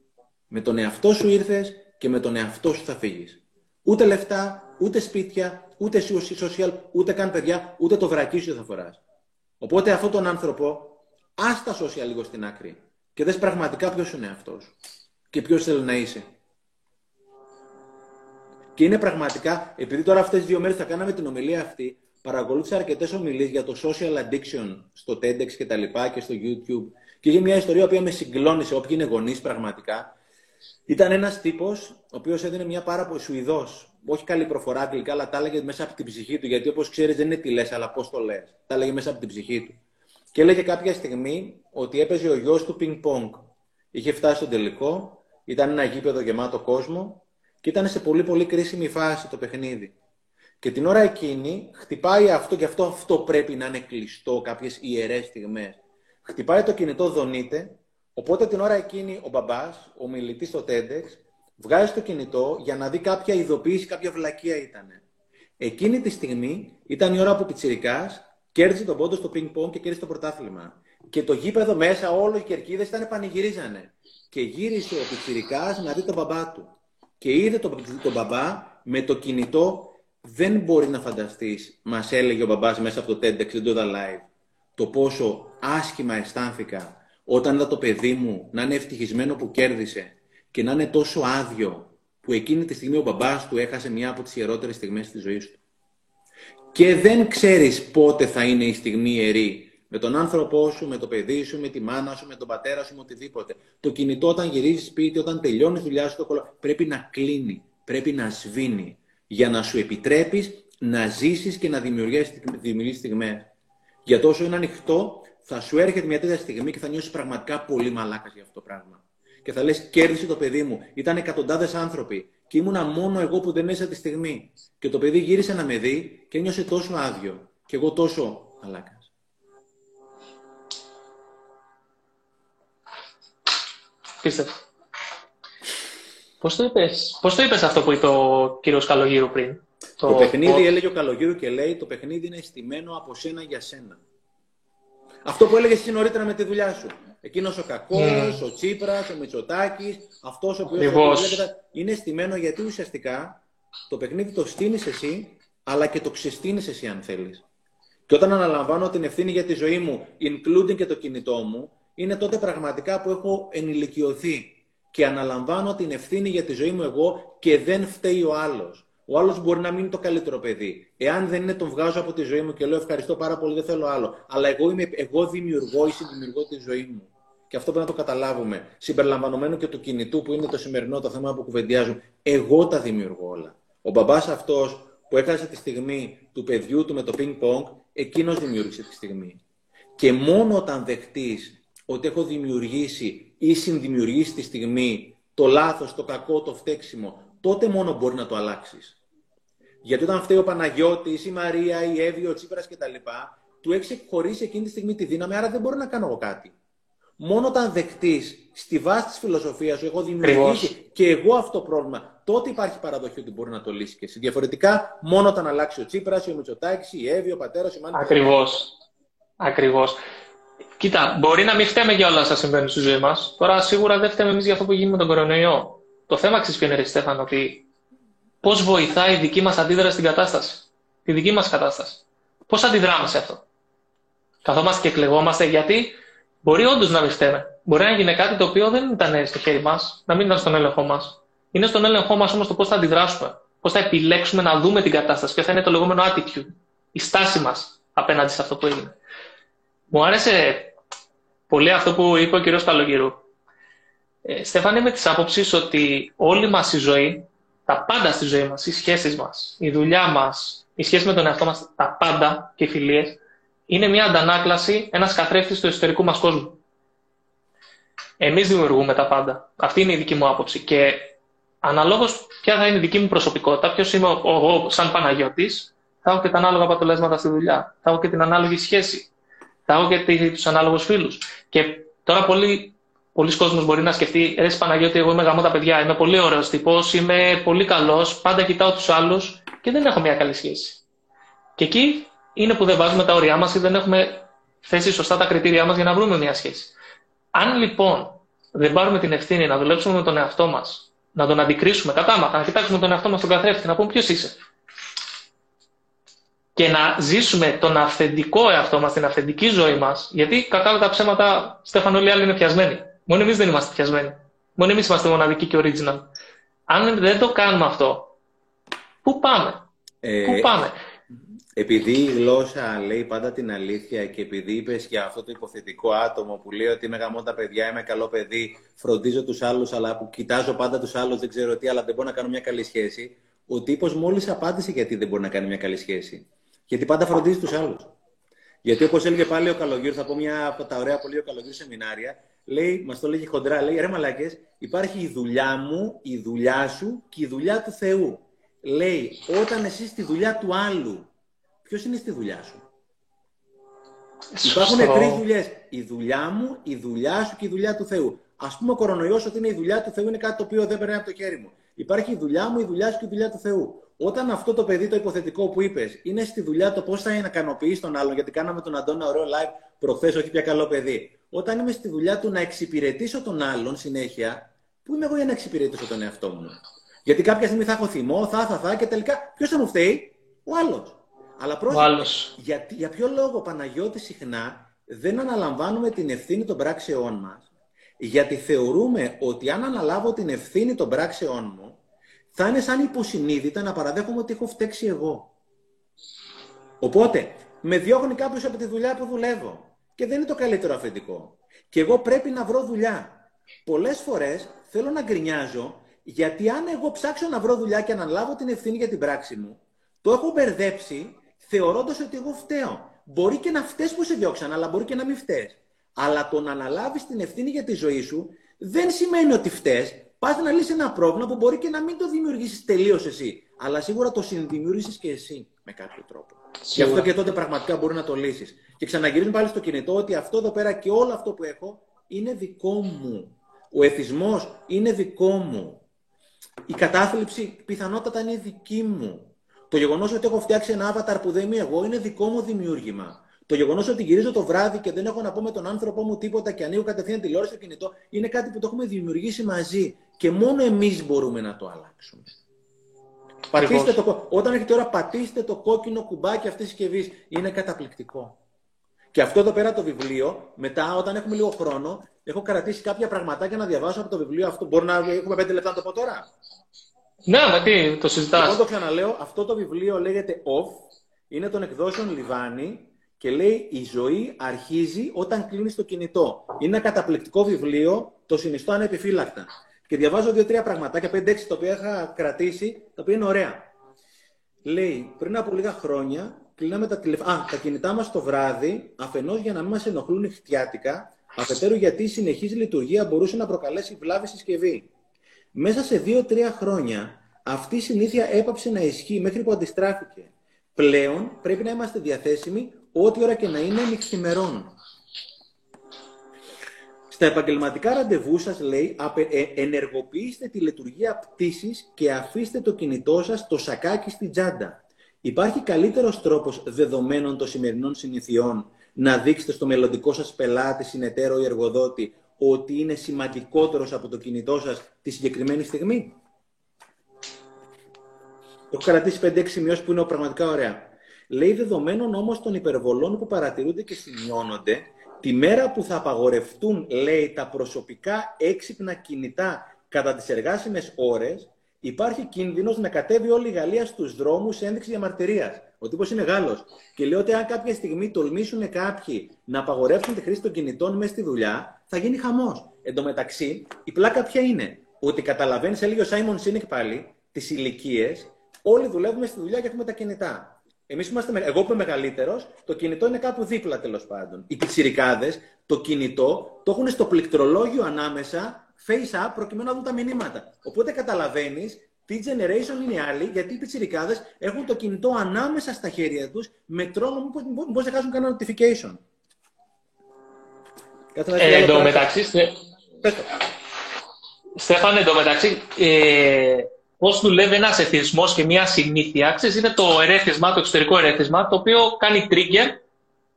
Με τον εαυτό σου ήρθες και με τον εαυτό σου θα φύγεις. Ούτε λεφτά, ούτε σπίτια, ούτε social, ούτε καν παιδιά, ούτε το βρακί σου θα φοράς. Οπότε αυτόν τον άνθρωπο, άστα social λίγο στην άκρη και δες πραγματικά ποιος είναι αυτός και ποιος θέλει να είσαι. Και είναι πραγματικά, επειδή τώρα αυτές τις δύο μέρες θα κάναμε την ομιλία αυτή, παρακολούθησα αρκετές ομιλίες για το social addiction στο TEDx και τα λοιπά και στο YouTube και είχε μια ιστορία που με συγκλώνησε όποιοι είναι γονείς πραγματικά ήταν ένας τύπος, ο οποίος έδινε μια πάρα πολύ Σουηδός. Όχι καλή προφορά αγγλικά, αλλά τα έλεγε μέσα από την ψυχή του. Γιατί όπως ξέρεις, δεν είναι τι λες, αλλά πώς το λες. Τα έλεγε μέσα από την ψυχή του. Και έλεγε κάποια στιγμή ότι έπαιζε ο γιος του πινκ-πονγκ. Είχε φτάσει στο τελικό, ήταν ένα γήπεδο γεμάτο κόσμο και ήταν σε πολύ πολύ κρίσιμη φάση το παιχνίδι. Και την ώρα εκείνη χτυπάει αυτό και αυτό, αυτό πρέπει να είναι κλειστό, κάποιες ιερές στιγμές. Χτυπάει το κινητό, δονείται Οπότε την ώρα εκείνη ο μπαμπάς, ο μιλητή στο TEDx, βγάζει το κινητό για να δει κάποια ειδοποίηση, κάποια βλακεία ήταν. Εκείνη τη στιγμή ήταν η ώρα που ο Πιτσυρικά κέρδισε τον πόντο στο πινκ-πονγκ και κέρδισε το πρωτάθλημα. Και το γήπεδο μέσα, όλο οι κερκίδες ήταν πανηγυρίζανε. Και γύρισε ο Πιτσυρικά να δει τον μπαμπά του. Και είδε τον, τον μπαμπά με το κινητό. Δεν μπορεί να φανταστείς, μας έλεγε ο μπαμπάς μέσα από το TEDx, δεν το είδα live, το πόσο άσχημα αισθάνθηκα όταν είδα το παιδί μου να είναι ευτυχισμένο που κέρδισε και να είναι τόσο άδειο που εκείνη τη στιγμή ο μπαμπάς του έχασε μια από τις ιερότερες στιγμές της ζωής του. Και δεν ξέρεις πότε θα είναι η στιγμή ιερή με τον άνθρωπό σου, με το παιδί σου, με τη μάνα σου, με τον πατέρα σου, με οτιδήποτε. Το κινητό όταν γυρίζεις σπίτι, όταν τελειώνεις δουλειά σου, το κολο... πρέπει να κλείνει, πρέπει να σβήνει για να σου επιτρέπεις να ζήσεις και να δημιουργήσεις στιγμές. Για τόσο είναι ανοιχτό, θα σου έρχεται μια τέτοια στιγμή και θα νιώσεις πραγματικά πολύ μαλάκα για αυτό το πράγμα. Και θα λες: Κέρδισε το παιδί μου. Ήταν εκατοντάδες άνθρωποι. Και ήμουνα μόνο εγώ που δεν έσα τη στιγμή. Και το παιδί γύρισε να με δει και νιώσε τόσο άδειο. Και εγώ τόσο μαλάκας. Πίστευα. Πώς το είπες, πώς το είπες αυτό που είπε ο κύριος Καλογύρου πριν; Το, το παιχνίδι, έλεγε ο Καλογύρου και λέει, το παιχνίδι είναι στημένο από σένα για σένα. Αυτό που έλεγες εσύ νωρίτερα με τη δουλειά σου. Εκείνος ο κακός, mm. ο Τσίπρας, ο Μητσοτάκης, αυτός ο οποίος είναι στημένο γιατί ουσιαστικά το παιχνίδι το στείνεις εσύ, αλλά και το ξεστείνεις εσύ αν θέλεις. Και όταν αναλαμβάνω την ευθύνη για τη ζωή μου, including και το κινητό μου, είναι τότε πραγματικά που έχω ενηλικιωθεί και αναλαμβάνω την ευθύνη για τη ζωή μου εγώ και δεν φταίει ο άλλος. Ο άλλος μπορεί να μην είναι το καλύτερο παιδί. Εάν δεν είναι, τον βγάζω από τη ζωή μου και λέω ευχαριστώ πάρα πολύ, δεν θέλω άλλο. Αλλά εγώ, είμαι, εγώ δημιουργώ ή συνδημιουργώ τη ζωή μου. Και αυτό πρέπει να το καταλάβουμε. Συμπεριλαμβανομένου και του κινητού που είναι το σημερινό το θέμα που κουβεντιάζουν. Εγώ τα δημιουργώ όλα. Ο μπαμπάς αυτός που έχασε τη στιγμή του παιδιού του με το ping-pong, εκείνος δημιούργησε τη στιγμή. Και μόνο όταν δεχτείς ότι έχω δημιουργήσει ή συνδημιουργήσει τη στιγμή το λάθος, το κακό, το φταίξιμο, τότε μόνο μπορεί να το αλλάξεις. Γιατί όταν φταίει ο Παναγιώτης, η Μαρία, η Εύη, ο Τσίπρας κτλ., του έχει εκχωρήσει εκείνη τη στιγμή τη δύναμη, άρα δεν μπορεί να κάνω εγώ κάτι. Μόνο όταν δεχτείς στη βάση της φιλοσοφίας σου, έχω δημιουργήσει και εγώ αυτό το πρόβλημα, τότε υπάρχει παραδοχή ότι μπορεί να το λύσει και εσύ. Διαφορετικά, μόνο όταν αλλάξει ο Τσίπρας, ο Μητσοτάκης, η Εύη, ο πατέρας, η Μάνη. Ακριβώς. Ακριβώς. Κοίτα, μπορεί να μην φταίμε για όλα όσα συμβαίνουν στη ζωή μας. Τώρα, σίγουρα δεν φταίμε εμείς για αυτό που γίνει με τον κορονοϊό. Το θέμα ξεσπίνει, Στέφαν, ότι πώς βοηθάει η δική μας αντίδραση στην κατάσταση. Τη δική μας κατάσταση. Πώς αντιδράμε σε αυτό. Καθόμαστε και κλεγόμαστε γιατί μπορεί όντως να μην φταίμε. Μπορεί να γίνει κάτι το οποίο δεν ήταν στο χέρι μας, να μην ήταν στον έλεγχό μας. Είναι στον έλεγχό μας όμως το πώς θα αντιδράσουμε. Πώς θα επιλέξουμε να δούμε την κατάσταση. Ποιο θα είναι το λεγόμενο attitude. Η στάση μας απέναντι σε αυτό που έγινε. Μου άρεσε πολύ αυτό που είπε ο κ. Καλογύρου. Ε, Στέφανε, με τις άποψεις ότι όλη μας η ζωή, τα πάντα στη ζωή μας, οι σχέσεις μας, η δουλειά μας, η σχέση με τον εαυτό μας, τα πάντα και οι φιλίες, είναι μια αντανάκλαση, ένας καθρέφτης του εσωτερικού μας κόσμου. Εμείς δημιουργούμε τα πάντα. Αυτή είναι η δική μου άποψη. Και αναλόγως ποια θα είναι η δική μου προσωπικότητα, ποιος είμαι εγώ σαν Παναγιώτης, θα έχω και τα ανάλογα αποτελέσματα στη δουλειά. Θα έχω και την ανάλογη σχέση θα έχω και τους ανάλογους φίλους. Και τώρα πολλοί, πολλοί κόσμοι μπορεί να σκεφτεί, ρε Παναγιώτη, εγώ είμαι γαμώ τα παιδιά, είμαι πολύ ωραίος τύπος, είμαι πολύ καλός, πάντα κοιτάω τους άλλους και δεν έχω μια καλή σχέση. Και εκεί είναι που δεν βάζουμε τα όρια μας ή δεν έχουμε θέσει σωστά τα κριτήριά μας για να βρούμε μια σχέση. Αν λοιπόν δεν πάρουμε την ευθύνη να δουλέψουμε με τον εαυτό μας, να τον αντικρίσουμε κατάμαχα, να κοιτάξουμε τον εαυτό μας στον καθρέφτη, να πούμε ποιος είσαι και να ζήσουμε τον αυθεντικό εαυτό μας, την αυθεντική ζωή μας, γιατί κατά τα ψέματα, Στέφαν, όλοι οι άλλοι είναι πιασμένοι. Μόνο εμείς δεν είμαστε πιασμένοι. Μόνο εμείς είμαστε μοναδικοί και original. Αν δεν το κάνουμε αυτό, πού πάμε; Ε, πού πάμε; Επειδή η γλώσσα λέει πάντα την αλήθεια και επειδή είπες για αυτό το υποθετικό άτομο που λέει ότι είμαι γαμό τα παιδιά, είμαι καλό παιδί, φροντίζω τους άλλους, αλλά που κοιτάζω πάντα τους άλλους, δεν ξέρω τι, αλλά δεν μπορώ να κάνω μια καλή σχέση. Ο τύπος μόλις απάντησε γιατί δεν μπορεί να κάνει μια καλή σχέση. Γιατί πάντα φροντίζει τους άλλους. Γιατί όπως έλεγε πάλι ο Καλογύρου, θα πω μια από τα ωραία πολύ ο Καλογύρου σεμινάρια, λέει, μα το λέγει χοντρά, λέει ρε μαλάκε, υπάρχει η δουλειά μου, η δουλειά σου και η δουλειά του Θεού. Λέει, όταν εσύ στη δουλειά του άλλου, ποιο είναι στη δουλειά σου. Υπάρχουν τρει δουλειέ. Η δουλειά μου, η δουλειά σου και η δουλειά του Θεού. Α πούμε, ο κορονοϊό ότι είναι η δουλειά του Θεού είναι κάτι το οποίο δεν περνάει από το χέρι μου. Υπάρχει η δουλειά μου, η δουλειά σου και η δουλειά του Θεού όταν αυτό το παιδί το υποθετικό που είπε είναι στη δουλειά το πώ θα ικανοποιήσει τον άλλον, γιατί κάναμε τον Αντώνα ωραίο live προχθέ, όχι πια καλό παιδί. Όταν είμαι στη δουλειά του να εξυπηρετήσω τον άλλον συνέχεια, πού είμαι εγώ για να εξυπηρετήσω τον εαυτό μου; Γιατί κάποια στιγμή θα έχω θυμό, θα, θα, θα και τελικά ποιος θα μου φταίει, ο άλλος. Αλλά πρόσεχε, για, για ποιο λόγο Παναγιώτη συχνά δεν αναλαμβάνουμε την ευθύνη των πράξεών μας, γιατί θεωρούμε ότι αν αναλάβω την ευθύνη των πράξεών μου, θα είναι σαν υποσυνείδητα να παραδέχομαι ότι έχω φταίξει εγώ. Οπότε, με διώχνει κάποιος από τη δουλειά που δουλεύω. Και δεν είναι το καλύτερο αφεντικό. Και εγώ πρέπει να βρω δουλειά. Πολλές φορές θέλω να γκρινιάζω, γιατί αν εγώ ψάξω να βρω δουλειά και να λάβω την ευθύνη για την πράξη μου, το έχω μπερδέψει θεωρώντας ότι εγώ φταίω. Μπορεί και να φταίει που σε διώξαν, αλλά μπορεί και να μην φταίει. Αλλά το να αναλάβεις την ευθύνη για τη ζωή σου δεν σημαίνει ότι φταίει, πας να λύσεις ένα πρόβλημα που μπορεί και να μην το δημιουργήσεις τελείως εσύ. Αλλά σίγουρα το συνδημιουργήσει και εσύ με κάποιο τρόπο. Γι' αυτό και τότε πραγματικά μπορεί να το λύσεις. Και ξαναγυρίζουν πάλι στο κινητό ότι αυτό εδώ πέρα και όλο αυτό που έχω είναι δικό μου. Ο εθισμός είναι δικό μου. Η κατάθλιψη πιθανότατα είναι δική μου. Το γεγονός ότι έχω φτιάξει ένα avatar που δεν είμαι εγώ είναι δικό μου δημιούργημα. Το γεγονός ότι γυρίζω το βράδυ και δεν έχω να πω με τον άνθρωπό μου τίποτα και ανοίγω κατευθείαν τηλεόραση στο κινητό είναι κάτι που το έχουμε δημιουργήσει μαζί. Και μόνο εμείς μπορούμε να το αλλάξουμε. Πατήστε το, όταν έχετε ώρα, πατήστε το κόκκινο κουμπάκι αυτής της συσκευής. Είναι καταπληκτικό. Και αυτό εδώ πέρα το βιβλίο, μετά όταν έχουμε λίγο χρόνο, έχω κρατήσει κάποια πραγματάκια να διαβάσω από το βιβλίο αυτό. Μπορεί να έχουμε πέντε λεπτά να το πω τώρα; Ναι, με τι, το συζητάς. Εγώ το ξαναλέω, αυτό το βιβλίο λέγεται Off, είναι των εκδόσεων Λιβάνι και λέει «Η ζωή αρχίζει όταν κλείνεις το κινητό». Είναι ένα καταπληκτικό βιβλίο, το συνιστώ ανεπιφύλακτα. Και διαβάζω δύο-τρία πραγματάκια, πέντε-έξι τα οποία είχα κρατήσει, τα οποία είναι ωραία. Λέει, πριν από λίγα χρόνια, κλείναμε τα, τηλεφ... Α, τα κινητά μας το βράδυ, αφενός για να μην μας ενοχλούν νυχτιάτικα, αφετέρου γιατί η συνεχής λειτουργία μπορούσε να προκαλέσει βλάβη συσκευή. Μέσα σε δύο-τρία χρόνια, αυτή η συνήθεια έπαψε να ισχύει μέχρι που αντιστράφηκε. Πλέον πρέπει να είμαστε διαθέσιμοι ό,τι ώρα και να είναι νυχθημερών. Στα επαγγελματικά ραντεβού σας λέει, ε, ενεργοποιήστε τη λειτουργία πτήσης και αφήστε το κινητό σας το σακάκι στην τσάντα. Υπάρχει καλύτερος τρόπος δεδομένων των σημερινών συνηθιών να δείξετε στο μελλοντικό σας πελάτη, συνεταίρο ή εργοδότη ότι είναι σημαντικότερος από το κινητό σας τη συγκεκριμένη στιγμή; Το έχω κρατήσει 5-6 σημειώσεις που είναι πραγματικά ωραία. Λέει δεδομένων όμως των υπερβολών που παρατηρούνται και σημειώνονται, Τη μέρα που θα απαγορευτούν, λέει, τα προσωπικά έξυπνα κινητά κατά τις εργάσιμες ώρες, υπάρχει κίνδυνος να κατέβει όλη η Γαλλία στους δρόμους σε ένδειξη διαμαρτυρίας. Ο τύπος είναι Γάλλος. Και λέει ότι αν κάποια στιγμή τολμήσουν κάποιοι να απαγορεύσουν τη χρήση των κινητών μέσα στη δουλειά, θα γίνει χαμός. Εν τω μεταξύ, η πλάκα ποια είναι; Ότι καταλαβαίνεις, έλεγε ο Σάιμον Σίνικ πάλι, τις ηλικίες, όλοι δουλεύουμε στη δουλειά και έχουμε τα κινητά. Εμείς είμαστε, εγώ που είμαι μεγαλύτερος, το κινητό είναι κάπου δίπλα τέλος πάντων. Οι πιτσιρικάδε το κινητό το έχουν στο πληκτρολόγιο ανάμεσα, face up, προκειμένου να δουν τα μηνύματα. Οπότε καταλαβαίνεις τι generation είναι οι άλλοι, γιατί οι πιτσιρικάδε έχουν το κινητό ανάμεσα στα χέρια τους με τρόπο που μπορεί να κάνουν κανένα notification. Ε, εν τω μεταξύ, Στέφανε, εν τω μεταξύ, ε, πώς δουλεύει ένας εθισμός και μια συνήθεια. Ξέρεις, είναι το ερέθισμα, το εξωτερικό ερέθισμα, το οποίο κάνει trigger,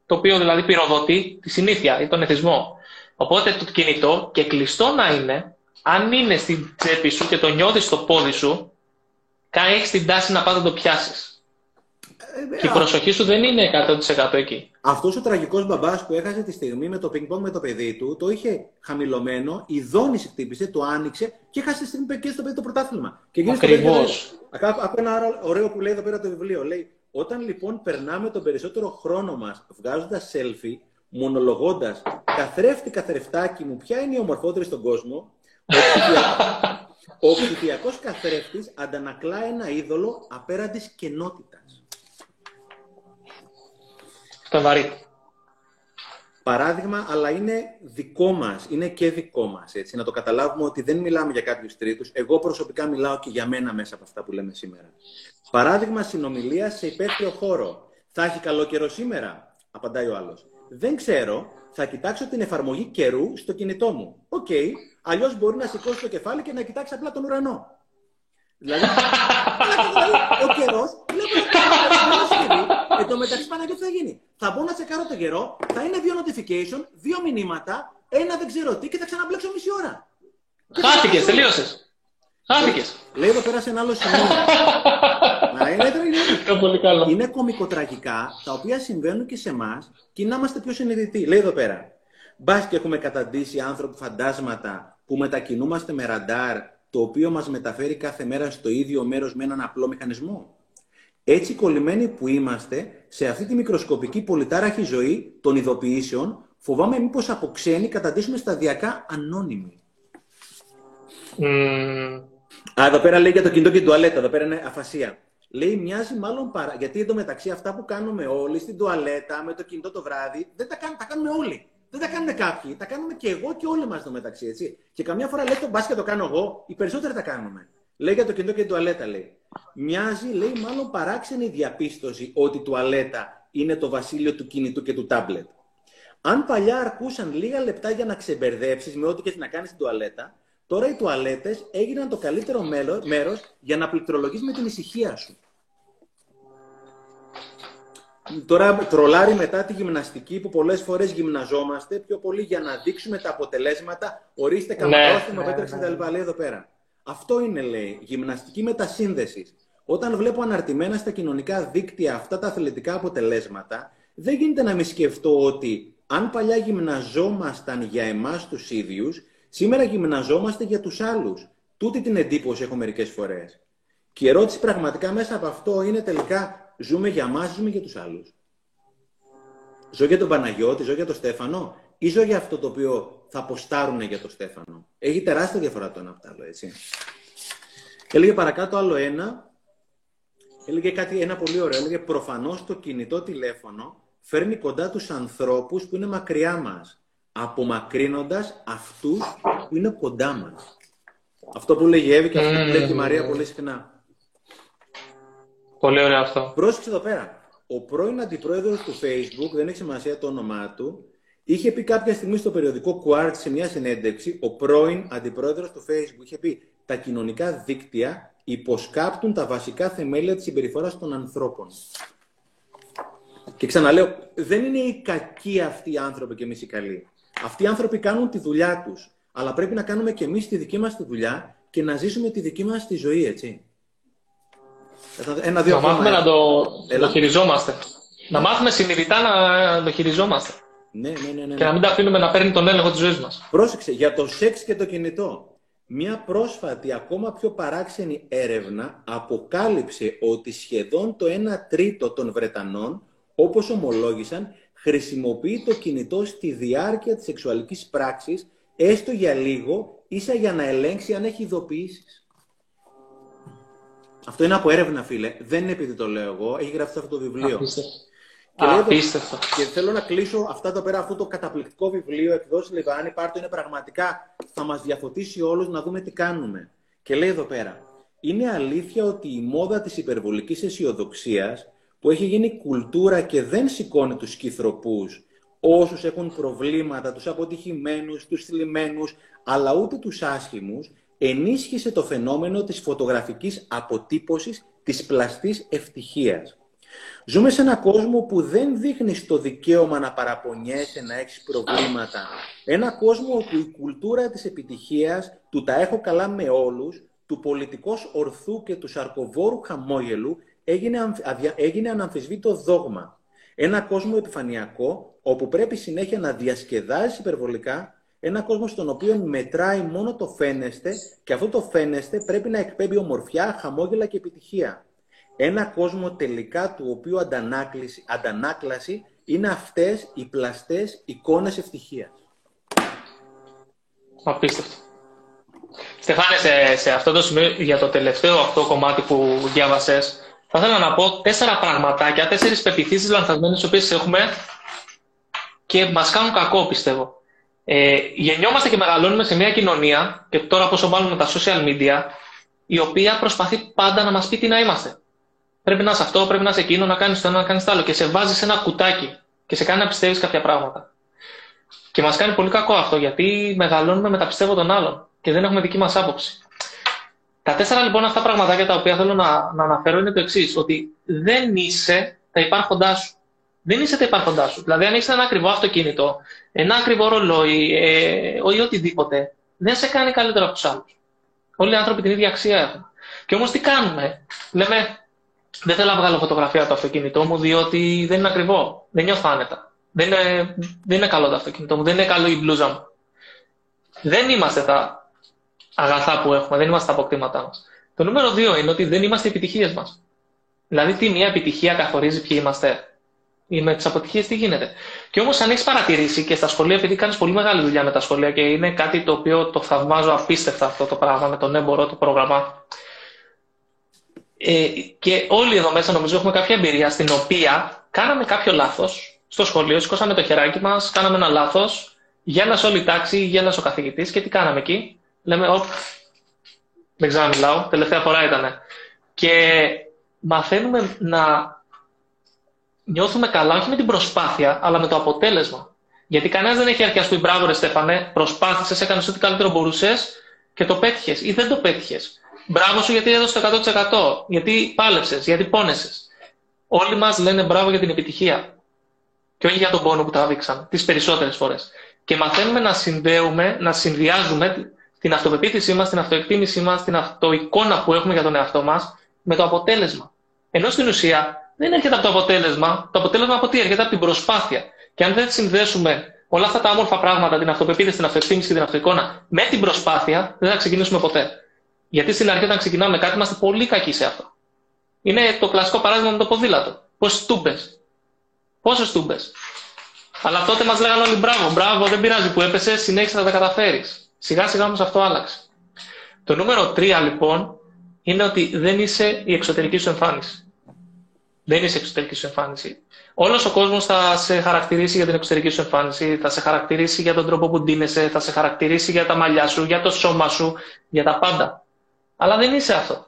το οποίο δηλαδή πυροδοτεί τη συνήθεια ή τον εθισμό. Οπότε το κινητό και κλειστό να είναι, αν είναι στην τσέπη σου και το νιώθεις στο πόδι σου, έχεις την τάση να πάει να το πιάσεις. Ε, και η προσοχή σου δεν είναι 100% εκεί. Αυτός ο τραγικός μπαμπάς που έχασε τη στιγμή με το πινκ με το παιδί του, το είχε χαμηλωμένο, η δόνηση χτύπησε, το άνοιξε και έχασε τη στιγμή και στο παιδί το πρωτάθλημα. Και Ακριβώς. Από ένα ωραίο που λέει εδώ πέρα το βιβλίο. Λέει, όταν λοιπόν περνάμε τον περισσότερο χρόνο μας βγάζοντας selfie, μονολογώντας, καθρέφτη καθρεφτάκι μου, ποια είναι η ομορφότερη στον κόσμο, ο ψηφιακός καθρέφτης αντανακλά ένα είδωλο απέραντης κενότητας. Αυτό βαρύ. Παράδειγμα, αλλά είναι δικό μας, είναι και δικό μας. Να το καταλάβουμε ότι δεν μιλάμε για κάποιους τρίτους. Εγώ προσωπικά μιλάω και για μένα μέσα από αυτά που λέμε σήμερα. Παράδειγμα συνομιλία σε υπαίθριο χώρο. Θα έχει καλό καιρό σήμερα, απαντάει ο άλλος. Δεν ξέρω, θα κοιτάξω την εφαρμογή καιρού στο κινητό μου. OK, okay. αλλιώς μπορεί να σηκώσει το κεφάλι και να κοιτάξει απλά τον ουρανό. Δηλαδή, δηλαδή ο καιρός, βλέπω Εν τω μεταξύ, τι θα γίνει; Θα μπω να τσεκάρω το καιρό, θα είναι δύο notification, δύο μηνύματα, ένα δεν ξέρω τι και θα ξαναμπλέξω μισή ώρα. Χάθηκες, τελείωσες. Χάθηκες. Λέει εδώ πέρα σε ένα άλλο σημείο. είναι, πολύ καλό. είναι κομικοτραγικά τα οποία συμβαίνουν και σε εμάς και να είμαστε πιο συνειδητοί. Λέει εδώ πέρα. Μπας και έχουμε καταντήσει άνθρωποι φαντάσματα που μετακινούμαστε με ραντάρ το οποίο μας μεταφέρει κάθε μέρα στο ίδιο μέρος με έναν απλό μηχανισμό. Έτσι κολλημένοι που είμαστε σε αυτή τη μικροσκοπική πολυτάραχη ζωή των ειδοποιήσεων, φοβάμαι μήπως από ξένοι καταντήσουμε σταδιακά ανώνυμοι. Mm. Α, εδώ πέρα λέει για το κινητό και την τουαλέτα, εδώ πέρα είναι αφασία. Λέει, μοιάζει μάλλον παρά. Γιατί εντωμεταξύ αυτά που κάνουμε όλοι στην τουαλέτα, με το κινητό το βράδυ, δεν τα, κάνουμε, τα κάνουμε όλοι. Δεν τα κάνουμε κάποιοι, τα κάνουμε και εγώ και όλοι μας το μεταξύ, έτσι. Και καμιά φορά λέει το μπάσκετ το κάνω εγώ, οι περισσότεροι τα κάνουμε. Λέει για το κινητό και την τουαλέτα, λέει. Μοιάζει, λέει, μάλλον παράξενη διαπίστωση ότι η τουαλέτα είναι το βασίλειο του κινητού και του τάμπλετ. Αν παλιά αρκούσαν λίγα λεπτά για να ξεμπερδέψεις με ό,τι και να κάνεις στην τουαλέτα, τώρα οι τουαλέτες έγιναν το καλύτερο μέρος για να πληκτρολογείς με την ησυχία σου. Τώρα τρολάρει μετά τη γυμναστική που πολλές φορές γυμναζόμαστε πιο πολύ για να δείξουμε τα αποτελέσματα. Ορίστε καμπρόστιμο, ναι, πέτρεξε ναι, ναι. Λέει εδώ πέρα. Αυτό είναι, λέει, γυμναστική μετασύνδεσης. Όταν βλέπω αναρτημένα στα κοινωνικά δίκτυα αυτά τα αθλητικά αποτελέσματα, δεν γίνεται να μην σκεφτώ ότι αν παλιά γυμναζόμασταν για εμάς τους ίδιους, σήμερα γυμναζόμαστε για τους άλλους. Τούτη την εντύπωση έχω μερικές φορές. Και η ερώτηση πραγματικά μέσα από αυτό είναι τελικά ζούμε για μας, ζούμε για τους άλλους. Ζω για τον Παναγιώτη, ζω για τον Στέφανο ή ζω για αυτό το οποίο θα αποστάρουν για τον Στέφανο. Έχει τεράστια διαφορά το ένα από το άλλο, έτσι. Έλεγε παρακάτω άλλο ένα, έλεγε κάτι, ένα πολύ ωραίο, έλεγε προφανώς το κινητό τηλέφωνο φέρνει κοντά τους ανθρώπους που είναι μακριά μας, απομακρύνοντας αυτούς που είναι κοντά μας. Αυτό που λέγει η Εύη και αυτό που λέει η Μαρία πολύ συχνά. Πολύ ωραίο αυτό. Πρόσεξε εδώ πέρα. Ο πρώην αντιπρόεδρος του Facebook, δεν έχει σημασία το όνομά του, είχε πει κάποια στιγμή στο περιοδικό Quartz σε μια συνέντευξη, ο πρώην αντιπρόεδρος του Facebook είχε πει τα κοινωνικά δίκτυα υποσκάπτουν τα βασικά θεμέλια της συμπεριφοράς των ανθρώπων. Και ξαναλέω, δεν είναι οι κακοί αυτοί οι άνθρωποι και εμείς οι καλοί. Αυτοί οι άνθρωποι κάνουν τη δουλειά τους. Αλλά πρέπει να κάνουμε και εμείς τη δική μας τη δουλειά και να ζήσουμε τη δική μας τη ζωή, έτσι. Ένα, δύο να μάθουμε να το, το χειριζόμαστε. Να μάθουμε συνειδητά να το χειριζόμαστε. Ναι, ναι, ναι, ναι. Και να μην τα αφήνουμε να παίρνει τον έλεγχο της ζωής μας. Πρόσεξε, για το σεξ και το κινητό. Μια πρόσφατη, ακόμα πιο παράξενη έρευνα αποκάλυψε ότι σχεδόν το 1 τρίτο των Βρετανών, όπως ομολόγησαν, χρησιμοποιεί το κινητό στη διάρκεια της σεξουαλικής πράξης, έστω για λίγο, ίσα για να ελέγξει αν έχει ειδοποιήσεις. Αυτό είναι από έρευνα, φίλε. Δεν είναι επειδή το λέω εγώ. Έχει γραφτεί αυτό το βιβλίο. Και, Απίστευτο. και θέλω να κλείσω αυτά το πέρα, αυτό το καταπληκτικό βιβλίο εκδόσει Λιβάνι. Πάρτο είναι πραγματικά, θα μας διαφωτίσει όλους να δούμε τι κάνουμε. Και λέει εδώ πέρα, είναι αλήθεια ότι η μόδα της υπερβολικής αισιοδοξίας που έχει γίνει κουλτούρα και δεν σηκώνει τους σκυθροπούς, όσους έχουν προβλήματα, τους αποτυχημένους, τους θλιμμένους, αλλά ούτε τους άσχημους, ενίσχυσε το φαινόμενο της φωτογραφικής αποτύπωσης της πλαστής ευτυχίας. Ζούμε σε έναν κόσμο που δεν δείχνει το δικαίωμα να παραπονιέσαι, να έχεις προβλήματα. Ένα κόσμο όπου η κουλτούρα της επιτυχίας, του τα έχω καλά με όλους, του πολιτικός ορθού και του σαρκοβόρου χαμόγελου έγινε, έγινε αναμφισβήτο δόγμα. Ένα κόσμο επιφανειακό, όπου πρέπει συνέχεια να διασκεδάζεις υπερβολικά, ένα κόσμο στον οποίο μετράει μόνο το φαίνεστε και αυτό το φαίνεστε πρέπει να εκπέμπει ομορφιά, χαμόγελα και επιτυχία. Ένα κόσμο τελικά του οποίου αντανάκλαση είναι αυτές οι πλαστές εικόνες ευτυχίας. Απίστευτο. Στεφάνε, σε, σε αυτό το σημείο για το τελευταίο αυτό κομμάτι που διάβασες, θα ήθελα να πω τέσσερα πραγματάκια, τέσσερις πεπιθήσεις λανθασμένες, οποίες έχουμε και μας κάνουν κακό, πιστεύω. Ε, γεννιόμαστε και μεγαλώνουμε σε μια κοινωνία, και τώρα πόσο μάλλον με τα social media, η οποία προσπαθεί πάντα να μας πει τι να είμαστε. Πρέπει να είσαι αυτό, πρέπει να είσαι εκείνο, να κάνεις το ένα, να κάνεις το άλλο. Και σε βάζεις σε ένα κουτάκι και σε κάνει να πιστεύεις κάποια πράγματα. Και μας κάνει πολύ κακό αυτό, γιατί μεγαλώνουμε με τα πιστεύω των άλλων και δεν έχουμε δική μας άποψη. Τα τέσσερα λοιπόν αυτά πραγματάκια τα οποία θέλω να, να αναφέρω είναι το εξής, ότι δεν είσαι τα υπάρχοντά σου. Δεν είσαι τα υπάρχοντά σου. Δηλαδή, αν έχει ένα ακριβό αυτοκίνητο, ένα ακριβό ρολόι ε, ή οτιδήποτε, δεν σε κάνει καλύτερο από τους άλλους. Όλοι οι άνθρωποι την ίδια αξία έχουν. Και όμως τι κάνουμε, λέμε, δεν θέλω να βγάλω φωτογραφία από το αυτοκίνητό μου, διότι δεν είναι ακριβό. Δεν νιώθω άνετα. Δεν είναι, δεν είναι καλό το αυτοκίνητό μου, δεν είναι καλό η μπλούζα μου. Δεν είμαστε τα αγαθά που έχουμε, δεν είμαστε τα αποκτήματά μας. Το νούμερο δύο είναι ότι δεν είμαστε οι επιτυχίες μας. Δηλαδή, τι μια επιτυχία καθορίζει ποιοι είμαστε. Ή με τις αποτυχίες τι γίνεται. Και όμως, αν έχεις παρατηρήσει και στα σχολεία, επειδή κάνεις πολύ μεγάλη δουλειά με τα σχολεία και είναι κάτι το οποίο το θαυμάζω απίστευτα αυτό το πράγμα με τον έμπορο, το πρόγραμμα. Ε, και όλοι εδώ μέσα νομίζω έχουμε κάποια εμπειρία στην οποία κάναμε κάποιο λάθος στο σχολείο, σηκώσαμε το χεράκι μας, κάναμε ένα λάθος, γέλασε όλη η τάξη, γέλασε ο καθηγητής και τι κάναμε εκεί. Λέμε, Ωπ, δεν ξαναμιλάω, τελευταία φορά ήταν. Και μαθαίνουμε να νιώθουμε καλά όχι με την προσπάθεια, αλλά με το αποτέλεσμα. Γιατί κανένας δεν έχει αρχίσει πει μπράβο, ρε Στέφανε, προσπάθησες, έκανες ό,τι καλύτερο μπορούσες και το πέτυχες ή δεν το πέτυχες. Μπράβο σου γιατί έδωσε το 100%. Γιατί πάλεψες, γιατί πόνεσες. Όλοι μας λένε μπράβο για την επιτυχία. Και όχι για τον πόνο που τα δείξαν, τις περισσότερες φορές. Και μαθαίνουμε να συνδέουμε, να συνδυάζουμε την αυτοπεποίθησή μας, την αυτοεκτίμησή μας, την αυτοεικόνα που έχουμε για τον εαυτό μας με το αποτέλεσμα. Ενώ στην ουσία δεν έρχεται από το αποτέλεσμα. Το αποτέλεσμα από τι; Έρχεται από την προσπάθεια. Και αν δεν συνδέσουμε όλα αυτά τα όμορφα πράγματα, την αυτοπεποίθηση, την αυτοεκτίμηση και την αυτοεικόνα με την προσπάθεια, δεν θα ξεκινήσουμε ποτέ. Γιατί στην αρχή, όταν ξεκινάμε κάτι, είμαστε πολύ κακοί σε αυτό. Είναι το κλασικό παράδειγμα με το ποδήλατο. Πόσες τούμπε. Πόσες τούμπε. Αλλά τότε μας λέγανε όλοι μπράβο, μπράβο, δεν πειράζει που έπεσε, συνέχισε να τα καταφέρεις. Σιγά σιγά όμως αυτό άλλαξε. Το νούμερο 3 λοιπόν είναι ότι δεν είσαι η εξωτερική σου εμφάνιση. Δεν είσαι η εξωτερική σου εμφάνιση. Όλος ο κόσμος θα σε χαρακτηρίσει για την εξωτερική σου εμφάνιση, θα σε χαρακτηρίσει για τον τρόπο που ντύνεσαι, θα σε χαρακτηρίσει για τα μαλλιά σου, για το σώμα σου, για τα πάντα. Αλλά δεν είσαι αυτό.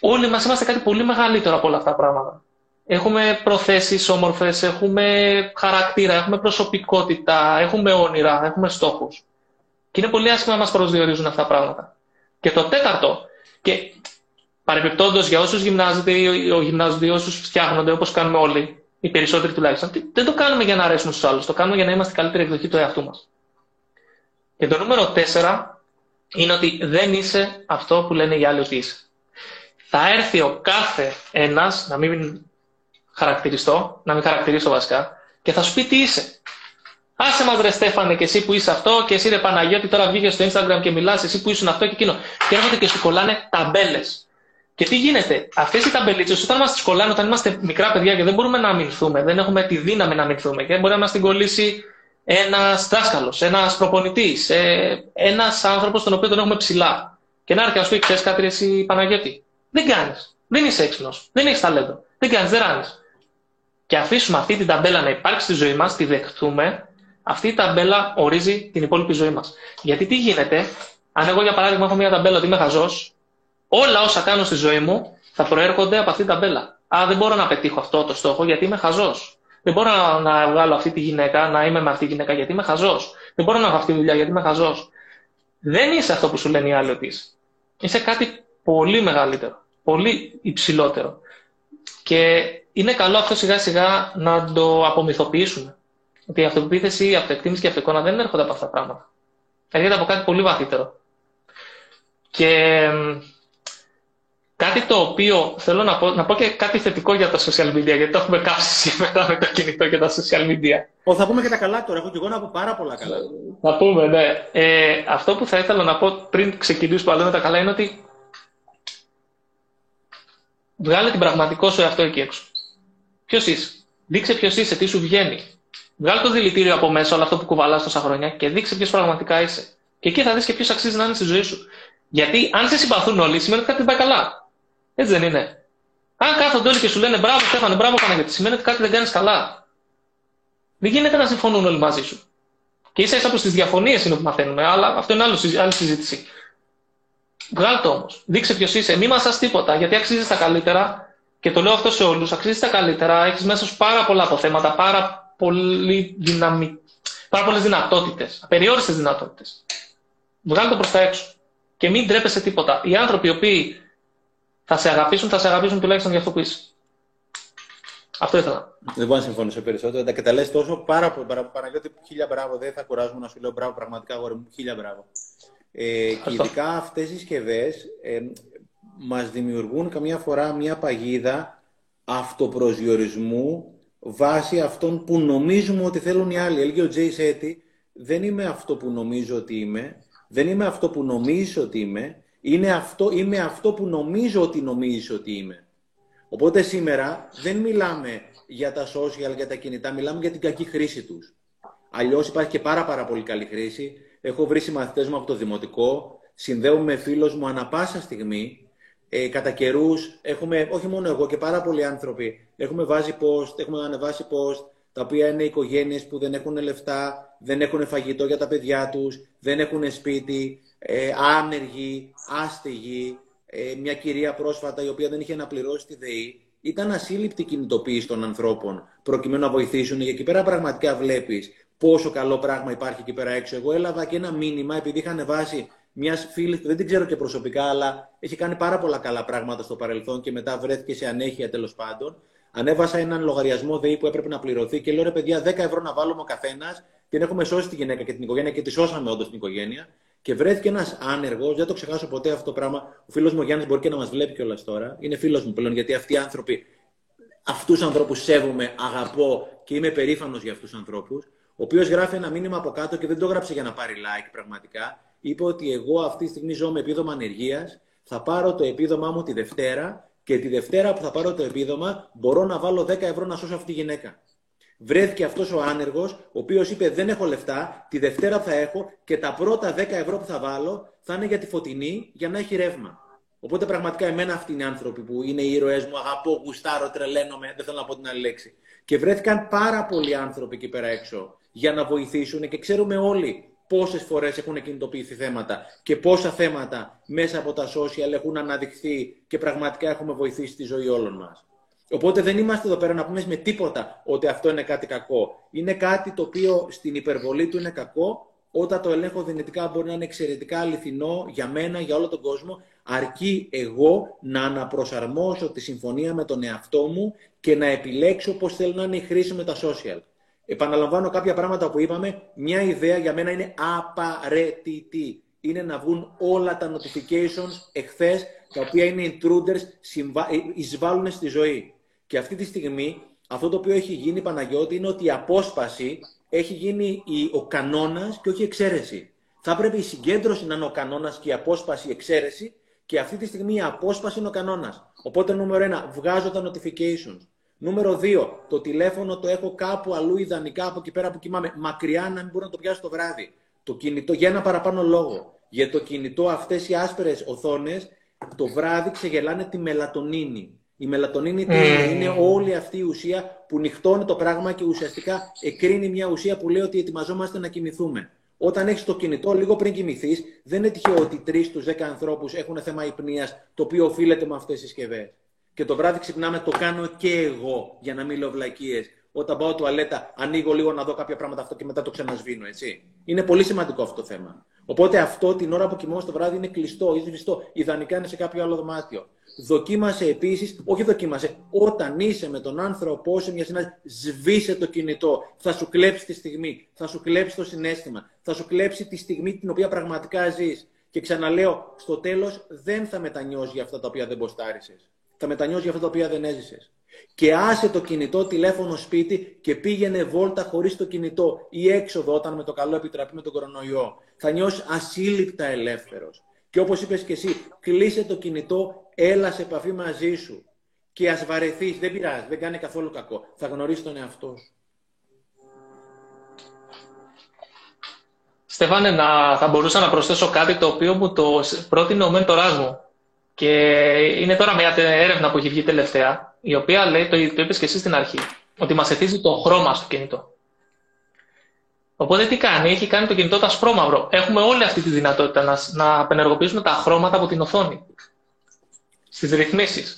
Όλοι μας είμαστε κάτι πολύ μεγαλύτερο από όλα αυτά τα πράγματα. Έχουμε προθέσεις όμορφες, έχουμε χαρακτήρα, έχουμε προσωπικότητα, έχουμε όνειρα, έχουμε στόχους. Και είναι πολύ άσχημα να μας προσδιορίζουν αυτά τα πράγματα. Και το τέταρτο, και παρεμπιπτόντως για όσους γυμνάζονται ή γυμνάζονται ή όσους φτιάχνονται όπως κάνουμε όλοι, οι περισσότεροι τουλάχιστον, δεν το κάνουμε για να αρέσουμε στους άλλους, το κάνουμε για να είμαστε η καλύτερη εκδοχή του εαυτού μας. Και το νούμερο 4 είναι ότι δεν είσαι αυτό που λένε οι άλλοι ότι είσαι. Θα έρθει ο κάθε ένας, να μην χαρακτηριστώ, να μην χαρακτηρίσω βασικά, και θα σου πει τι είσαι. Άσε μα ρε Στέφανε και εσύ που είσαι αυτό και εσύ ρε Παναγιώτη τώρα βγήκες στο Instagram και μιλάς εσύ που ήσουν αυτό και εκείνο. Και έρχονται και σου κολλάνε ταμπέλες. Και τι γίνεται, αυτές οι ταμπελίτσες, όταν μας τις κολλάνε, όταν είμαστε μικρά παιδιά και δεν μπορούμε να αμυνθούμε, δεν έχουμε τη δύναμη να αμυνθούμε και μπορεί να μας την κολλήσει ένας δάσκαλος, ένας προπονητής, ε, ένας άνθρωπος τον οποίο τον έχουμε ψηλά. Και να έρθει να σου πει: Ξέρεις κάτι, εσύ Παναγιώτη. Δεν κάνεις. Δεν είσαι έξυπνος. Δεν έχεις ταλέντο. Δεν κάνεις, δεν ράνεις και αφήσουμε αυτή την ταμπέλα να υπάρξει στη ζωή μας, τη δεχτούμε, αυτή η ταμπέλα ορίζει την υπόλοιπη ζωή μας. Γιατί τι γίνεται, αν εγώ για παράδειγμα έχω μια ταμπέλα ότι είμαι χαζός, όλα όσα κάνω στη ζωή μου θα προέρχονται από αυτή την ταμπέλα. Α, δεν μπορώ να πετύχω αυτό το στόχο γιατί είμαι χαζός. Δεν μπορώ να βγάλω αυτή τη γυναίκα, να είμαι με αυτή τη γυναίκα γιατί είμαι χαζός. Δεν μπορώ να έχω αυτή τη δουλειά γιατί είμαι χαζός. Δεν είσαι αυτό που σου λένε οι άλλοι ότι είσαι. Είσαι κάτι πολύ μεγαλύτερο, πολύ υψηλότερο. Και είναι καλό αυτό σιγά σιγά να το απομυθοποιήσουμε. Ότι η αυτοπεποίθηση, η αυτοεκτίμηση και η αυτοεικόνα δεν έρχονται από αυτά τα πράγματα. Έρχεται από κάτι πολύ βαθύτερο. Και κάτι το οποίο θέλω να πω, να πω και κάτι θετικό για τα social media, γιατί το έχουμε κάψει σήμερα με το κινητό και τα social media. Ο, θα πούμε και τα καλά τώρα. Έχω και εγώ να πω πάρα πολλά καλά. Θα πούμε, ναι. Ε, αυτό που θα ήθελα να πω πριν ξεκινήσουμε πάλι με τα καλά είναι ότι βγάλε την πραγματικό σου εαυτό εκεί έξω. Ποιος είσαι. Δείξε ποιος είσαι, τι σου βγαίνει. Βγάλε το δηλητήριο από μέσα, όλο αυτό που κουβαλάς τόσα χρόνια και δείξε ποιος πραγματικά είσαι. Και εκεί θα δεις και ποιος αξίζει να είναι στη ζωή σου. Γιατί αν σε συμπαθούν όλοι, σημαίνει ότι κάτι δεν πάει καλά. Έτσι δεν είναι. Αν κάθονται όλοι και σου λένε μπράβο, Στέφανε, μπράβο, Παναγιώτη, σημαίνει ότι κάτι δεν κάνεις καλά. Δεν γίνεται να συμφωνούν όλοι μαζί σου. Και ίσα ίσα από τις διαφωνίες είναι που μαθαίνουμε, αλλά αυτό είναι άλλη συζήτηση. Βγάλ το όμως. Δείξε ποιος είσαι. Μη μα τίποτα, γιατί αξίζεις τα καλύτερα και το λέω αυτό σε όλους. Αξίζεις τα καλύτερα. Έχεις μέσα σου πάρα πολλά αποθέματα, πάρα, πολύ δυναμι... πάρα πολλές δυνατότητες. Απεριόριστες δυνατότητες. Βγάλει το προς τα έξω. Και μην τρέπεσαι τίποτα. Οι άνθρωποι οι οποίοι θα σε αγαπήσουν, θα σε αγαπήσουν τουλάχιστον για αυτό που είσαι. Αυτό ήθελα. Δεν μπορώ να συμφωνήσω περισσότερο. Και τα λε τόσο πάρα πολύ. Παναγιώτη, χίλια μπράβο. Δεν θα κουράζουμε να σου λέω μπράβο, πραγματικά αγόρι μου. Χίλια μπράβο. Ε, και ειδικά αυτές οι συσκευές ε, μας δημιουργούν καμιά φορά μια παγίδα αυτοπροσδιορισμού βάσει αυτών που νομίζουμε ότι θέλουν οι άλλοι. Έλεγε ο Τζέι Σέτι, δεν είμαι αυτό που νομίζω ότι είμαι, δεν είμαι αυτό που νομίζω ότι είμαι, είναι αυτό, είμαι αυτό που νομίζω ότι νομίζεις ότι είμαι. Οπότε σήμερα δεν μιλάμε για τα social, για τα κινητά, μιλάμε για την κακή χρήση τους. Αλλιώς υπάρχει και πάρα πάρα πολύ καλή χρήση. Έχω βρει συμμαθητές μου από το δημοτικό, συνδέομαι με φίλος μου ανα πάσα στιγμή ε, κατά καιρούς έχουμε, όχι μόνο εγώ και πάρα πολλοί άνθρωποι, έχουμε βάζει post, έχουμε ανεβάσει post, τα οποία είναι οικογένειες που δεν έχουν λεφτά, δεν έχουν φαγητό για τα παιδιά τους, δεν έχουν σπίτι, ε, άνεργοι, άστεγοι, ε, μια κυρία πρόσφατα η οποία δεν είχε να πληρώσει τη ΔΕΗ. Ήταν ασύλληπτη κινητοποίηση των ανθρώπων προκειμένου να βοηθήσουν. Γιατί εκεί πέρα πραγματικά βλέπεις πόσο καλό πράγμα υπάρχει εκεί πέρα έξω. Εγώ έλαβα και ένα μήνυμα επειδή είχα ανεβάσει μιας φίλης, δεν την ξέρω και προσωπικά, αλλά έχει κάνει πάρα πολλά καλά πράγματα στο παρελθόν και μετά βρέθηκε σε ανέχεια τέλος πάντων. Ανέβασα έναν λογαριασμό ΔΕΗ που έπρεπε να πληρωθεί και λέω ρε παιδιά, 10 ευρώ να βάλουμε ο καθένας. Την έχουμε σώσει τη γυναίκα και την οικογένεια και τη σώσαμε όντως την οικογένεια. Και βρέθηκε ένας άνεργος, δεν το ξεχάσω ποτέ αυτό το πράγμα. Ο φίλος μου Γιάννης μπορεί και να μας βλέπει κιόλας τώρα. Είναι φίλος μου πλέον, γιατί αυτοί οι άνθρωποι, αυτούς του ανθρώπους σέβομαι, αγαπώ και είμαι περήφανος για αυτούς τους ανθρώπους. Ο οποίος γράφει ένα μήνυμα από κάτω και δεν το έγραψε για να πάρει like πραγματικά είπε ότι εγώ αυτή τη στιγμή ζω με επίδομα ανεργίας θα πάρω το επίδομά μου τη Δευτέρα και τη Δευτέρα που θα πάρω το επίδομα μπορώ να βάλω 10 ευρώ να σώσω αυτή τη γυναίκα. Βρέθηκε αυτός ο άνεργος, ο οποίος είπε: Δεν έχω λεφτά, τη Δευτέρα που θα έχω και τα πρώτα 10 ευρώ που θα βάλω θα είναι για τη φωτεινή για να έχει ρεύμα. Οπότε πραγματικά εμένα αυτοί είναι οι άνθρωποι που είναι οι ήρωές μου, αγαπώ, γουστάρω, τρελαίνομαι, δεν θέλω να πω την άλλη λέξη. Και βρέθηκαν πάρα πολλοί άνθρωποι εκεί πέρα έξω για να βοηθήσουν και ξέρουμε όλοι πόσες φορές έχουν κινητοποιηθεί θέματα και πόσα θέματα μέσα από τα social έχουν αναδειχθεί και πραγματικά έχουμε βοηθήσει τη ζωή όλων μας. Οπότε δεν είμαστε εδώ πέρα να πούμε με τίποτα ότι αυτό είναι κάτι κακό. Είναι κάτι το οποίο στην υπερβολή του είναι κακό. Όταν το ελέγχω δυνητικά μπορεί να είναι εξαιρετικά αληθινό για μένα, για όλο τον κόσμο, αρκεί εγώ να αναπροσαρμόσω τη συμφωνία με τον εαυτό μου και να επιλέξω πώς θέλω να είναι η χρήση με τα social. Επαναλαμβάνω κάποια πράγματα που είπαμε. Μια ιδέα για μένα είναι απαραίτητη. Είναι να βγουν όλα τα notifications εχθές, τα οποία είναι intruders, εισβάλλουν στη ζωή. Και αυτή τη στιγμή αυτό το οποίο έχει γίνει, Παναγιώτη, είναι ότι η απόσπαση έχει γίνει ο κανόνας και όχι η εξαίρεση. Θα πρέπει η συγκέντρωση να είναι ο κανόνας και η απόσπαση η εξαίρεση και αυτή τη στιγμή η απόσπαση είναι ο κανόνας. Οπότε νούμερο ένα, βγάζω τα notifications. Νούμερο 2. Το τηλέφωνο το έχω κάπου αλλού ιδανικά από εκεί πέρα που κοιμάμαι. Μακριά να μην μπορώ να το πιάσω το βράδυ. Το κινητό για ένα παραπάνω λόγο. Για το κινητό αυτές οι άσπρες οθόνες το βράδυ ξεγελάνε τη μελατονίνη. Η μελατονίνη mm. είναι όλη αυτή η ουσία που νυχτώνει το πράγμα και ουσιαστικά εκρίνει μια ουσία που λέει ότι ετοιμαζόμαστε να κοιμηθούμε. Όταν έχεις το κινητό λίγο πριν κοιμηθείς, δεν είναι τυχαίο ότι τρεις στους δέκα ανθρώπους έχουν θέμα υπνίας, το οποίο οφείλεται με αυτές τις συσκευές. Και το βράδυ ξυπνάμε, το κάνω και εγώ, για να μην λέω βλακίες. Όταν πάω τουαλέτα, ανοίγω λίγο να δω κάποια πράγματα αυτό και μετά το ξανασβήνω, έτσι. Είναι πολύ σημαντικό αυτό το θέμα. Οπότε αυτό την ώρα που κοιμόμαστε το βράδυ είναι κλειστό ή σβηστό. Ιδανικά είναι σε κάποιο άλλο δωμάτιο. Δοκίμασε επίσης, όχι δοκίμασε, όταν είσαι με τον άνθρωπό σε μια συνάντηση, σβήσε το κινητό. Θα σου κλέψει τη στιγμή, θα σου κλέψει το συνέστημα, θα σου κλέψει τη στιγμή την οποία πραγματικά ζεις. Και ξαναλέω, στο τέλος δεν θα μετανιώσεις για αυτά τα οποία δεν μποστάρισε. Θα μετανιώσεις για αυτά τα οποία δεν έζησες. Και άσε το κινητό τηλέφωνο σπίτι και πήγαινε βόλτα χωρίς το κινητό ή έξοδο όταν με το καλό επιτραπεί με τον κορονοϊό. Θα νιώσεις ασύλληπτα ελεύθερος. Και όπως είπες και εσύ, κλείσε το κινητό, έλα σε επαφή μαζί σου. Και ας βαρεθείς, δεν πειράζει, δεν κάνει καθόλου κακό. Θα γνωρίσεις τον εαυτό σου. Στέφανε, να, θα μπορούσα να προσθέσω κάτι το οποίο μου το πρότεινε ο μέντοράς μου. Και είναι τώρα μια έρευνα που έχει βγει τελευταία, η οποία λέει, το, το είπες και εσύ στην αρχή, ότι μας εθίζει το χρώμα στο κινητό. Οπότε τι κάνει, έχει κάνει το κινητό το ασπρόμαυρο. Έχουμε όλη αυτή τη δυνατότητα να, να απενεργοποιήσουμε τα χρώματα από την οθόνη. Στις ρυθμίσεις.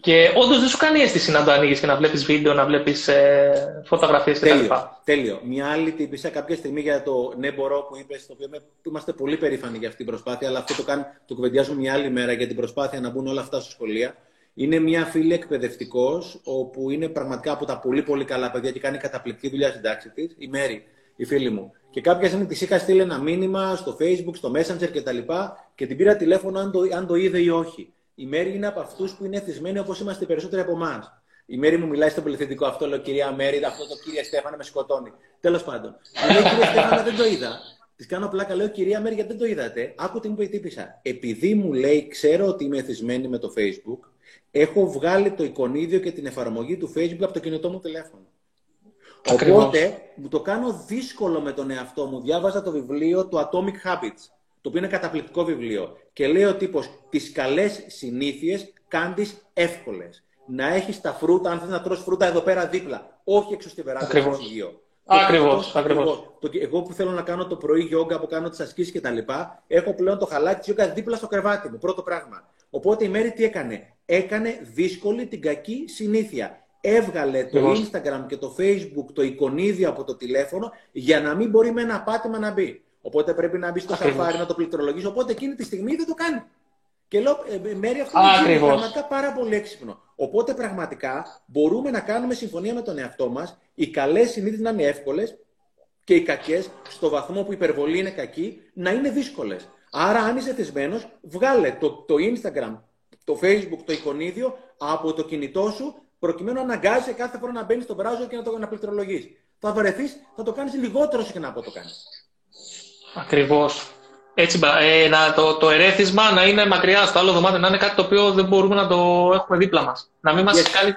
Και όντως δεν σου κάνει αίσθηση να το ανοίγεις και να βλέπεις βίντεο, να βλέπεις ε, φωτογραφίες κτλ. Τέλειο, τέλειο. Μια άλλη τύπησα κάποια στιγμή για το ναι μπορώ που είπες, το οποίο είμαστε πολύ περήφανοι για αυτή την προσπάθεια, αλλά αυτό το, κάνει, το κουβεντιάζουμε μια άλλη μέρα για την προσπάθεια να μπουν όλα αυτά στα σχολεία. Είναι μια φίλη εκπαιδευτικός, όπου είναι πραγματικά από τα πολύ πολύ καλά παιδιά και κάνει καταπληκτική δουλειά στην τάξη της, η Μέρη, η φίλη μου. Και κάποια στιγμή τη είχα στείλει ένα μήνυμα στο Facebook, στο Messenger κτλ. Και, και την πήρα τηλέφωνο αν το, αν το είδε ή όχι. Η Μέρη είναι από αυτούς που είναι εθισμένοι όπως είμαστε οι περισσότεροι από εμάς. Η Μέρη μου μιλάει στο πολυθετικό αυτό, λέω κυρία Μέρη, αυτό το κύριε Στέφανε με σκοτώνει. Τέλος πάντων. Μου λέει κύριε Στέφανε, δεν το είδα. Της κάνω πλάκα, λέω κυρία Μέρη, γιατί δεν το είδατε; Άκου τι μου είπε τύπησα. Επειδή μου λέει, ξέρω ότι είμαι εθισμένη με το Facebook, έχω βγάλει το εικονίδιο και την εφαρμογή του Facebook από το κινητό μου τηλέφωνο. Ακριβώς. Οπότε μου το κάνω δύσκολο με τον εαυτό μου. Διάβαζα το βιβλίο του Atomic Habits το οποίο είναι καταπληκτικό βιβλίο. Και λέει ο τύπος: Τις καλές συνήθειες κάνεις εύκολες. Να έχεις τα φρούτα, αν θες να τρως φρούτα εδώ πέρα δίπλα. Όχι έξω στη βεράντα του ψυγείο. Ακριβώς. Ακριβώς. Εγώ που θέλω να κάνω το πρωί γιόγκα, που κάνω τις ασκήσεις κτλ. Έχω πλέον το χαλάκι της γιόγκα δίπλα στο κρεβάτι μου. Πρώτο πράγμα. Οπότε η Μέρη τι έκανε; Έκανε δύσκολη την κακή συνήθεια. Έβγαλε το Instagram και το Facebook το εικονίδιο από το τηλέφωνο για να μην μπορεί με ένα πάτημα να μπει. Οπότε πρέπει να μπει στο σαφάρι να το πληκτρολογήσει. Οπότε εκείνη τη στιγμή δεν το κάνει. Και λέω, ε, Μέρη, αυτό είναι πραγματικά πάρα πολύ έξυπνο. Οπότε πραγματικά μπορούμε να κάνουμε συμφωνία με τον εαυτό μας, οι καλές συνήθειες να είναι εύκολες και οι κακές, στο βαθμό που η υπερβολή είναι κακή, να είναι δύσκολες. Άρα, αν είσαι θεσμένος, βγάλε το, το Instagram, το Facebook, το εικονίδιο από το κινητό σου, προκειμένου να αναγκάζει κάθε φορά να μπαίνει στο browser και να το να πληκτρολογείς. Θα βρεθεί, θα το κάνεις λιγότερο συχνά από το κάνεις. Ακριβώς. Έτσι, ε, να, το, το ερέθισμα να είναι μακριά στο άλλο δωμάτιο, να είναι κάτι το οποίο δεν μπορούμε να το έχουμε δίπλα μας. Να μην μας yes.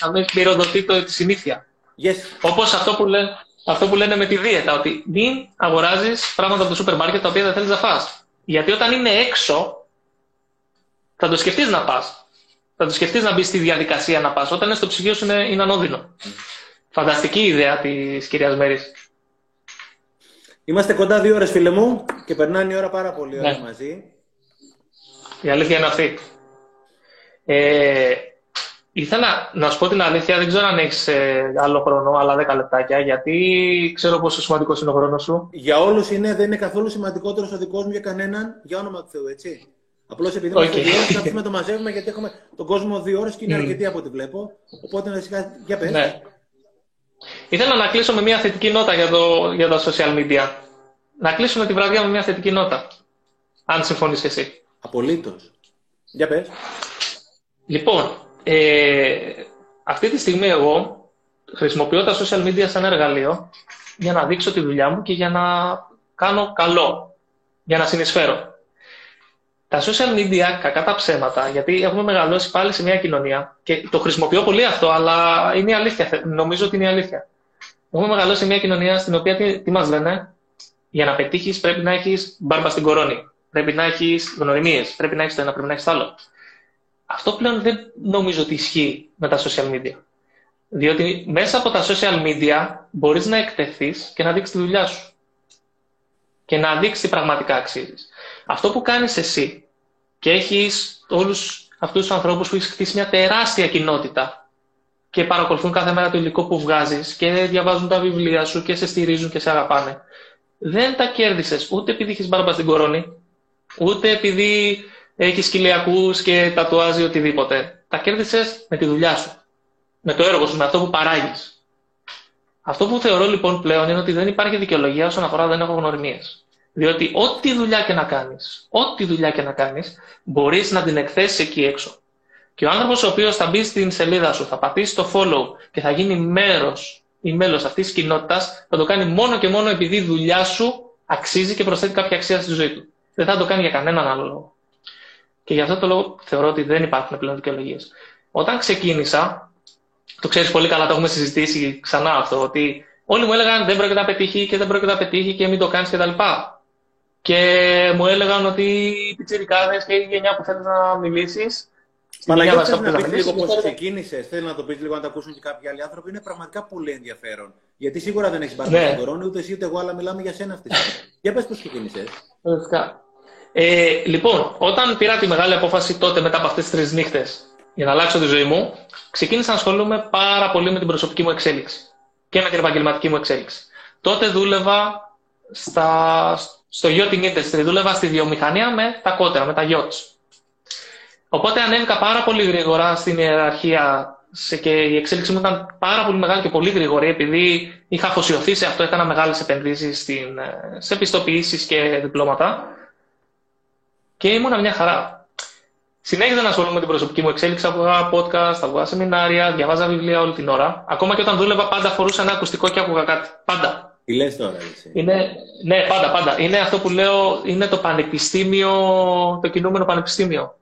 να μην πυροδοτεί το, τη συνήθεια. Yes. Όπως αυτό που, λέ, αυτό που λένε με τη δίαιτα, ότι μην αγοράζεις πράγματα από το σούπερ μάρκετ τα οποία δεν θέλεις να φας. Γιατί όταν είναι έξω, θα το σκεφτείς να πας. Θα το σκεφτείς να μπεις στη διαδικασία να πας. Όταν είναι στο ψυγείο σου είναι, είναι ανώδυνο. Φανταστική ιδέα της κυρίας Μέρης. Είμαστε κοντά δύο ώρες, φίλε μου, και περνάνε η ώρα πάρα πολύ ωραία ναι. μαζί. Η αλήθεια είναι αυτή. Ε, ήθελα να σου πω την αλήθεια, δεν ξέρω αν έχεις ε, άλλο χρόνο, αλλά 10 λεπτάκια, γιατί ξέρω πόσο σημαντικός είναι ο χρόνος σου. Για όλους είναι, δεν είναι καθόλου σημαντικότερος ο δικός μου για κανέναν, για όνομα του Θεού, έτσι. Απλώς επειδή okay. είμαστε δύο να το μαζεύουμε, γιατί έχουμε τον κόσμο δύο ώρες και είναι αρκετή από ό,τι βλέπω. Οπότε να σιγά, για πες. Ναι. Ήθελα να κλείσω με μια θετική νότα για, το, για τα social media. Να κλείσουμε τη βραδιά με μια θετική νότα. Αν συμφωνείς και εσύ. Απολύτως. Για πες. Λοιπόν, ε, αυτή τη στιγμή εγώ χρησιμοποιώ τα social media σαν εργαλείο για να δείξω τη δουλειά μου και για να κάνω καλό, για να συνεισφέρω. Τα social media, κακά τα ψέματα, γιατί έχουμε μεγαλώσει πάλι σε μια κοινωνία και το χρησιμοποιώ πολύ αυτό, αλλά είναι η αλήθεια. Νομίζω ότι είναι η αλήθεια. Έχουμε μεγαλώσει σε μια κοινωνία στην οποία τι, τι μας λένε, για να πετύχεις πρέπει να έχεις μπάρμπα στην κορώνη. Πρέπει να έχεις γνωριμίες. Πρέπει να έχεις το ένα, πρέπει να έχεις το άλλο. Αυτό πλέον δεν νομίζω ότι ισχύει με τα social media. Διότι μέσα από τα social media μπορείς να εκτεθείς και να δείξεις τη δουλειά σου. Και να δείξεις τι πραγματικά αξίζεις. Αυτό που κάνεις εσύ και έχεις όλους αυτούς τους ανθρώπους που έχεις χτίσει μια τεράστια κοινότητα και παρακολουθούν κάθε μέρα το υλικό που βγάζεις και διαβάζουν τα βιβλία σου και σε στηρίζουν και σε αγαπάνε. Δεν τα κέρδισες ούτε επειδή έχεις μπάρμπα στην κορώνη, ούτε επειδή έχεις κοιλιακούς και τατουάζει οτιδήποτε. Τα κέρδισες με τη δουλειά σου. Με το έργο σου, με αυτό που παράγεις. Αυτό που θεωρώ λοιπόν πλέον είναι ότι δεν υπάρχει δικαιολογία όσον αφορά δεν έχω γνωριμίες. Διότι ό,τι δουλειά και να κάνεις, ό,τι δουλειά και να κάνεις, μπορείς να την εκθέσεις εκεί έξω. Και ο άνθρωπος ο οποίος θα μπει στην σελίδα σου, θα πατήσει το follow και θα γίνει μέρος ή μέλος αυτής της κοινότητας, θα το κάνει μόνο και μόνο επειδή η δουλειά σου αξίζει και προσθέτει κάποια αξία στη ζωή του. Δεν θα το κάνει για κανέναν άλλο λόγο. Και γι' αυτό το λόγο θεωρώ ότι δεν υπάρχουν πλέον δικαιολογίες. Όταν ξεκίνησα, το ξέρεις πολύ καλά, το έχουμε συζητήσει ξανά αυτό, ότι όλοι μου έλεγαν δεν πρόκειται να πετύχει και δεν πρόκειται να πετύχει και μην το κάνεις κτλ. Και μου έλεγαν ότι οι πιτσιρικάδες και η γενιά που θέλεις να μιλήσεις. Παναγιώτη, θέλεις να πει λίγο πώ ξεκίνησες. Θέλεις να το πεις λίγο να το ακούσουν και κάποιοι άλλοι άνθρωποι. Είναι πραγματικά πολύ ενδιαφέρον. Γιατί σίγουρα δεν έχεις πάρει ναι. κορώνα, ούτε εσύ ούτε εγώ, αλλά μιλάμε για σένα αυτή. για πες πώς ξεκίνησες. Ε, λοιπόν, όταν πήρα τη μεγάλη απόφαση τότε μετά από αυτές τις τρεις νύχτες για να αλλάξω τη ζωή μου, ξεκίνησα να ασχολούμαι πάρα πολύ με την προσωπική μου εξέλιξη και με την επαγγελματική μου εξέλιξη. Τότε δούλευα στα, στο yachting industry, δούλευα στη βιομηχανία με τα κότερα, με τα yachts. Οπότε ανέβηκα πάρα πολύ γρήγορα στην ιεραρχία και η εξέλιξη μου ήταν πάρα πολύ μεγάλη και πολύ γρήγορη επειδή είχα αφοσιωθεί σε αυτό, έκανα μεγάλες επενδύσεις στην, σε επιστοποιήσεις και διπλώματα και ήμουνα μια χαρά. Συνέχιζα να ασχολούμαι με την προσωπική μου εξέλιξη, άκουγα podcast, άκουγα σεμινάρια, διαβάζα βιβλία όλη την ώρα. Ακόμα και όταν δούλευα, πάντα φορούσα ένα ακουστικό και άκουγα κάτι. Πάντα. Τι λες τώρα, εσύ; Είναι, ναι, πάντα, πάντα. Είναι αυτό που λέω, είναι το πανεπιστήμιο, το κινούμενο πανεπιστήμιο.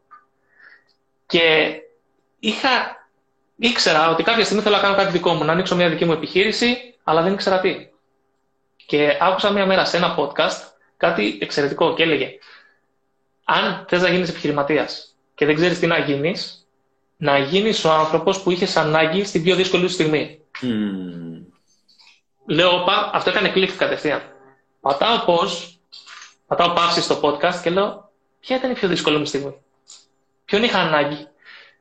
Και είχα, ήξερα ότι κάποια στιγμή θέλω να κάνω κάτι δικό μου, να ανοίξω μια δική μου επιχείρηση, αλλά δεν ήξερα τι. Και άκουσα μια μέρα σε ένα podcast κάτι εξαιρετικό και έλεγε αν θες να γίνεις επιχειρηματίας και δεν ξέρεις τι να γίνεις, να γίνεις ο άνθρωπος που είχες ανάγκη στην πιο δύσκολη στιγμή. Mm. Λέω, όπα, αυτό έκανε κλικ κατευθείαν. Πατάω πώς, πατάω παύση στο podcast και λέω, ποια ήταν η πιο δύσκολη μου στιγμή; Ποιον είχα ανάγκη;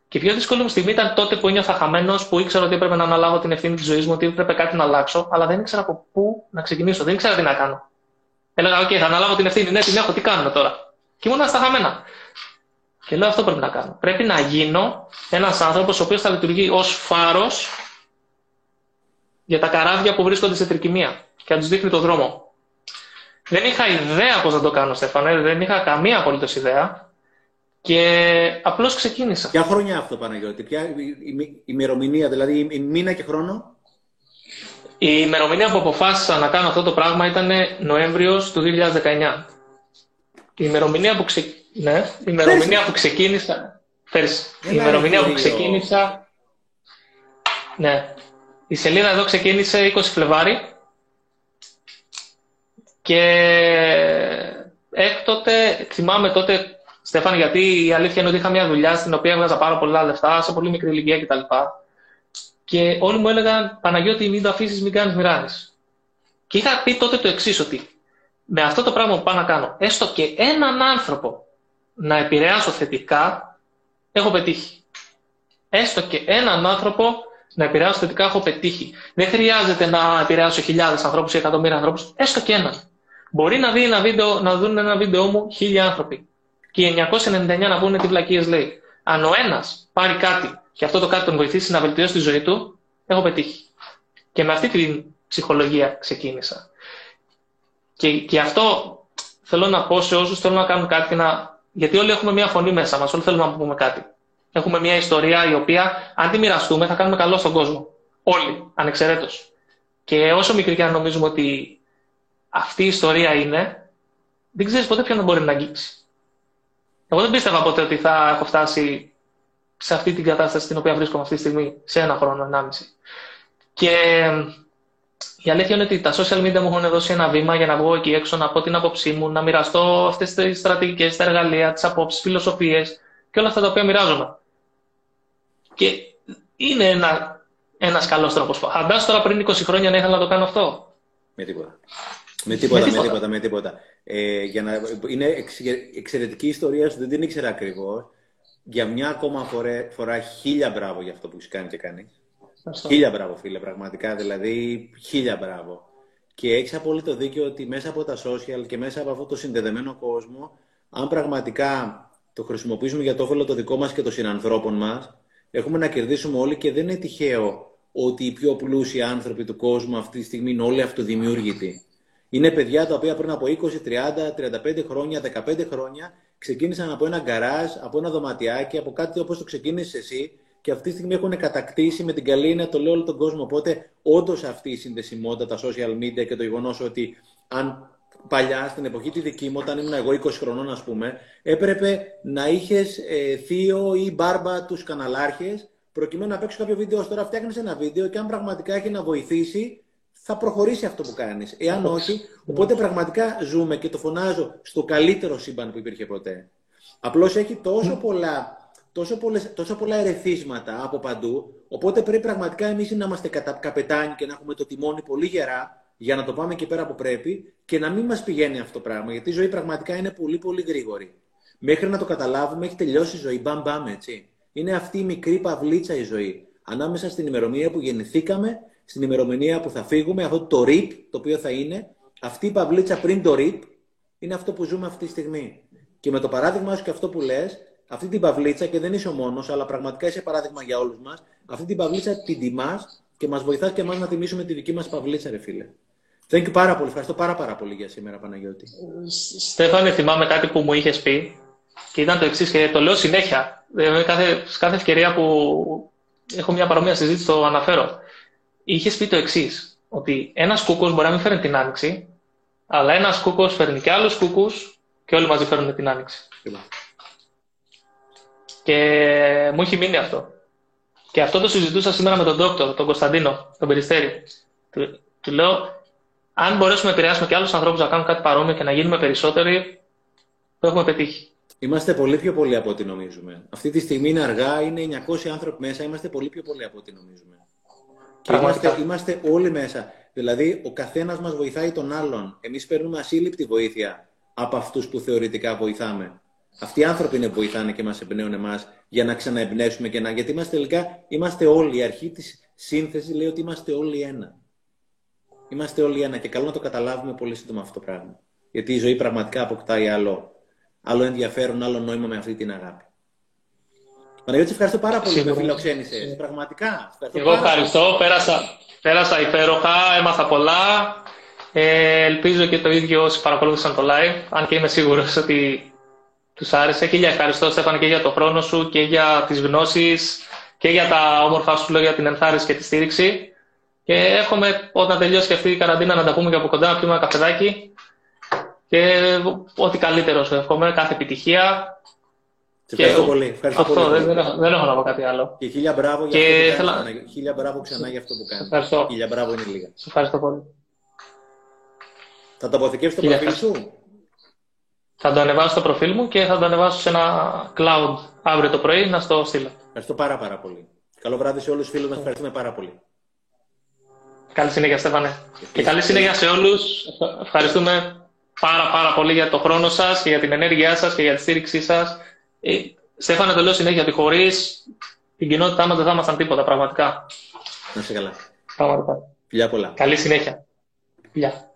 Και η πιο δύσκολη μου στιγμή ήταν τότε που ένιωθα χαμένος, που ήξερα ότι έπρεπε να αναλάβω την ευθύνη της ζωής μου, ότι έπρεπε κάτι να αλλάξω, αλλά δεν ήξερα από πού να ξεκινήσω. Δεν ήξερα τι να κάνω. Έλεγα, OK, θα αναλάβω την ευθύνη. Ναι, την έχω, τι κάνω τώρα; Και ήμουν στα χαμένα. Και λέω, αυτό πρέπει να κάνω. Πρέπει να γίνω ένας άνθρωπος ο οποίος θα λειτουργεί ως φάρος για τα καράβια που βρίσκονται σε τρικυμία και να τους δείχνει το δρόμο. Δεν είχα ιδέα πώς να το κάνω, Στέφανε, δεν είχα καμία απολύτως ιδέα. Και απλώς ξεκίνησα. Ποια χρόνια αυτό, Παναγιώτη, ποια ημερομηνία, δηλαδή η μήνα και χρόνο; Η ημερομηνία που αποφάσισα να κάνω αυτό το πράγμα ήταν Νοέμβριος του 2019. Η ημερομηνία που, ξε... ναι, η ημερομηνία που ξεκίνησα. Πέρσι. Η ημερομηνία που ξεκίνησα. Ναι. Η σελίδα εδώ ξεκίνησε 20 Φλεβάρι. Και έκτοτε, θυμάμαι τότε, Στέφαν, γιατί η αλήθεια είναι ότι είχα μια δουλειά στην οποία έβγαζα πάρα πολλά λεφτά, σε πολύ μικρή ηλικία κτλ. Και όλοι μου έλεγαν Παναγιώτη, μην το αφήσεις, μην κάνεις μοιράδε. Και είχα πει τότε το εξής, ότι με αυτό το πράγμα που πάω να κάνω, έστω και έναν άνθρωπο να επηρεάσω θετικά, έχω πετύχει. Έστω και έναν άνθρωπο να επηρεάσω θετικά, έχω πετύχει. Δεν χρειάζεται να επηρεάσω χιλιάδες ανθρώπους ή εκατομμύρια ανθρώπους, έστω και έναν. Μπορεί να, δει ένα βίντεο, να δουν ένα βίντεο μου χίλια άνθρωποι. Και οι 999 να πούνε τις βλακίες λέει. Αν ο ένας πάρει κάτι και αυτό το κάτι τον βοηθήσει να βελτιώσει τη ζωή του, έχω πετύχει. Και με αυτή την ψυχολογία ξεκίνησα. Και, και αυτό θέλω να πω σε όσους θέλουν να κάνουν κάτι, να... γιατί όλοι έχουμε μια φωνή μέσα μας, όλοι θέλουμε να πούμε κάτι. Έχουμε μια ιστορία η οποία, αν τη μοιραστούμε, θα κάνουμε καλό στον κόσμο. Όλοι, ανεξαιρέτως. Και όσο μικρή και αν νομίζουμε ότι αυτή η ιστορία είναι, δεν ξέρεις ποτέ ποιον μπορεί να αγγίξεις. Εγώ δεν πίστευα ποτέ ότι θα έχω φτάσει σε αυτή την κατάσταση στην οποία βρίσκομαι αυτή τη στιγμή, σε ένα χρόνο, ενάμιση. Και η αλήθεια είναι ότι τα social media μου έχουν δώσει ένα βήμα για να βγω εκεί έξω, να πω την άποψή μου, να μοιραστώ αυτές τις στρατηγικές, τα εργαλεία, τις απόψεις, φιλοσοφίες και όλα αυτά τα οποία μοιράζομαι. Και είναι ένα ένας καλός τρόπος. Φαντάσου τώρα πριν 20 χρόνια να ήθελα να το κάνω αυτό. Με τίποτα. Με τίποτα, με τίποτα, με τίποτα. Ε, για να, είναι εξαιρετική ιστορία σου, δεν την ήξερα ακριβώς. Για μια ακόμα φορά, φορά χίλια μπράβο για αυτό που έχεις κάνει και κανεί. Χίλια μπράβο, φίλε, πραγματικά. Δηλαδή, χίλια μπράβο. Και έχεις απόλυτο δίκιο ότι μέσα από τα social και μέσα από αυτό το συνδεδεμένο κόσμο, αν πραγματικά το χρησιμοποιήσουμε για το όφελο το δικό μας και των συνανθρώπων μας, έχουμε να κερδίσουμε όλοι και δεν είναι τυχαίο ότι οι πιο πλούσιοι άνθρωποι του κόσμου αυτή τη στιγμή είναι όλοι αυτοδημιούργητοι. Είναι παιδιά τα οποία πριν από 20, 30, 35 χρόνια, 15 χρόνια ξεκίνησαν από ένα γκαράζ, από ένα δωματιάκι, από κάτι όπως το ξεκίνησες εσύ και αυτή τη στιγμή έχουν κατακτήσει με την καλή είναι το λέω όλο τον κόσμο. Οπότε, όντως αυτή η συνδεσιμότητα, τα social media και το γεγονός ότι αν παλιά, στην εποχή τη δική μου, όταν ήμουν εγώ 20 χρονών, ας πούμε, έπρεπε να είχες ε, θείο ή μπάρμπα τους καναλάρχες προκειμένου να παίξεις κάποιο βίντεο. Τώρα φτιάχνεις ένα βίντεο και αν πραγματικά έχει να βοηθήσει, θα προχωρήσει αυτό που κάνεις. Εάν όχι, οπότε πραγματικά ζούμε και το φωνάζω στο καλύτερο σύμπαν που υπήρχε ποτέ. Απλώς έχει τόσο πολλά τόσο, πολλές, τόσο πολλά ερεθίσματα από παντού, οπότε πρέπει πραγματικά εμείς να είμαστε καπετάνοι και να έχουμε το τιμόνι πολύ γερά για να το πάμε και πέρα που πρέπει και να μην μας πηγαίνει αυτό το πράγμα, γιατί η ζωή πραγματικά είναι πολύ πολύ γρήγορη. Μέχρι να το καταλάβουμε έχει τελειώσει η ζωή, μπαμ μπαμ έτσι. Είναι αυτή η μικρή παυλίτσα η ζωή. Ανάμεσα στην ημερομηνία που γεννηθήκαμε, στην ημερομηνία που θα φύγουμε, αυτό το ρίπ το οποίο θα είναι, αυτή η παυλίτσα πριν το ρίπ, είναι αυτό που ζούμε αυτή τη στιγμή. Και με το παράδειγμα σου και αυτό που λες, αυτή την παυλίτσα, και δεν είσαι ο μόνος, αλλά πραγματικά είσαι παράδειγμα για όλους μας, αυτή την παυλίτσα την τιμάς και μας βοηθάς και εμάς να τιμήσουμε τη δική μας παυλίτσα, ρε φίλε. Thank you πάρα πολύ. Ευχαριστώ πάρα, πάρα πολύ για σήμερα, Παναγιώτη. Στέφανε, θυμάμαι κάτι που μου είχες πει και ήταν το εξής και το λέω συνέχεια. Δηλαδή, κάθε, κάθε ευκαιρία που έχω μια παρόμοια συζήτηση το αναφέρω. Είχες πει το εξής, ότι ένας κούκος μπορεί να μην φέρνει την άνοιξη, αλλά ένας κούκος φέρνει και άλλους κούκους και όλοι μαζί φέρνουν την άνοιξη. Και μου έχει μείνει αυτό. Και αυτό το συζητούσα σήμερα με τον Δόκτωρ, τον Κωνσταντίνο, τον Περιστέρη. Του, του λέω, αν μπορέσουμε να επηρεάσουμε και άλλους ανθρώπους να κάνουν κάτι παρόμοιο και να γίνουμε περισσότεροι, το έχουμε πετύχει. Είμαστε πολύ πιο πολλοί από ό,τι νομίζουμε. Αυτή τη στιγμή είναι αργά, είναι 900 άνθρωποι μέσα, είμαστε πολύ πιο πολλοί από ό,τι νομίζουμε. Και είμαστε, είμαστε όλοι μέσα. Δηλαδή, ο καθένας μας βοηθάει τον άλλον. Εμείς παίρνουμε ασύλληπτη βοήθεια από αυτούς που θεωρητικά βοηθάμε. Αυτοί οι άνθρωποι είναι που βοηθάνε και μας εμπνέουν εμάς για να ξαναεμπνέσουμε και να. Γιατί είμαστε τελικά, είμαστε όλοι. Η αρχή της σύνθεσης λέει ότι είμαστε όλοι ένα. Είμαστε όλοι ένα και καλό να το καταλάβουμε πολύ σύντομα αυτό το πράγμα. Γιατί η ζωή πραγματικά αποκτάει άλλο, άλλο ενδιαφέρον, άλλο νόημα με αυτή την αγάπη. Παναγιώτη, ευχαριστώ πάρα πολύ που φιλοξένησες. Πραγματικά. Εγώ ευχαριστώ. Πέρασα, πέρασα υπέροχα, έμαθα πολλά. Ε, ελπίζω και το ίδιο όσοι παρακολούθησαν το live, αν και είμαι σίγουρος ότι τους άρεσε και για ευχαριστώ Στέφαν και για το χρόνο σου και για τις γνώσεις και για τα όμορφα σου λόγια, την ενθάρρυνση και τη στήριξη. Και εύχομαι όταν τελειώσει και αυτή η καραντίνα να τα πούμε και από κοντά, να πιούμε ένα καφεδάκι Και ό,τι καλύτερο σου εύχομαι, κάθε επιτυχία. Σε ευχαριστώ πολύ. Ευχαριστώ αυτό, πολύ. Δεν, δεν, έχω, δεν έχω να πω κάτι άλλο. Και χίλια μπράβο για Και αυτό που θέλω- κάνεις. Χίλια μπράβο ξανά για αυτό που κάνεις. Ευχαριστώ. Χίλια μπράβο είναι λίγα. Σε ευχαριστώ πολύ. Θα το αποθηκεύσεις το Χίλια προφίλ σου; Θα το ανεβάσω στο προφίλ μου και θα το ανεβάσω σε ένα cloud αύριο το πρωί να στο στείλω. Ευχαριστώ πάρα πάρα πολύ. Καλό βράδυ σε όλους τους φίλους μας. Ευχαριστούμε πάρα πολύ. Καλή συνέχεια, Στέφανε. Και καλή συνέχεια σε όλους. Ευχαριστούμε πάρα πάρα πολύ για το χρόνο σας και για την ενέργειά σας και για τη στήριξή σας. Ε, Στέφανε, το λέω συνέχεια ότι χωρίς την κοινότητά μας δεν θα ήμασταν τίποτα, πραγματικά. Να είσαι καλά. πραγματικά. Φιλιά πολλά. Καλή συνέχεια. Γεια.